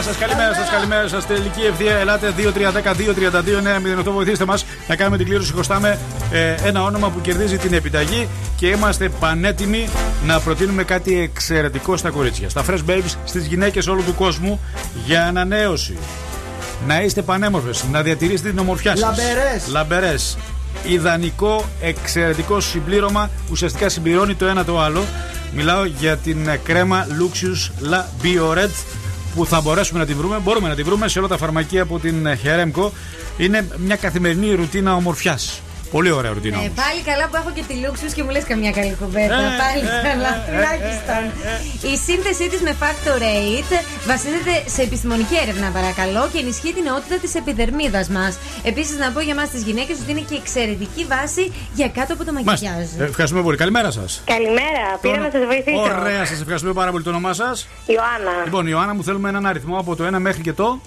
σας, καλημέρα σας, καλημέρα σας. Τελική ευθεία, ελάτε 2-3-10-2-32-9. Βοηθήστε μας να κάνουμε την κλήρωση. Χρωστάμε ε, ένα όνομα που κερδίζει την επιταγή και είμαστε πανέτοιμοι να προτείνουμε κάτι εξαιρετικό στα κορίτσια. Στα Fresh Babes, στις γυναίκες όλου του κόσμου για ανανέωση. Να είστε πανέμορφες, να διατηρήσετε την ομορφιά σας. Λαμπερές. Λαμπερές. Ιδανικό, εξαιρετικό συμπλήρωμα. Ουσιαστικά συμπληρώνει το ένα το άλλο. Μιλάω για την ε, κρέμα Luxus La Biored που θα μπορέσουμε να την βρούμε. Μπορούμε να την βρούμε σε όλα τα φαρμακεία από την ε, Heremco. Είναι μια καθημερινή ρουτίνα ομορφιάς. Πολύ ωραία ρουτίνα. Ε, όμως. πάλι καλά που έχω και τη Luxus και μου λες καμιά καλή κουβέντα. Ε, πάλι ε, καλά, ε, τουλάχιστον. Η σύνθεσή της με Factor 8 βασίζεται σε επιστημονική έρευνα, παρακαλώ, και ενισχύει την νεότητα της επιδερμίδας μας. Επίσης, να πω για εμάς τις γυναίκες ότι είναι και εξαιρετική βάση για κάτω από το Μάλιστα. μακιγιάζ. Ε, ευχαριστούμε πολύ. Καλημέρα σας. Καλημέρα, πήρα να σας βοηθήσω. Ωραία, σας ευχαριστούμε πάρα πολύ το όνομά σας; Ιωάννα. Λοιπόν, Ιωάννα, μου θέλουμε έναν αριθμό από το 1 μέχρι και το;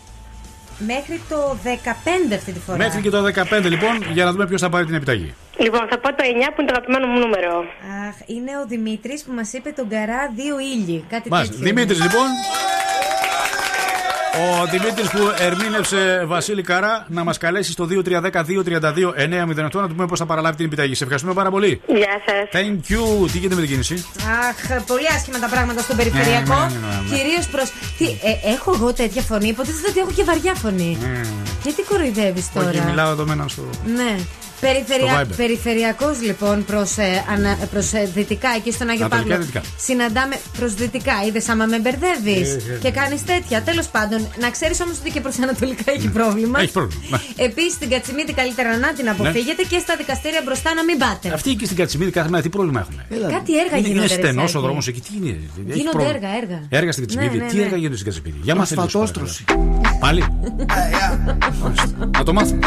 Μέχρι το 15 αυτή τη φορά. Μέχρι και το 15, λοιπόν, για να δούμε ποιος θα πάρει την επιταγή. Λοιπόν, θα πω το 9 που είναι το αγαπημένο μου νούμερο. Αχ, είναι ο Δημήτρης που μας είπε τον καρά δύο ήλιοι. Κάτι Μάλιστα. τέτοιο. Δημήτρης, λοιπόν. Ο Δημήτρης που ερμήνευσε Βασίλη Καρά να μας καλέσει στο 2310-232-908 να του πούμε πώς θα παραλάβει την επιταγή. Σε ευχαριστούμε πάρα πολύ. Γεια σας. Thank you. Τι γίνεται με την κίνηση; Αχ, πολύ άσχημα τα πράγματα στο περιφερειακό. Ναι, ναι, ναι, ναι. Κυρίως προ. Τι, ε, έχω εγώ τέτοια φωνή, υποτίθεται ότι έχω και βαριά φωνή. Ε, Γιατί κοροϊδεύεις τώρα; Όχι, μιλάω εδώ με έναν στο. Ναι. Περιφερεια... Viber. Περιφερειακός λοιπόν προς προς, ε, δυτικά, εκεί στον Άγιο Ανατολικά, Παύλο. δυτικά. Συναντάμε προς δυτικά. Είδες άμα με μπερδεύεις Ε, ε, και κάνεις τέτοια. Τέλος πάντων, να ξέρεις όμως ότι και προς Ανατολικά έχει πρόβλημα. Έχει πρόβλημα. Ναι. Επίσης στην Κατσιμίδη καλύτερα να την αποφύγετε και στα δικαστήρια μπροστά να μην πάτε. Αυτοί εκεί στην Κατσιμίδη κάθε μέρα τι πρόβλημα έχουν. Κάτι έργα είναι, γίνονται. είναι ρε στενός ο Σάκη. δρόμος εκεί. Τι είναι. έχει Γίνονται πρόβλημα; έργα, έργα. Έργα στην Κατσιμίδη. Ναι, ναι, Τι ναι. έργα γίνονται στην Κατσιμίδη. Για μάθε λίγο. Ασφαλτόστρωση. Πάλι. Να το μάθουμε.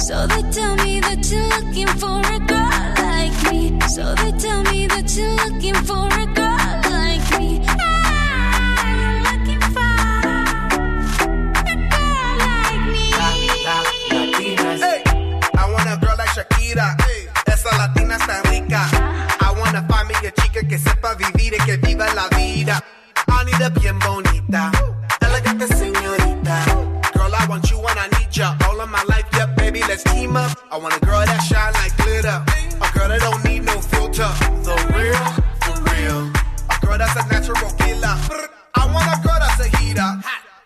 So they tell me that you're looking for a girl like me. So they tell me that you're looking for a girl like me. Ah, I'm looking for a girl like me. Hey, Shakira. Esa latina está rica. I wanna find me a chica que sepa vivir y que viva la vida. I need a bien bonita, elegante señorita. Girl, I want you and I need ya Team up. I want a girl that shine like glitter, a girl that don't need no filter. The real, for real. A girl that's a natural killer. I want a girl that's a heater.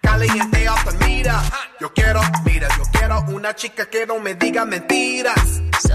Caliente off the meter. Yo quiero, mira, yo quiero una chica que no me diga mentiras. So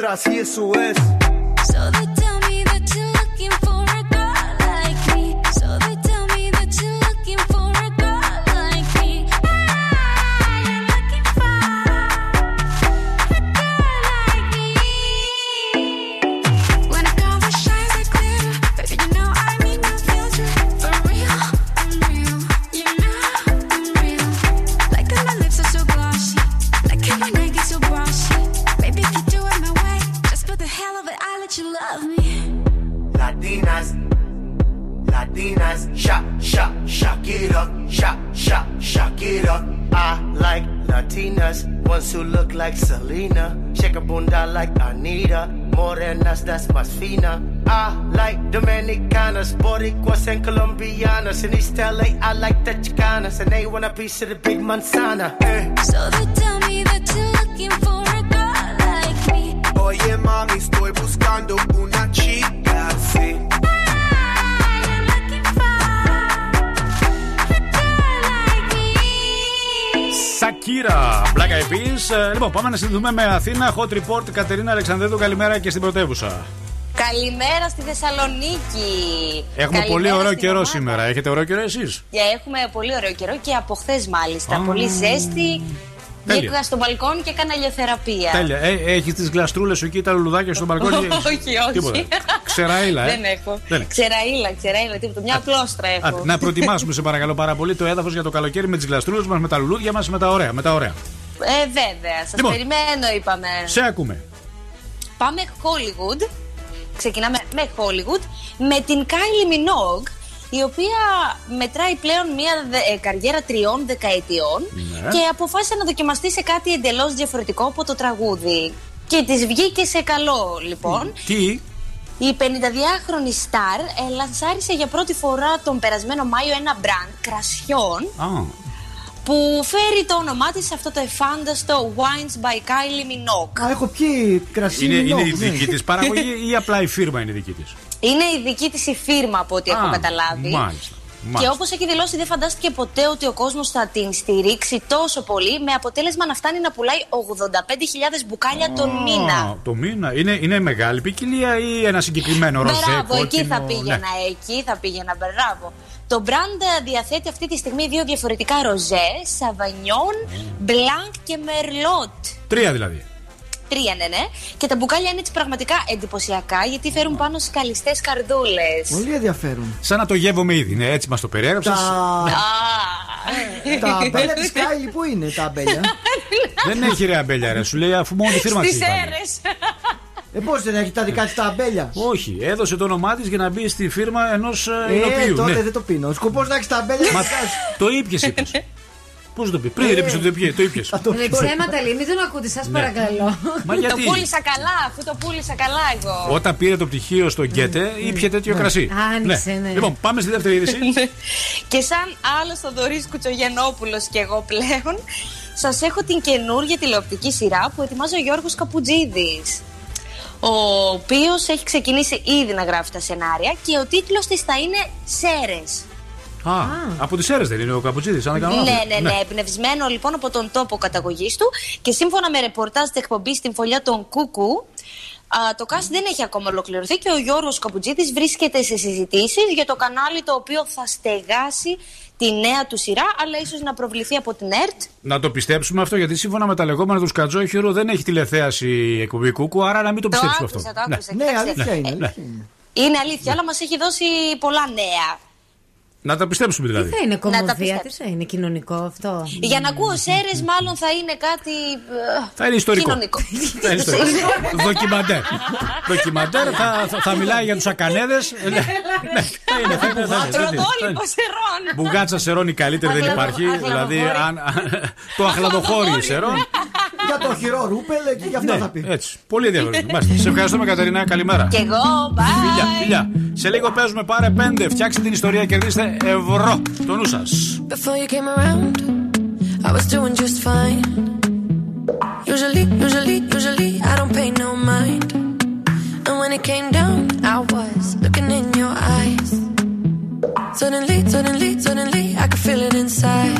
atrás y eso es. Want a piece of the big manzana. Eh. So they tell me that you're looking for a girl like me. Oye mami, estoy buscando una chica, sí. I'm looking for a girl like me. Σακύρα, Black Eyed Peas. Ε, Λοιπόν, πάμε να συνδεθούμε με Αθήνα. Hot Report, Κατερίνα Αλεξανδρέδου. Καλημέρα και στην πρωτεύουσα. Καλημέρα στη Θεσσαλονίκη. Έχουμε Καλημέρα πολύ ωραίο στην καιρό ομάδα. σήμερα. Έχετε ωραίο καιρό εσείς; Και έχουμε πολύ ωραίο καιρό και από χθες μάλιστα. Α. Πολύ ζέστη. Τέλεια. Βγήκα στο μπαλκόνι και έκανα ηλιοθεραπεία. Τέλεια. Ε, Έχεις τις γλαστρούλες σου εκεί, τα λουλουδάκια στο μπαλκόνι; [LAUGHS] όχι, όχι. Τίποτα. Ξεραίλα, ε. Δεν έχω. Δεν έχεις. Ξεραίλα, ξεραίλα, τίποτα. Μια απλόστρα έχω. Άντε, να προετοιμάσουμε σε παρακαλώ πάρα πολύ το έδαφος για το καλοκαίρι με τις γλαστρούλες μας, με τα λουλούδια μας, με τα ωραία. Με τα ωραία. Ε, βέβαια. Σας Λοιπόν. περιμένω, είπαμε. Σε ακούμε. Πάμε Hollywood. Ξεκινάμε με Hollywood με την Kylie Minogue η οποία μετράει πλέον μια δε- ε, καριέρα τριών δεκαετιών Ναι. και αποφάσισε να δοκιμαστεί σε κάτι εντελώς διαφορετικό από το τραγούδι. Και της βγήκε σε καλό λοιπόν. Τι; Η 52χρονη Star ε, λανσάρισε για πρώτη φορά τον περασμένο Μάιο ένα μπραντ κρασιών Α, που φέρει το όνομά της σε αυτό το εφάνταστο Wines by Kylie Minogue. Α, έχω πιει κρασί. είναι, μηνό, είναι η ναι. δική της παραγωγή ή [LAUGHS] απλά η φίρμα είναι η δική της; Είναι η δική της η φίρμα από ό,τι έχω Α, καταλάβει. Μάλιστα. Και μάλιστα. όπως έχει δηλώσει, δεν φαντάστηκε ποτέ ότι ο κόσμος θα την στηρίξει τόσο πολύ, με αποτέλεσμα να φτάνει να πουλάει 85.000 μπουκάλια τον Α, μήνα. Το μήνα. Είναι, είναι μεγάλη ποικιλία ή ένα συγκεκριμένο ροζέ, Μπράβο, εκεί κόκκινο, θα πήγαινα, ναι. εκεί θα πήγαινα, μπράβο. Το brand ε, διαθέτει αυτή τη στιγμή δύο διαφορετικά ροζές, σαβανιόν, μπλανκ και μερλότ. Τρία δηλαδή. Τρία, ναι, ναι. Και τα μπουκάλια είναι έτσι πραγματικά εντυπωσιακά γιατί φέρουν πάνω σκαλιστές καρδούλες. Πολύ ενδιαφέρον. Σαν να το γεύομαι ήδη. Ναι, έτσι μας το περιέγραψες. Τα αμπέλια της Κάιλι που είναι τα αμπέλια; Δεν έχει ρε αμπέλια, ρε. Σου λέει αφού μόνο τη φίρμα Στις της βάλει. αίρε. Ε, πώς δεν έχει τα δικά της τα αμπέλια; Όχι, έδωσε το όνομά της για να μπει στη φίρμα ενός Ε, υλοποιού. τότε ναι. δεν το πίνω. Ο σκοπός να έχεις τα αμπέλια. Μα το ήπιες, είπες. Πώς το πεις, πριν δεν είπε ότι το πιέ, το ήπιες. Με ψέματα λέει, μην τον ακούτε, σας Ναι. παρακαλώ. Μα γιατί; Το πούλησα καλά, αφού το πούλησα καλά εγώ. Όταν πήρε το πτυχίο στο Γκέτε, ήπια τέτοιο κρασί. Άνοιξε, ναι. Λοιπόν, πάμε στη δεύτερη είδηση. Και σαν άλλο Θοδωρή Κουτσογενόπουλο και εγώ πλέον, σας έχω την καινούργια τηλεοπτική σειρά που ετοιμάζει ο Γιώργος Καπουτζίδη. Ο οποίος έχει ξεκινήσει ήδη να γράφει τα σενάρια και ο τίτλος της θα είναι Σέρες. Α, από τις αίρε δεν είναι ο Καπουτσίδης, αν δεν κάνω λάθος. Ναι, ναι, ναι. Εμπνευσμένο λοιπόν από τον τόπο καταγωγής του και σύμφωνα με ρεπορτάζ της εκπομπής στην φωλιά των Κούκου. Α, το cast δεν έχει ακόμα ολοκληρωθεί και ο Γιώργος Καπουτζίδης βρίσκεται σε συζητήσεις για το κανάλι το οποίο θα στεγάσει τη νέα του σειρά, αλλά ίσως να προβληθεί από την ΕΡΤ. Να το πιστέψουμε αυτό, γιατί σύμφωνα με τα λεγόμενα τους Σκατζόχυρου δεν έχει τηλεθέαση η εκπομπή Κούκου, άρα να μην το Το πιστέψουμε άκουσα, αυτό. το άκουσα. Ναι, Κοιτάξτε. αλήθεια είναι. Ναι. Είναι αλήθεια, αλλά μας έχει δώσει πολλά νέα. Να τα πιστέψουμε Τι δηλαδή. θα είναι Να τα κομμωδία, πιστέψω. τι θα είναι κοινωνικό αυτό; Για να ακούω σέρες μάλλον θα είναι κάτι ε, Θα είναι ιστορικό. κοινωνικό. Θα είναι ιστορικό. [LAUGHS] Δοκιμαντέρ. Δοκιμαντέρ θα, θα, θα μιλάει για τους ακανέδες. ναι, ναι, θα είναι. Θα είναι, θα είναι. Πρωτόλυπο σερών. Μπουγάτσα σερών η καλύτερη δεν υπάρχει. Δηλαδή, αν, το αχλαδοχώρι σερών. [LAUGHS] Για το χειρό ρούπελ και γι' αυτό Ναι, θα πει. έτσι. Πολύ ενδιαφέρον. Μάλιστα. Σε ευχαριστούμε, Κατερίνα. Καλημέρα. Κι εγώ, bye. Φιλιά, φιλιά. Σε λίγο παίζουμε πάρε πέντε. Φτιάξτε την ιστορία, κερδίστε ευρώ. Το νου σα. Before you came around, I was doing just fine. Usually, usually, usually, I don't pay no mind. And when it came down, I was looking in your eyes. Suddenly, suddenly, suddenly, I could feel it inside.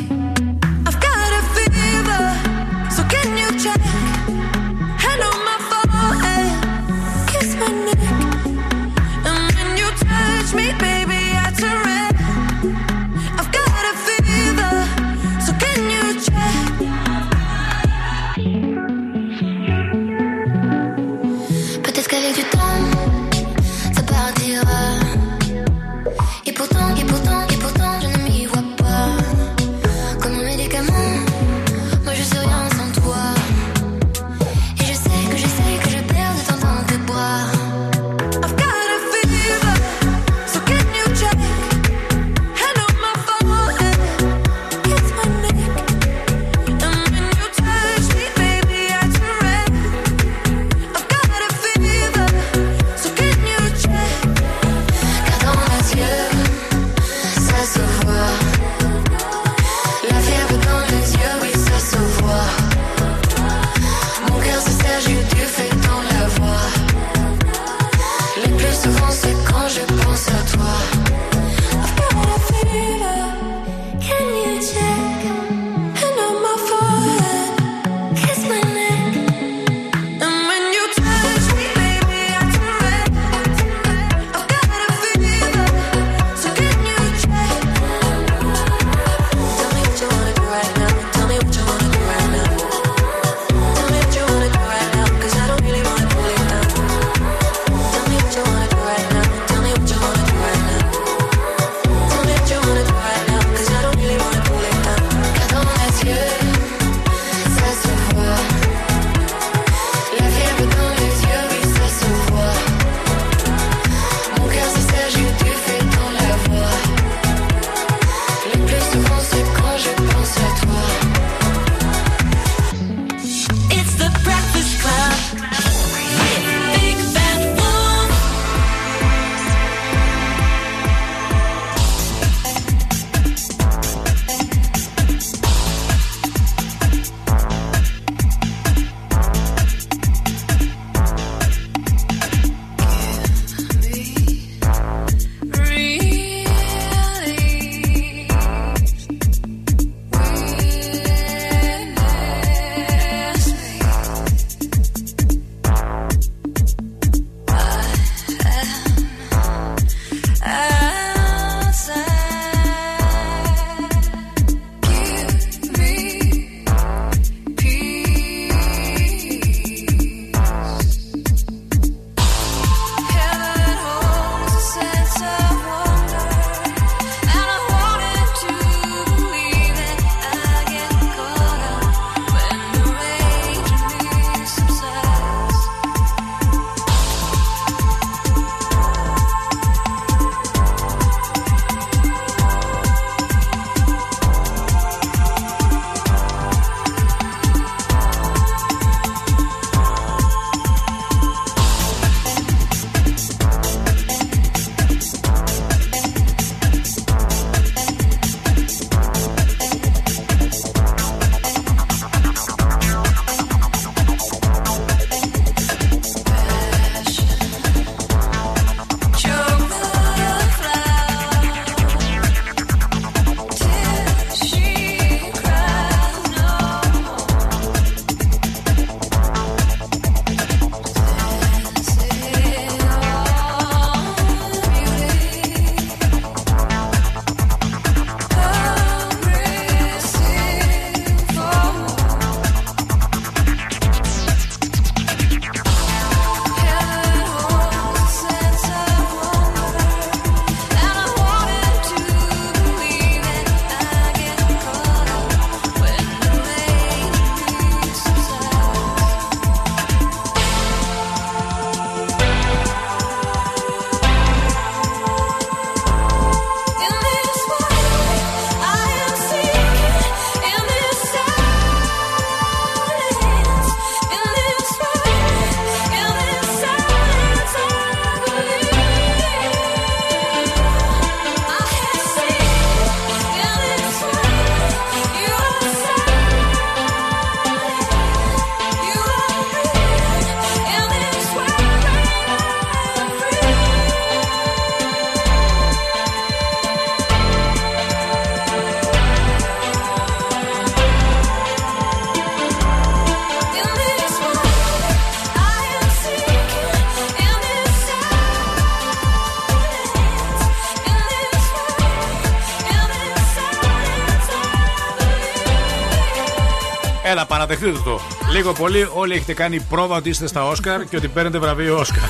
Έλα, παραδεχτείτε το. Λίγο πολύ όλοι έχετε κάνει πρόβα ότι είστε στα Όσκαρ και ότι παίρνετε βραβείο Όσκαρ.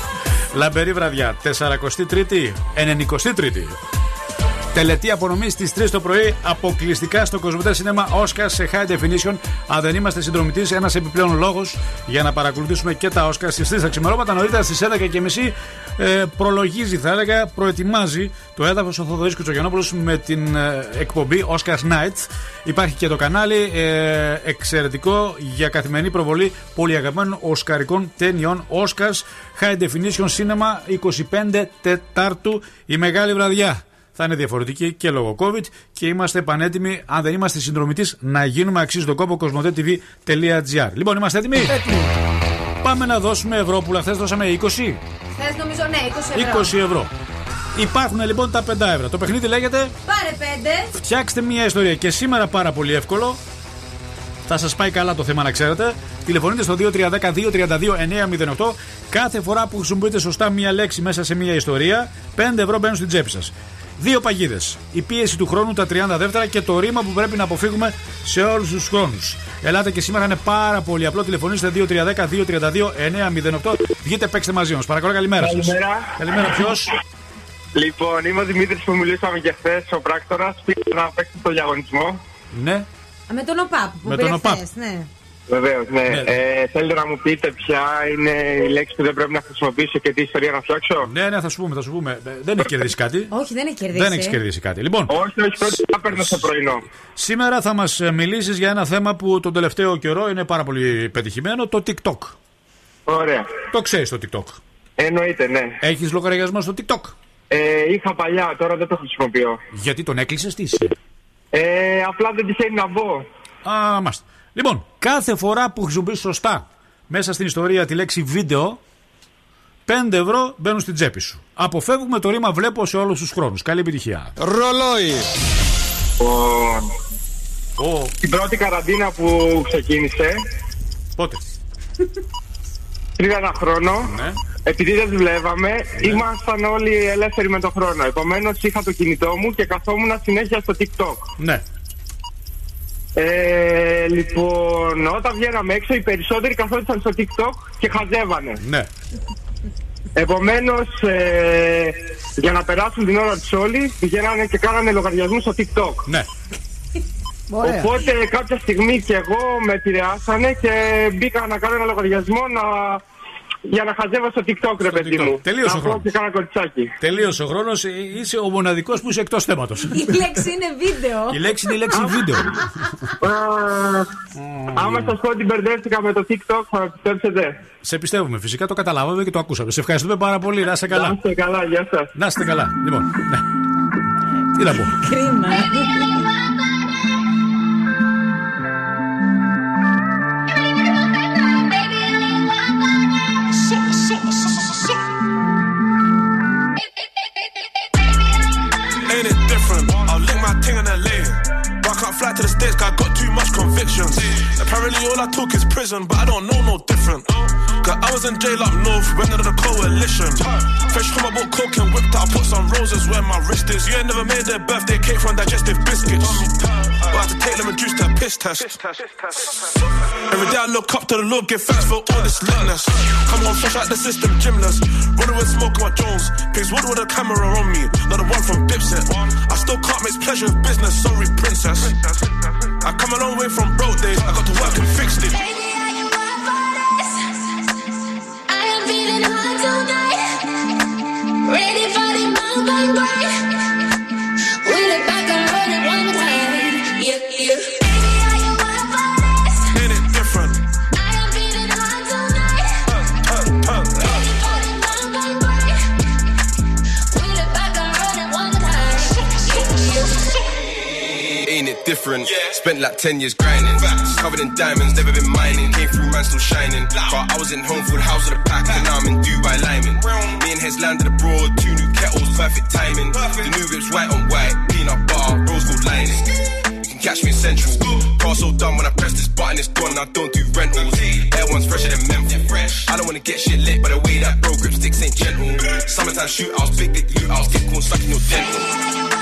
Λαμπερή βραδιά. 43η, 93η. Τελετή απονομή στις 3 το πρωί αποκλειστικά στο Κοσμοτέ Σινέμα Oscar σε high definition. Αν δεν είμαστε συνδρομητής, ένας επιπλέον λόγος για να παρακολουθήσουμε και τα Oscar στις 3 τα ξημερώματα. Νωρίτερα στις 11.30 ε, προλογίζει, θα έλεγα, προετοιμάζει το έδαφος ο Θοδωρής Κουτσογιανόπουλο με την ε, εκπομπή Oscars Nights. Υπάρχει και το κανάλι ε, εξαιρετικό για καθημερινή προβολή πολύ αγαπημένων οσκαρικών ταινιών Oscars High Definition Cinema 25 Τετάρτου η μεγάλη βραδιά θα είναι διαφορετική και λόγω COVID και είμαστε πανέτοιμοι, αν δεν είμαστε συνδρομητής, να γίνουμε αξίζει τον κόπο κοσμοτέ.tv.gr. Λοιπόν, είμαστε έτοιμοι; Πάμε να δώσουμε ευρώ που χθες δώσαμε 20. Θε νομίζω, ναι, 20 ευρώ. 20 ευρώ. Υπάρχουν λοιπόν τα 5 ευρώ. Το παιχνίδι λέγεται Πάρε 5. Φτιάξτε μια ιστορία και σήμερα πάρα πολύ εύκολο. Θα σας πάει καλά το θέμα να ξέρετε. Τηλεφωνείτε στο 2310-232-908. Κάθε φορά που χρησιμοποιείτε σωστά μία λέξη μέσα σε μία ιστορία, 5 ευρώ μπαίνουν στην τσέπη σας. Δύο παγίδες. Η πίεση του χρόνου, τα 30 δεύτερα και το ρήμα που πρέπει να αποφύγουμε σε όλους τους χρόνους. Ελάτε και σήμερα είναι πάρα πολύ απλό. Τηλεφωνήστε 2310-232-908. Βγείτε, παίξτε μαζί μας. Παρακαλώ, καλημέρα σας. Καλημέρα. Καλημέρα, ποιος; Λοιπόν, είμαι ο Δημήτρης που μιλήσαμε και χθες, ο πράκτορας. Πήγα να παίξει στο διαγωνισμό. Ναι. Με τον ΟΠΑΠ που Με πήρε τον ΟΠΑΠ. χθες, ναι. Βεβαίως, ναι. Ναι. Ε, θέλετε να μου πείτε ποια είναι η λέξη που δεν πρέπει να χρησιμοποιήσω και τι ιστορία να φτιάξω; Ναι, ναι, θα σου πούμε, θα σου πούμε. Ε, Δεν έχει κερδίσει κάτι. Όχι, δεν έχει κερδίσει. Δεν έχεις κερδίσει κάτι. Λοιπόν, Όχι, όχι, πρώτη θα παίρνω στο πρωινό. σήμερα θα μας μιλήσεις για ένα θέμα που τον τελευταίο καιρό είναι πάρα πολύ πετυχημένο, το TikTok. Ωραία. Το ξέρεις το TikTok. Εννοείται, ναι. Έχεις λογαριασμό στο TikTok; Ε, είχα παλιά, τώρα δεν το χρησιμοποιώ. Γιατί τον έκλεισες, τι είσαι; Ε, απλά δεν τυχαίνει να μπω. Α, μάστε. Λοιπόν, κάθε φορά που χρησιμοποιείς σωστά μέσα στην ιστορία τη λέξη βίντεο, 5 ευρώ μπαίνουν στην τσέπη σου. Αποφεύγουμε το ρήμα βλέπω σε όλους τους χρόνους. Καλή επιτυχία. Ρολόι. Την πρώτη καραντίνα που ξεκίνησε. Πότε; Πριν ένα χρόνο. Ναι. Επειδή δεν δουλεύαμε, ήμασταν όλοι ελεύθεροι με τον χρόνο. Επομένως, είχα το κινητό μου και καθόμουν συνέχεια στο TikTok. Ναι. Ε, λοιπόν, όταν βγαίναμε έξω, οι περισσότεροι καθόντουσαν στο TikTok και χαζεύανε. Ναι. Επομένως, ε, για να περάσουν την ώρα τους όλοι, πηγαίνανε και κάνανε λογαριασμούς στο TikTok. Ναι. Οπότε κάποια στιγμή και εγώ με επηρεάσανε και μπήκα να κάνω ένα λογαριασμό να... για να χαζεύω στο TikTok, ρε παιδί μου. Τελείωσε Να ο βγω χρόνος. και κάνα κοτσάκι. Τελείωσε ο χρόνος. Είσαι ο μοναδικός που είσαι εκτός θέματος. Η λέξη είναι βίντεο. Η λέξη είναι η λέξη βίντεο. Άμα σας πω ότι μπερδεύτηκα με το TikTok, θα πιστέψετε. Σε πιστεύουμε, φυσικά το καταλάβαμε και το ακούσαμε. Σε ευχαριστούμε πάρα πολύ. Να είστε καλά. Να είστε καλά, γεια σας. Να είστε καλά. Λοιπόν, ναι. Τι να πω. Κρίμα. 'Cause I got too much convictions. Apparently, all I took is prison, but I don't know no different. Cause I was in jail up north, went under the coalition. Fresh from my book, coke and whipped out, put some roses where my wrist is. You ain't never made a birthday cake from digestive biscuits. But I had to take lemon juice to a piss test. Every day I look up to the Lord, give thanks for all this litness. Come on, fresh out the system, gymless. Running with smoke on my Jones. Pigs wood with a camera on me, not the one from Dipset. I still can't mix pleasure with business, sorry, princess. I come a long way from broke days, I got to work and fix it. Ready for the bang bang bang. Different? Spent like 10 years grinding. Covered in diamonds, never been mining. Came through, man, still shining. But I was in home for the house of the pack, and now I'm in Dubai liming. Me and Heads landed abroad, two new kettles, perfect timing. The new whip's white on white, peanut butter, rose gold lining. You can catch me in Central. Car so done when I press this button, it's gone. I don't do rentals. Air one's fresher than menthol. I don't wanna get shit lit by the way that bro grip sticks ain't gentle. Summertime shootouts, big dick lootouts, get corn stuck in your dental.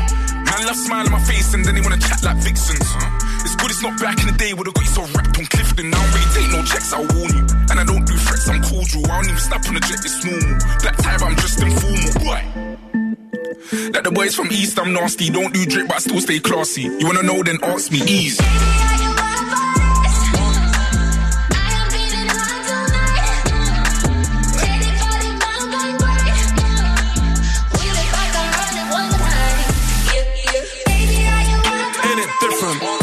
Man love smile in my face and then they wanna chat like vixens. It's good it's not back in the day where they got you so wrapped on Clifton. I don't really take no checks, I'll warn you. And I don't do threats, I'm cordial. I don't even snap on the jet, it's normal. Black tie, but I'm just informal. What? Like the boys from East, I'm nasty. Don't do drip, but I still stay classy. You wanna know, then ask me. Easy. from.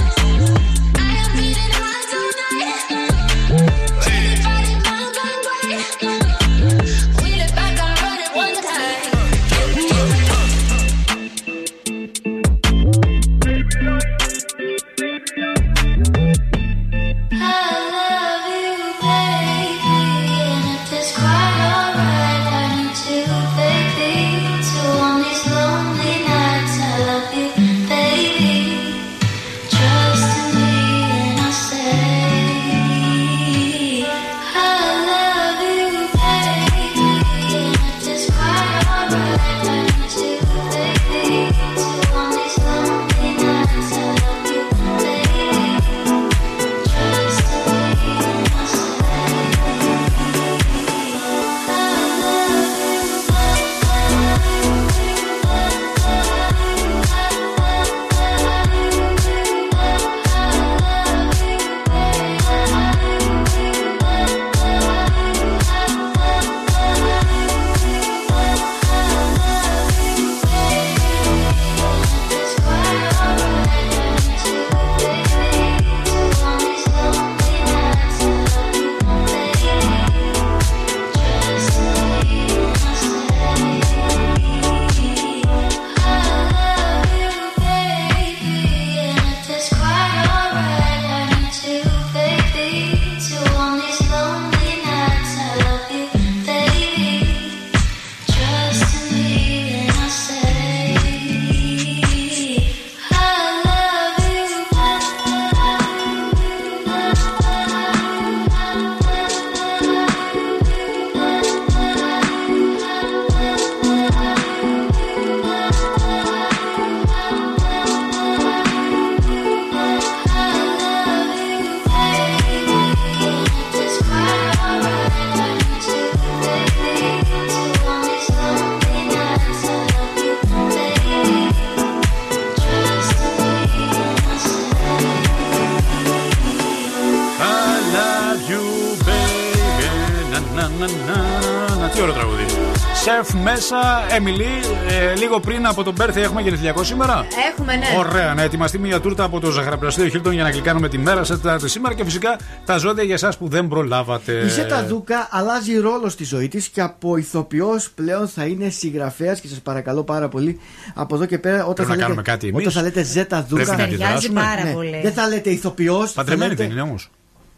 Μέσα, Εμιλή, ε, λίγο πριν από τον Μπέρθι έχουμε γενεθλιακό σήμερα; Έχουμε, ναι. Ωραία, να ετοιμαστεί μια τούρτα από το ζαχαραπλαστείο Χίλτον για να κλικάνουμε τη μέρα σε τετάρτη σήμερα και φυσικά τα ζώδια για εσάς που δεν προλάβατε. Η Ζέτα Δούκα αλλάζει ρόλος στη ζωή της και από ηθοποιός πλέον θα είναι συγγραφέας και σας παρακαλώ πάρα πολύ από εδώ και πέρα όταν Πρέπει θα, να λέτε, κάνουμε κάτι εμείς. όταν θα λέτε Ζέτα Δούκα. Πρέπει να αντιδράσουμε. πάρα πολύ. Δεν θα λέτε ηθοποιός. Παντρεμένη δεν είναι όμως.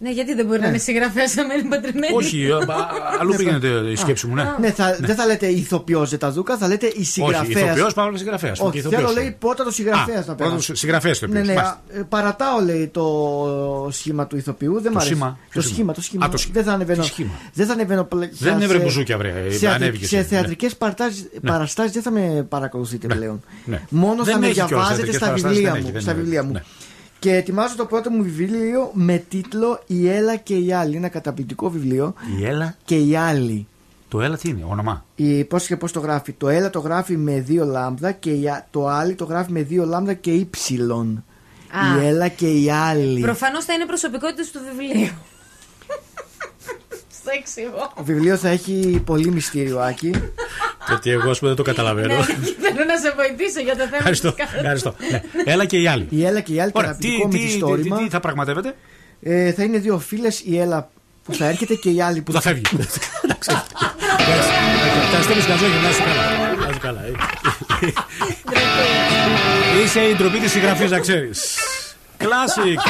Ναι, γιατί δεν μπορεί να είναι συγγραφέας αν είναι παντρεμένη. Όχι, α, α, αλλού πήγαινε η σκέψη μου, ναι. Ναι, θα, δεν θα λέτε ηθοποιό Ζεταδούκα, θα λέτε η Όχι, συγγραφέας. ηθοποιός πάμε συγγραφέας. Όχι, θέλω λέει πρώτα το συγγραφέας να Πρώτο περάσει. συγγραφέας το Ναι, οποίο. ναι, α, ε, παρατάω λέει το σχήμα του ηθοποιού. Δεν μ' αρέσει. σήμα, Το ποιο σήμα; σχήμα, το σχήμα. Α, το σχήμα. Δεν θα ανεβαίνω. Τι σχήμα; Δεν θα ανεβαίνω πλέον. Δεν έβρε μπουζούκια, βρε, Σε, ανέβηκες, σε ναι. θεατρικές Ναι. παραστάσεις δεν θα με παρακολουθείτε πλέον. ναι. Μόνος Δεν θα με έχει κιόλας διαβάζετε θεατρικές στα παραστάσεις, βιβλία δεν έχει, μου. Δεν Στα είναι. βιβλία μου. Ναι. Και ετοιμάζω το πρώτο μου βιβλίο με τίτλο Η Έλα και η Άλλη. Ένα καταπληκτικό βιβλίο. Η Έλα Και η Άλλη. Το έλα τι είναι, όνομα; Η, πώς και πώς το γράφει. Το έλα το γράφει με δύο λάμδα και η α- το άλλη το γράφει με δύο λάμδα και ύψιλον. Α. Η έλα και η άλλη. Προφανώς θα είναι προσωπικότητα του βιβλίου. Στο εξηγώ. Το βιβλίο θα έχει πολύ μυστήριο, Άκη. Γιατί εγώ ας πούμε δεν το καταλαβαίνω. Ναι, θέλω να σε βοηθήσω για το θέμα Ευχαριστώ. της κάθε- ευχαριστώ. Ναι. Έλα και η άλλη. Η Έλα και η άλλη, Ωραία, τι, καταπληκτικό τι, τι, μυθιστόρημα. τι, τι θα πραγματεύετε. Ε, θα είναι δύο φίλες, η Έλα που θα έρχεται και η άλλη που θα φεύγει. Τα στέλνεις καζόγια, να είσαι καλά. Να είσαι καλά. ε. Είσαι η ντροπή της συγγραφής, να ξέρεις. Classic.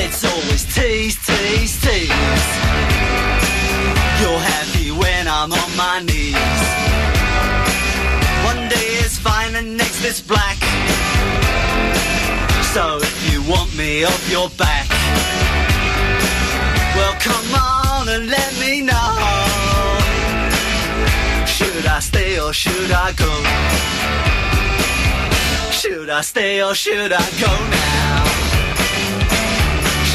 It's always tease, tease, tease. You're happy when I'm on my knees. One day it's fine and next it's black. So if you want me off your back, well come on and let me know. Should I stay or should I go? Should I stay or should I go now?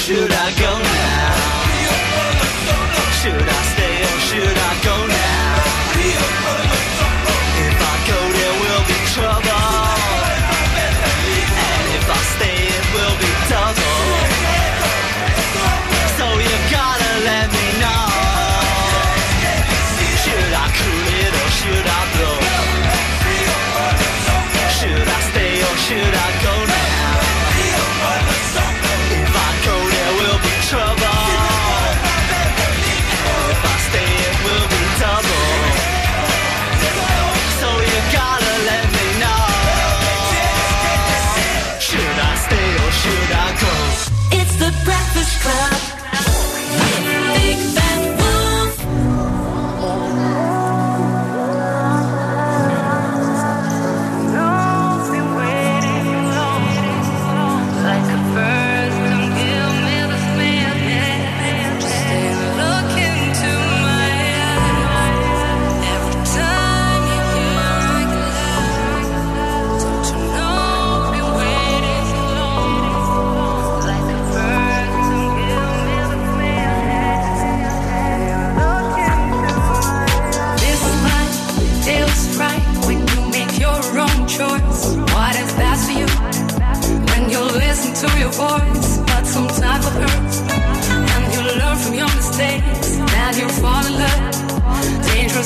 Should I go now? Should I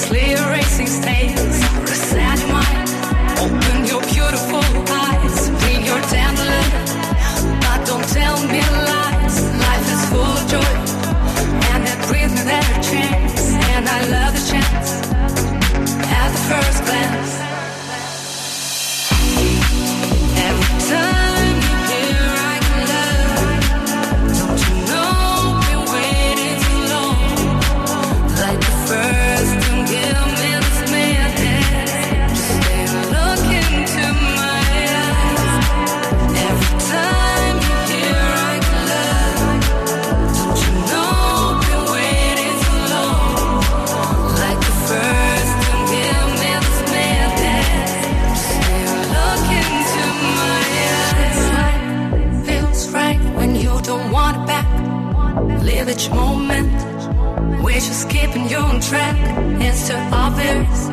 clearing. Which is keeping you on track. It's too obvious.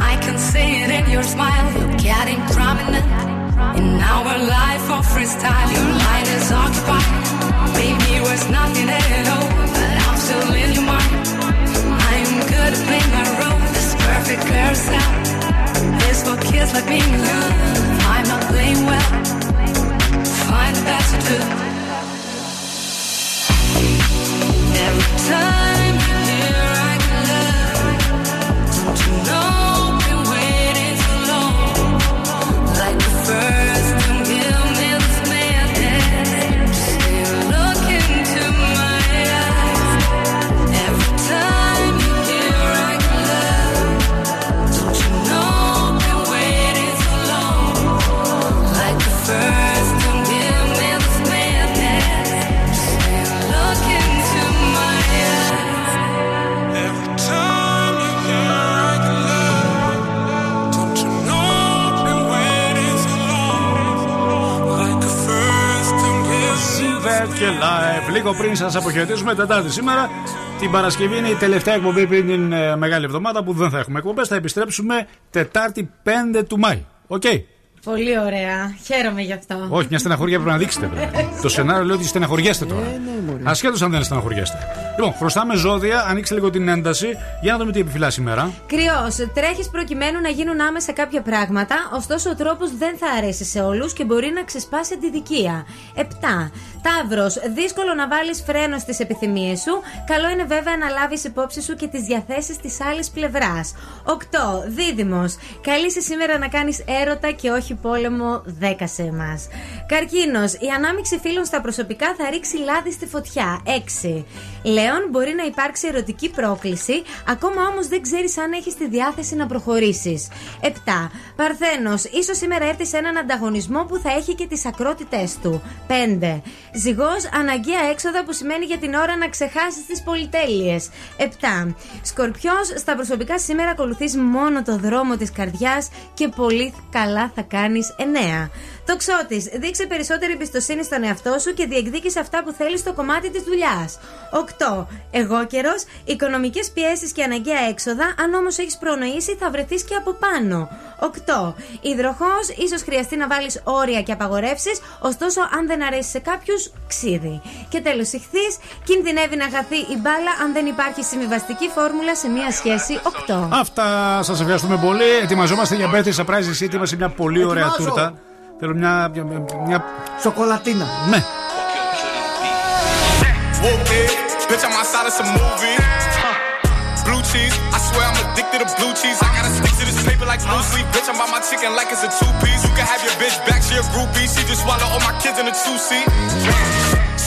I can see it in your smile. You're getting prominent in our life of freestyle. Your mind is occupied. Maybe was nothing at all, but I'm still in your mind. I'm good at playing my role. This perfect girl sound. This for kids like me you. I'm not playing well. Find the best to do. Every time πριν σας αποχαιρετήσουμε, Τετάρτη σήμερα. Την Παρασκευή είναι η τελευταία εκπομπή πριν την ε, μεγάλη εβδομάδα που δεν θα έχουμε εκπομπές. Θα επιστρέψουμε Τετάρτη 5 του Μάη. Οκ. Πολύ ωραία. Χαίρομαι γι' αυτό. Όχι, μια στεναχωρία πρέπει να δείξετε. βέβαια. [LAUGHS] το σενάριο λέει ότι στεναχωριέστε τώρα. Ασχέτως αν δεν στεναχωριέστε. Λοιπόν, χρωστάμε ζώδια, ανοίξτε λίγο την ένταση. Για να δούμε τι επιφυλάσσει σήμερα. Κριός, τρέχεις προκειμένου να γίνουν άμεσα κάποια πράγματα, ωστόσο ο τρόπος δεν θα αρέσει σε όλους και μπορεί να ξεσπάσει αντιδικία. 7. Ταύρος, δύσκολο να βάλεις φρένο στις επιθυμίες σου. Καλό είναι βέβαια να λάβεις υπόψη σου και τις διαθέσεις της άλλης πλευράς. 8. Δίδυμος, καλείσαι σήμερα να κάνεις έρωτα και όχι πόλεμο. 10 σε εμάς. Καρκίνος, η ανάμειξη φίλων στα προσωπικά θα ρίξει λάδι στη φωτιά. 6. Λέων, μπορεί να υπάρξει ερωτική πρόκληση, ακόμα όμως δεν ξέρεις αν έχεις τη διάθεση να προχωρήσεις. 7. Παρθένος, ίσως σήμερα έρθεις σε έναν ανταγωνισμό που θα έχει και τις ακρότητές του. 5. Ζυγός, αναγκαία έξοδα που σημαίνει για την ώρα να ξεχάσεις τις πολυτέλειες. 7. Σκορπιός, στα προσωπικά σήμερα ακολουθείς μόνο το δρόμο της καρδιάς και πολύ καλά θα κάνεις. 9. Το ξώτης, δείξε περισσότερη εμπιστοσύνη στον εαυτό σου και διεκδίκησε αυτά που θέλεις στο κομμάτι της δουλειάς. 8. Εγώ καιρός, οικονομικές πιέσεις και αναγκαία έξοδα, αν όμως έχεις προνοήσει, θα βρεθείς και από πάνω. 8. Υδροχός, ίσως χρειαστεί να βάλεις όρια και απαγορεύσεις, ωστόσο αν δεν αρέσει σε κάποιους, ξύδι. Και τέλος, ηχθείς, κινδυνεύει να χαθεί η μπάλα αν δεν υπάρχει συμβιβαστική φόρμουλα σε μία σχέση 8. Αυτά σας ευχαριστούμε πολύ. Ετοιμαζόμαστε για Birthday Surprise City μα μια πολύ ωραία Ετοιμάζω. τούρτα. Θέλω μια. μια, μια... Σοκολατίνα. Ναι. Whoop it, bitch, I'm outside of some movie. Huh. Blue cheese, I swear I'm addicted to blue cheese. I gotta stick to this paper like blue sleep. Bitch, I'm by my chicken like it's a two piece. You can have your bitch back, she a groupie. She just swallow all my kids in a two seat.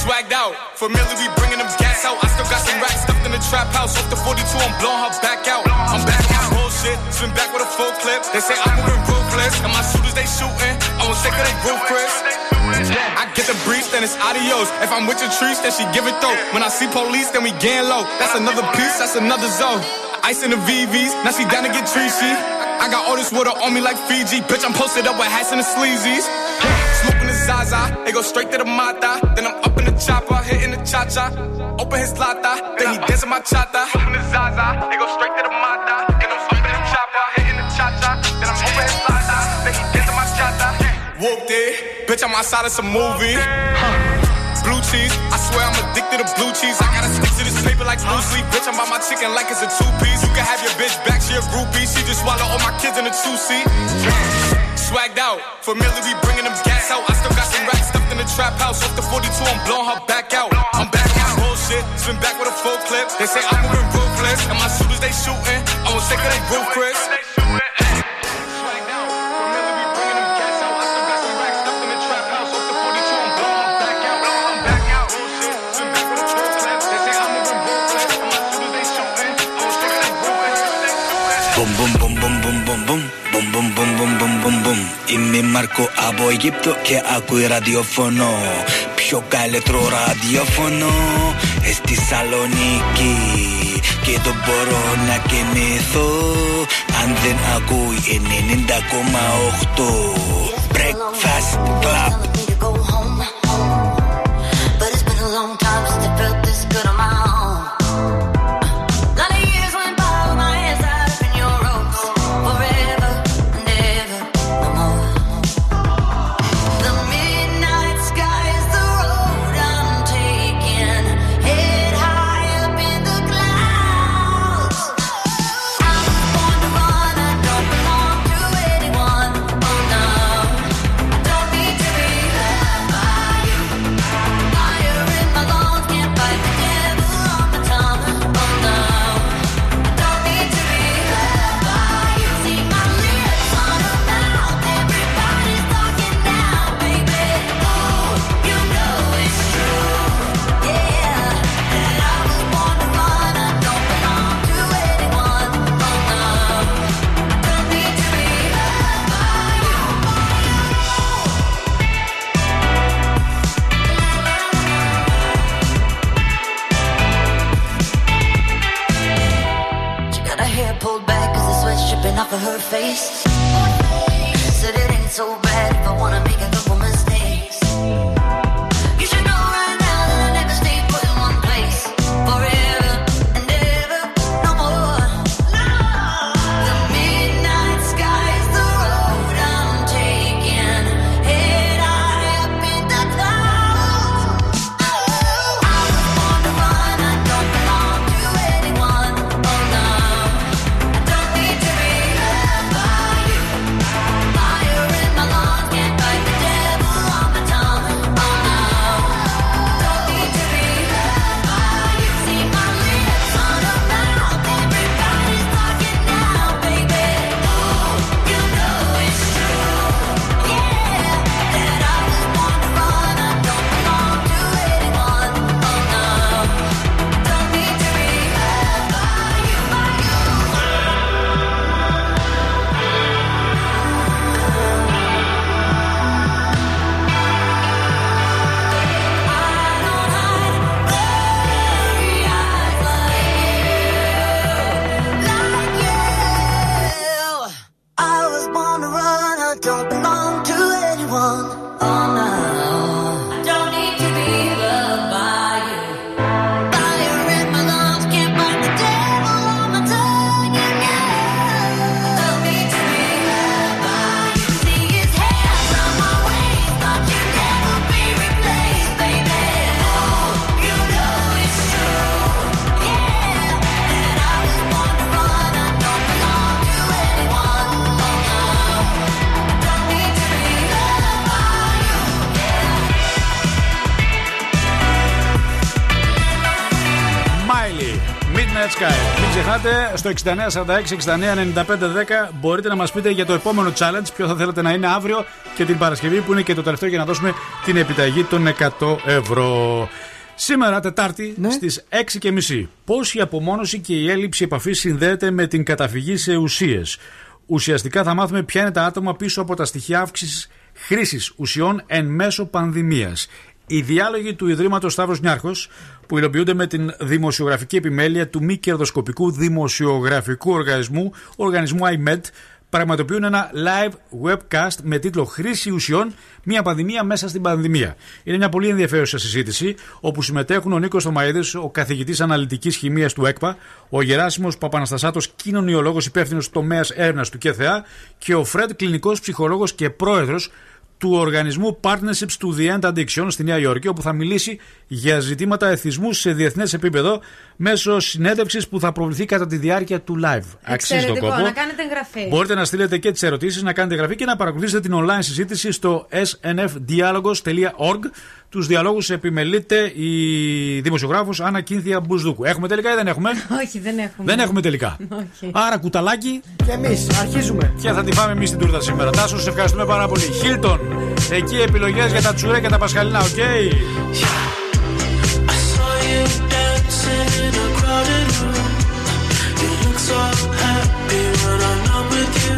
Swagged out, familiar, we bringing them gas out. I still got some racks stuffed in the trap house. Off the 42, I'm blowing her back out. I'm back bullshit, swim back with a full clip. They say I'm moving ruthless, and my shooters they shooting. I won't say cause they Chris. I get the breeze, then it's adios. If I'm with your trees, then she give it though. When I see police, then we gang low. That's another piece, that's another zone. Ice in the VVs, now she down to get treachy. I got all this water on me like Fiji. Bitch, I'm posted up with hats and the sleazies. Smoking the Zaza, they go straight to the Mata. Then I'm up in the chopper, hitting the cha cha. Open his lata, then he dancing my chata. Smoking the Zaza, they go straight to the Mata. Whooped it, bitch, I'm outside of some movie. Blue cheese, I swear I'm addicted to blue cheese. I gotta stick to this paper like blue sleep. Bitch, I'm by my chicken like it's a two piece. You can have your bitch back, she a groupie. She just swallow all my kids in a two seat. Swagged out, familiar, we bringing them gas out. I still got some racks stuffed in the trap house. Off the 42, I'm blowing her back out. I'm back on bullshit, swim back with a full clip. They say I'm moving ruthless, and my shooters they shooting. I won't say cause they roof Chris. Είμαι Μάρκο από Αιγύπτο και ακούει ραδιοφωνό. Πιο καλύτερο ραδιοφωνό. Ε, στη Σαλονίκη Και δεν μπορώ να κοιμηθώ αν δεν ακούει 90,8 Breakfast Club στο 6946-699510 μπορείτε να μας πείτε για το επόμενο challenge, ποιο θα θέλετε να είναι αύριο και την Παρασκευή που είναι και το τελευταίο για να δώσουμε την επιταγή των 100 ευρώ. Σήμερα, Τετάρτη, Ναι. στις 6.30. Πώ η απομόνωση και η έλλειψη επαφής συνδέεται με την καταφυγή σε ουσίες; Ουσιαστικά θα μάθουμε ποια είναι τα άτομα πίσω από τα στοιχεία αύξησης χρήσης ουσιών εν μέσω πανδημίας. Οι διάλογοι του Ιδρύματος Σταύρος Νιάρχος, που υλοποιούνται με την δημοσιογραφική επιμέλεια του μη κερδοσκοπικού δημοσιογραφικού οργανισμού, οργανισμού IMED, πραγματοποιούν ένα live webcast με τίτλο Χρήση ουσιών, μια πανδημία μέσα στην πανδημία. Είναι μια πολύ ενδιαφέρουσα συζήτηση, όπου συμμετέχουν ο Νίκος Θωμαίδης, ο καθηγητής αναλυτικής χημίας του ΕΚΠΑ, ο Γεράσιμος Παπαναστασάτος, κοινωνιολόγος υπεύθυνος τομέας έρευνας του ΚΕΘΕΑ και ο Φρέντ, κλινικός ψυχολόγος και πρόεδρος του οργανισμού Partnerships του The End Addiction στη Νέα Υόρκη, όπου θα μιλήσει για ζητήματα εθισμού σε διεθνές επίπεδο μέσω συνέντευξης που θα προβληθεί κατά τη διάρκεια του live. Αξίζει τον Εξαιρετικό, κόπο. να κάνετε εγγραφή. Μπορείτε να στείλετε και τις ερωτήσεις, να κάνετε εγγραφή και να παρακολουθήσετε την online συζήτηση στο snfdialogos.org. Τους διαλόγους επιμελείται η δημοσιογράφος Άννα Κίνθια Μπουσδούκου. Έχουμε τελικά ή δεν έχουμε; [LAUGHS] Όχι, δεν έχουμε. Δεν έχουμε τελικά. Όχι. Άρα κουταλάκι. Και εμείς αρχίζουμε. Και θα τη φάμε εμείς την τούρτα σήμερα. Τάσο, σε ευχαριστούμε πάρα πολύ. Χίλτον, εκεί επιλογές για τα τσουρέ και τα πασχαλινά, οκ; I saw you dancing in a crowded room. You look so happy when I'm not with you.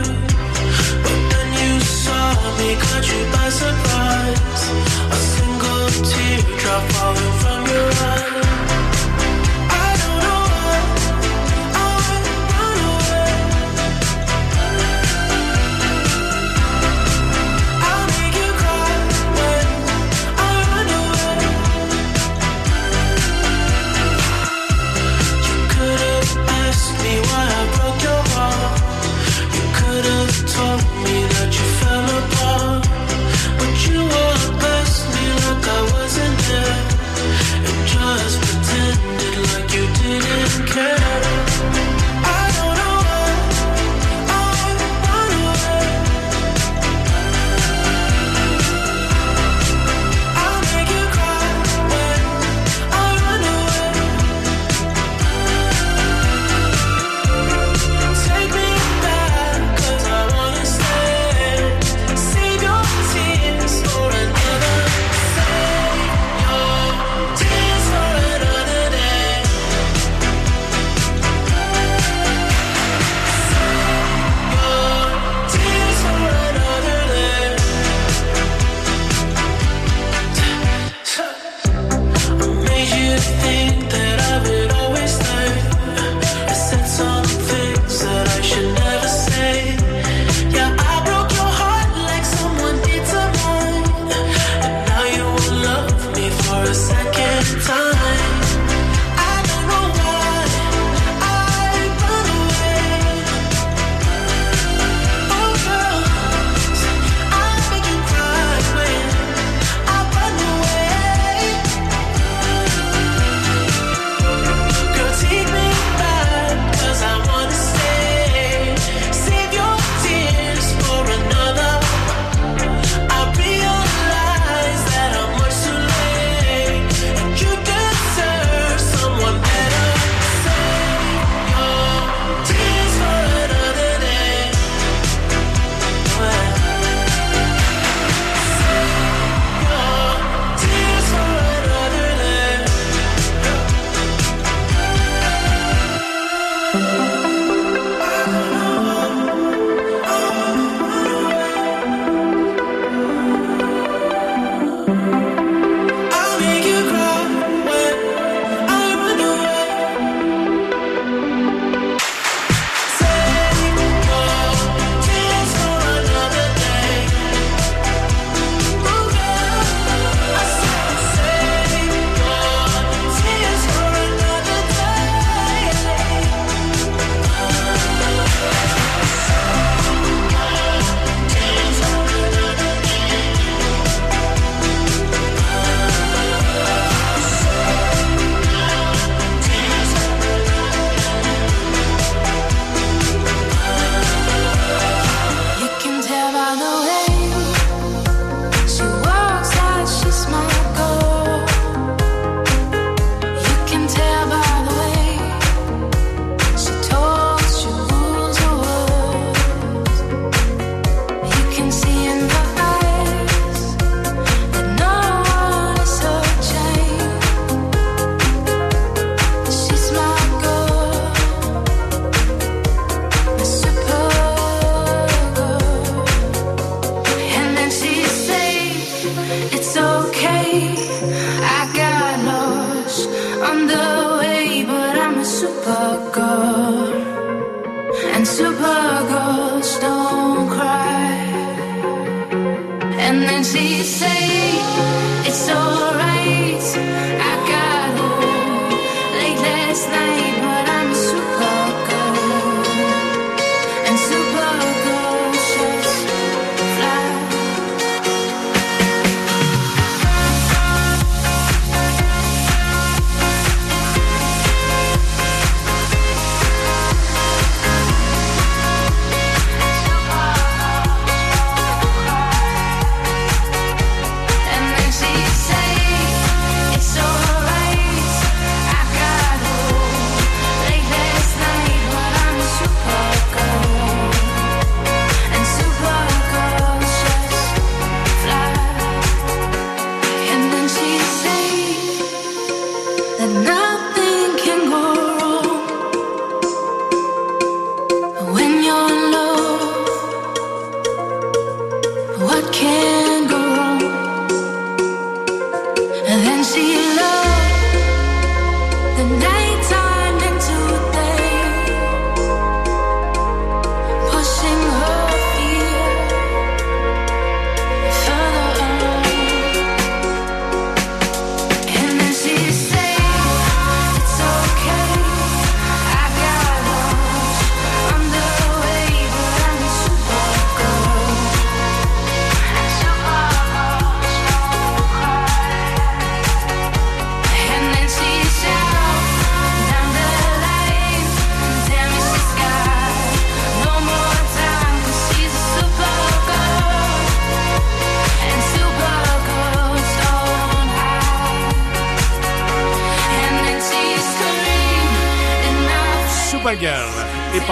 But then you saw me, caught you by surprise. teardrop falling from your eyes.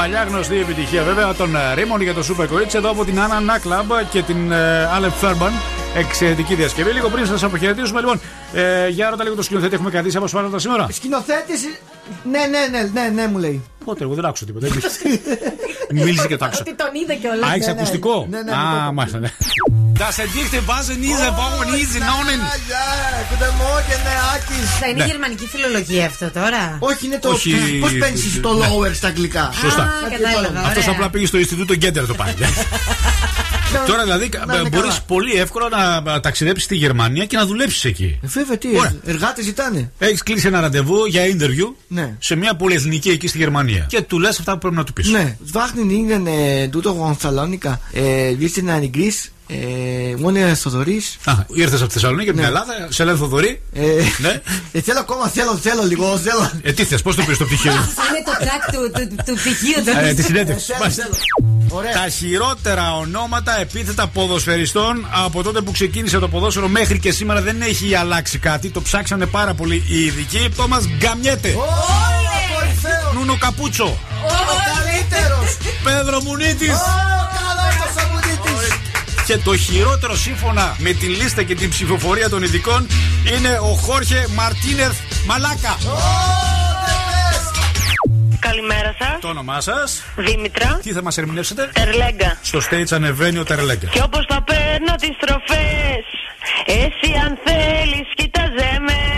Παλιά γνωστή επιτυχία βέβαια των ε, Ρήμων για το Super Κορίτσι εδώ από την Anna Naklab και την ε, Alep Fairban. Εξαιρετική διασκευή. Λίγο πριν σας αποχαιρετήσουμε, λοιπόν, ε, για ρώτα λίγο το σκηνοθέτη, έχουμε κρατήσει από σπάρατα σήμερα. Σκηνοθέτης. Ναι, ναι, ναι, ναι, ναι, μου λέει. Πότε, εγώ δεν άκουσα τίποτα. Μίλησε και το άκουσα. Ότι τον είδε κιόλας. Α, έχεις ακουστικό; Ναι, ναι, Α, μάλιστα, ναι. Das Edichte wasen diese Bauern diese Nonnen. Guten Morgen, Άκης. Θα είναι Ναι. γερμανική φιλολογία αυτό τώρα. Όχι, είναι το. Όχι. Πώς παίρνει το Ναι. lower στα αγγλικά; [LAUGHS] Σωστά. Α, κατάλαβα. Αυτό ωραία. απλά πήγε στο Ινστιτούτο Γκέντερ το πάει. [LAUGHS] Τώρα δηλαδή Να είναι μπορείς καλά. πολύ εύκολα να ταξιδέψεις στη Γερμανία και να δουλέψεις εκεί. Βέβαια, τι. Ωραία. Εργάτες ζητάνε. Έχεις κλείσει ένα ραντεβού για interview Ναι. σε μια πολυεθνική εκεί στη Γερμανία. Και του λες αυτά που πρέπει να του πεις. Ναι, Βάχνιν είναι ε, τούτο από Θεσσαλονίκα. Βίστε να είναι Μόνο είναι Θοδωρής. Α, ήρθες από τη Θεσσαλονίκη, από την Ελλάδα, σε λένε Θοδωρή. Ναι. Ε, θέλω ακόμα, θέλω, θέλω λίγο, θέλω. Ε, τι θες, πώς το πει το πτυχίο; [LAUGHS] Είναι το track του, του, του πτυχίου του. Ε, τη συνέντευξη. Θέλω, Μάλιστα. θέλω. Ωραία. Τα χειρότερα ονόματα επίθετα ποδοσφαιριστών από τότε που ξεκίνησε το ποδόσφαιρο μέχρι και σήμερα δεν έχει αλλάξει κάτι. Το ψάξανε πάρα πολύ οι ειδικοί. Τόμας Γκαμιέτε. Ω, κορυφαίο. Νούνο Καπούτσο. Ο καλύτερος. Πέδρο Μουνίτης. Ω, καλός το σαμπουνίτης. Και το χειρότερο σύμφωνα με τη λίστα και την ψηφοφορία των ειδικών είναι ο Χόρχε Μαρτίνεθ Μαλάκα. Καλημέρα σας. Το όνομά σας; Δήμητρα. Τι θα μας ερμηνεύσετε; Τερλέγκα. Στο stage ανεβαίνει ο Τερλέγκα. Και όπως θα παίρνω τις τροφέ, εσύ αν θέλεις, κοίταζε με.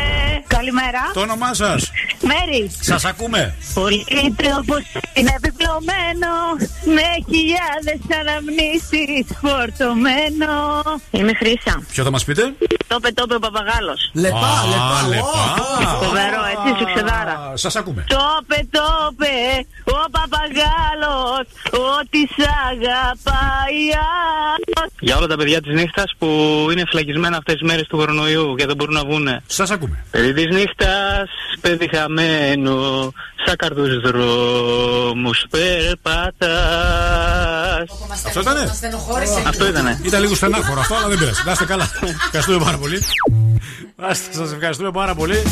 Καλημέρα. Το όνομά σας; Μέρι. Σας ακούμε. Πολύ τρόπο είναι επιπλωμένο με χιλιάδες αναμνήσεις φορτωμένο. Είμαι Χρύσα. Ποιο θα μας πείτε; Τόπε τόπε ο παπαγάλος. Λεπά, Α, λεπά. λεπά. Φοβερό, έτσι σου ξεδάρα. Σας ακούμε. Τόπε τόπε ο παπαγάλος Ότι σ' αγαπάει άλλος Για όλα τα παιδιά της νύχτας που είναι φυλακισμένα αυτές τις μέρες του κορονοϊού και δεν μπορούν να βγούνε. Σας ακούμε. Παιδί τη νύχτας, παιδί χαμένο, σαν καρδούς δρόμους περπατάς. Αυτό ήτανε; Μας στενοχώρησε. Αυτό ήτανε. Ήταν λίγο στενάχωρο αυτό, αλλά δεν πειράζει. Να είστε καλά. Ευχαριστούμε πάρα πολύ. Σας ευχαριστούμε πάρα πολύ.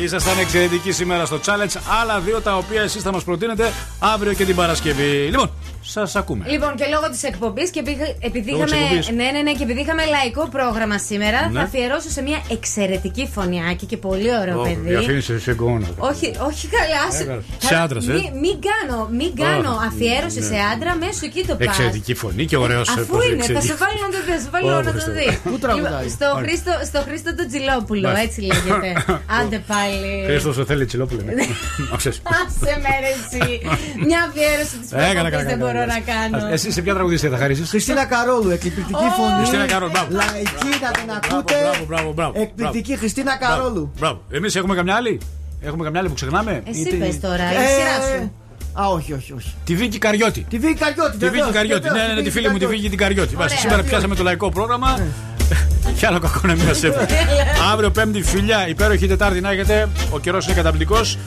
Ήσασταν εξαιρετικοί σήμερα στο challenge. Άλλα δύο τα οποία εσείς θα μας προτείνετε αύριο και την Παρασκευή. Λοιπόν, σας ακούμε. Λοιπόν, και λόγω της εκπομπής και επειδή- επειδή Λόγω της είχαμε. εκπομπής. Ναι, ναι, ναι, και επειδή είχαμε λαϊκό πρόγραμμα σήμερα, Ναι. θα αφιερώσω σε μια εξαιρετική φωνιάκη και πολύ ωραίο παιδί. Διαφήμιση σε εγγόνα. Όχι, όχι καλά. Ε, σε- καλά. θα- Σε άντρας, ε. Μην, μην κάνω, μην κάνω Ω, αφιέρωση ναι. σε άντρα μέσω εκεί το πας. Εξαιρετική φωνή και ωραίος Αφού είναι, θα σε βάλω να το δεις. Θα σε βάλω Ω, να το Χριστέ. δεις. Πού τραγουδάει; Λοιπόν, Στο Χρήστο, στο Χρήστο τον Τζιλόπουλο, Μάλιστα. έτσι λέγεται. [LAUGHS] Άντε πάλι. Πάλι. Χρήστο το θέλει τσιλόπουλο. ναι. [LAUGHS] Να ξέρεις. Άσε με ρε εσύ. Μια αφιέρωση της Έκανα, προκοπή έκανα, δεν έκανα, μπορώ έκανα. να κάνω. Εσύ σε ποια τραγουδίστρια θα χαρίσεις; Χριστίνα Καρόλου, εκπληκτική φωνή. Χριστίνα Καρόλου, μπράβο. Λαϊκή, να την ακούτε. Μπράβο, μπράβο, μπράβο. Εκπληκτική Χριστίνα Καρόλου. Μπράβο. Εμείς έχουμε καμιά άλλη; Έχουμε καμιά άλλη που ξεχνάμε; Εσύ Ή τη- πες τώρα, η Ε, σειρά σου. Α, όχι, όχι, όχι. Τη Βίκη Καριώτη. Τη Βίκη Καριώτη, Τη Βίκη βεβαίως, Καριώτη. βεβαίως, Ναι, ναι, ναι, τη φίλη μου τη Καριώτη. Βίκη την Καριώτη. Ωραία. Βάσει, σήμερα πιάσαμε το λαϊκό πρόγραμμα. Κι άλλο κακό να μην μας έφερε. Αύριο Πέμπτη φιλιά, υπέροχη Τετάρτη να έχετε. Ο καιρός είναι καταπληκτικός.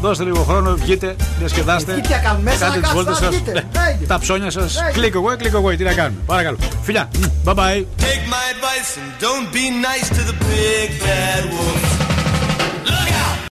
Δώστε λίγο χρόνο, βγείτε, διασκεδάστε. Εκεί τι να κάνουμε, μέσα Κάντε να τι βόλτες κάτσουμε, σας. βγείτε. Λέγε. Τα ψώνια σας. Λέγε. Click away, click away. Τι να κάνουμε. Παρακαλώ. Φιλιά. Bye bye. Take my advice and don't be nice to the big bad wolf. Look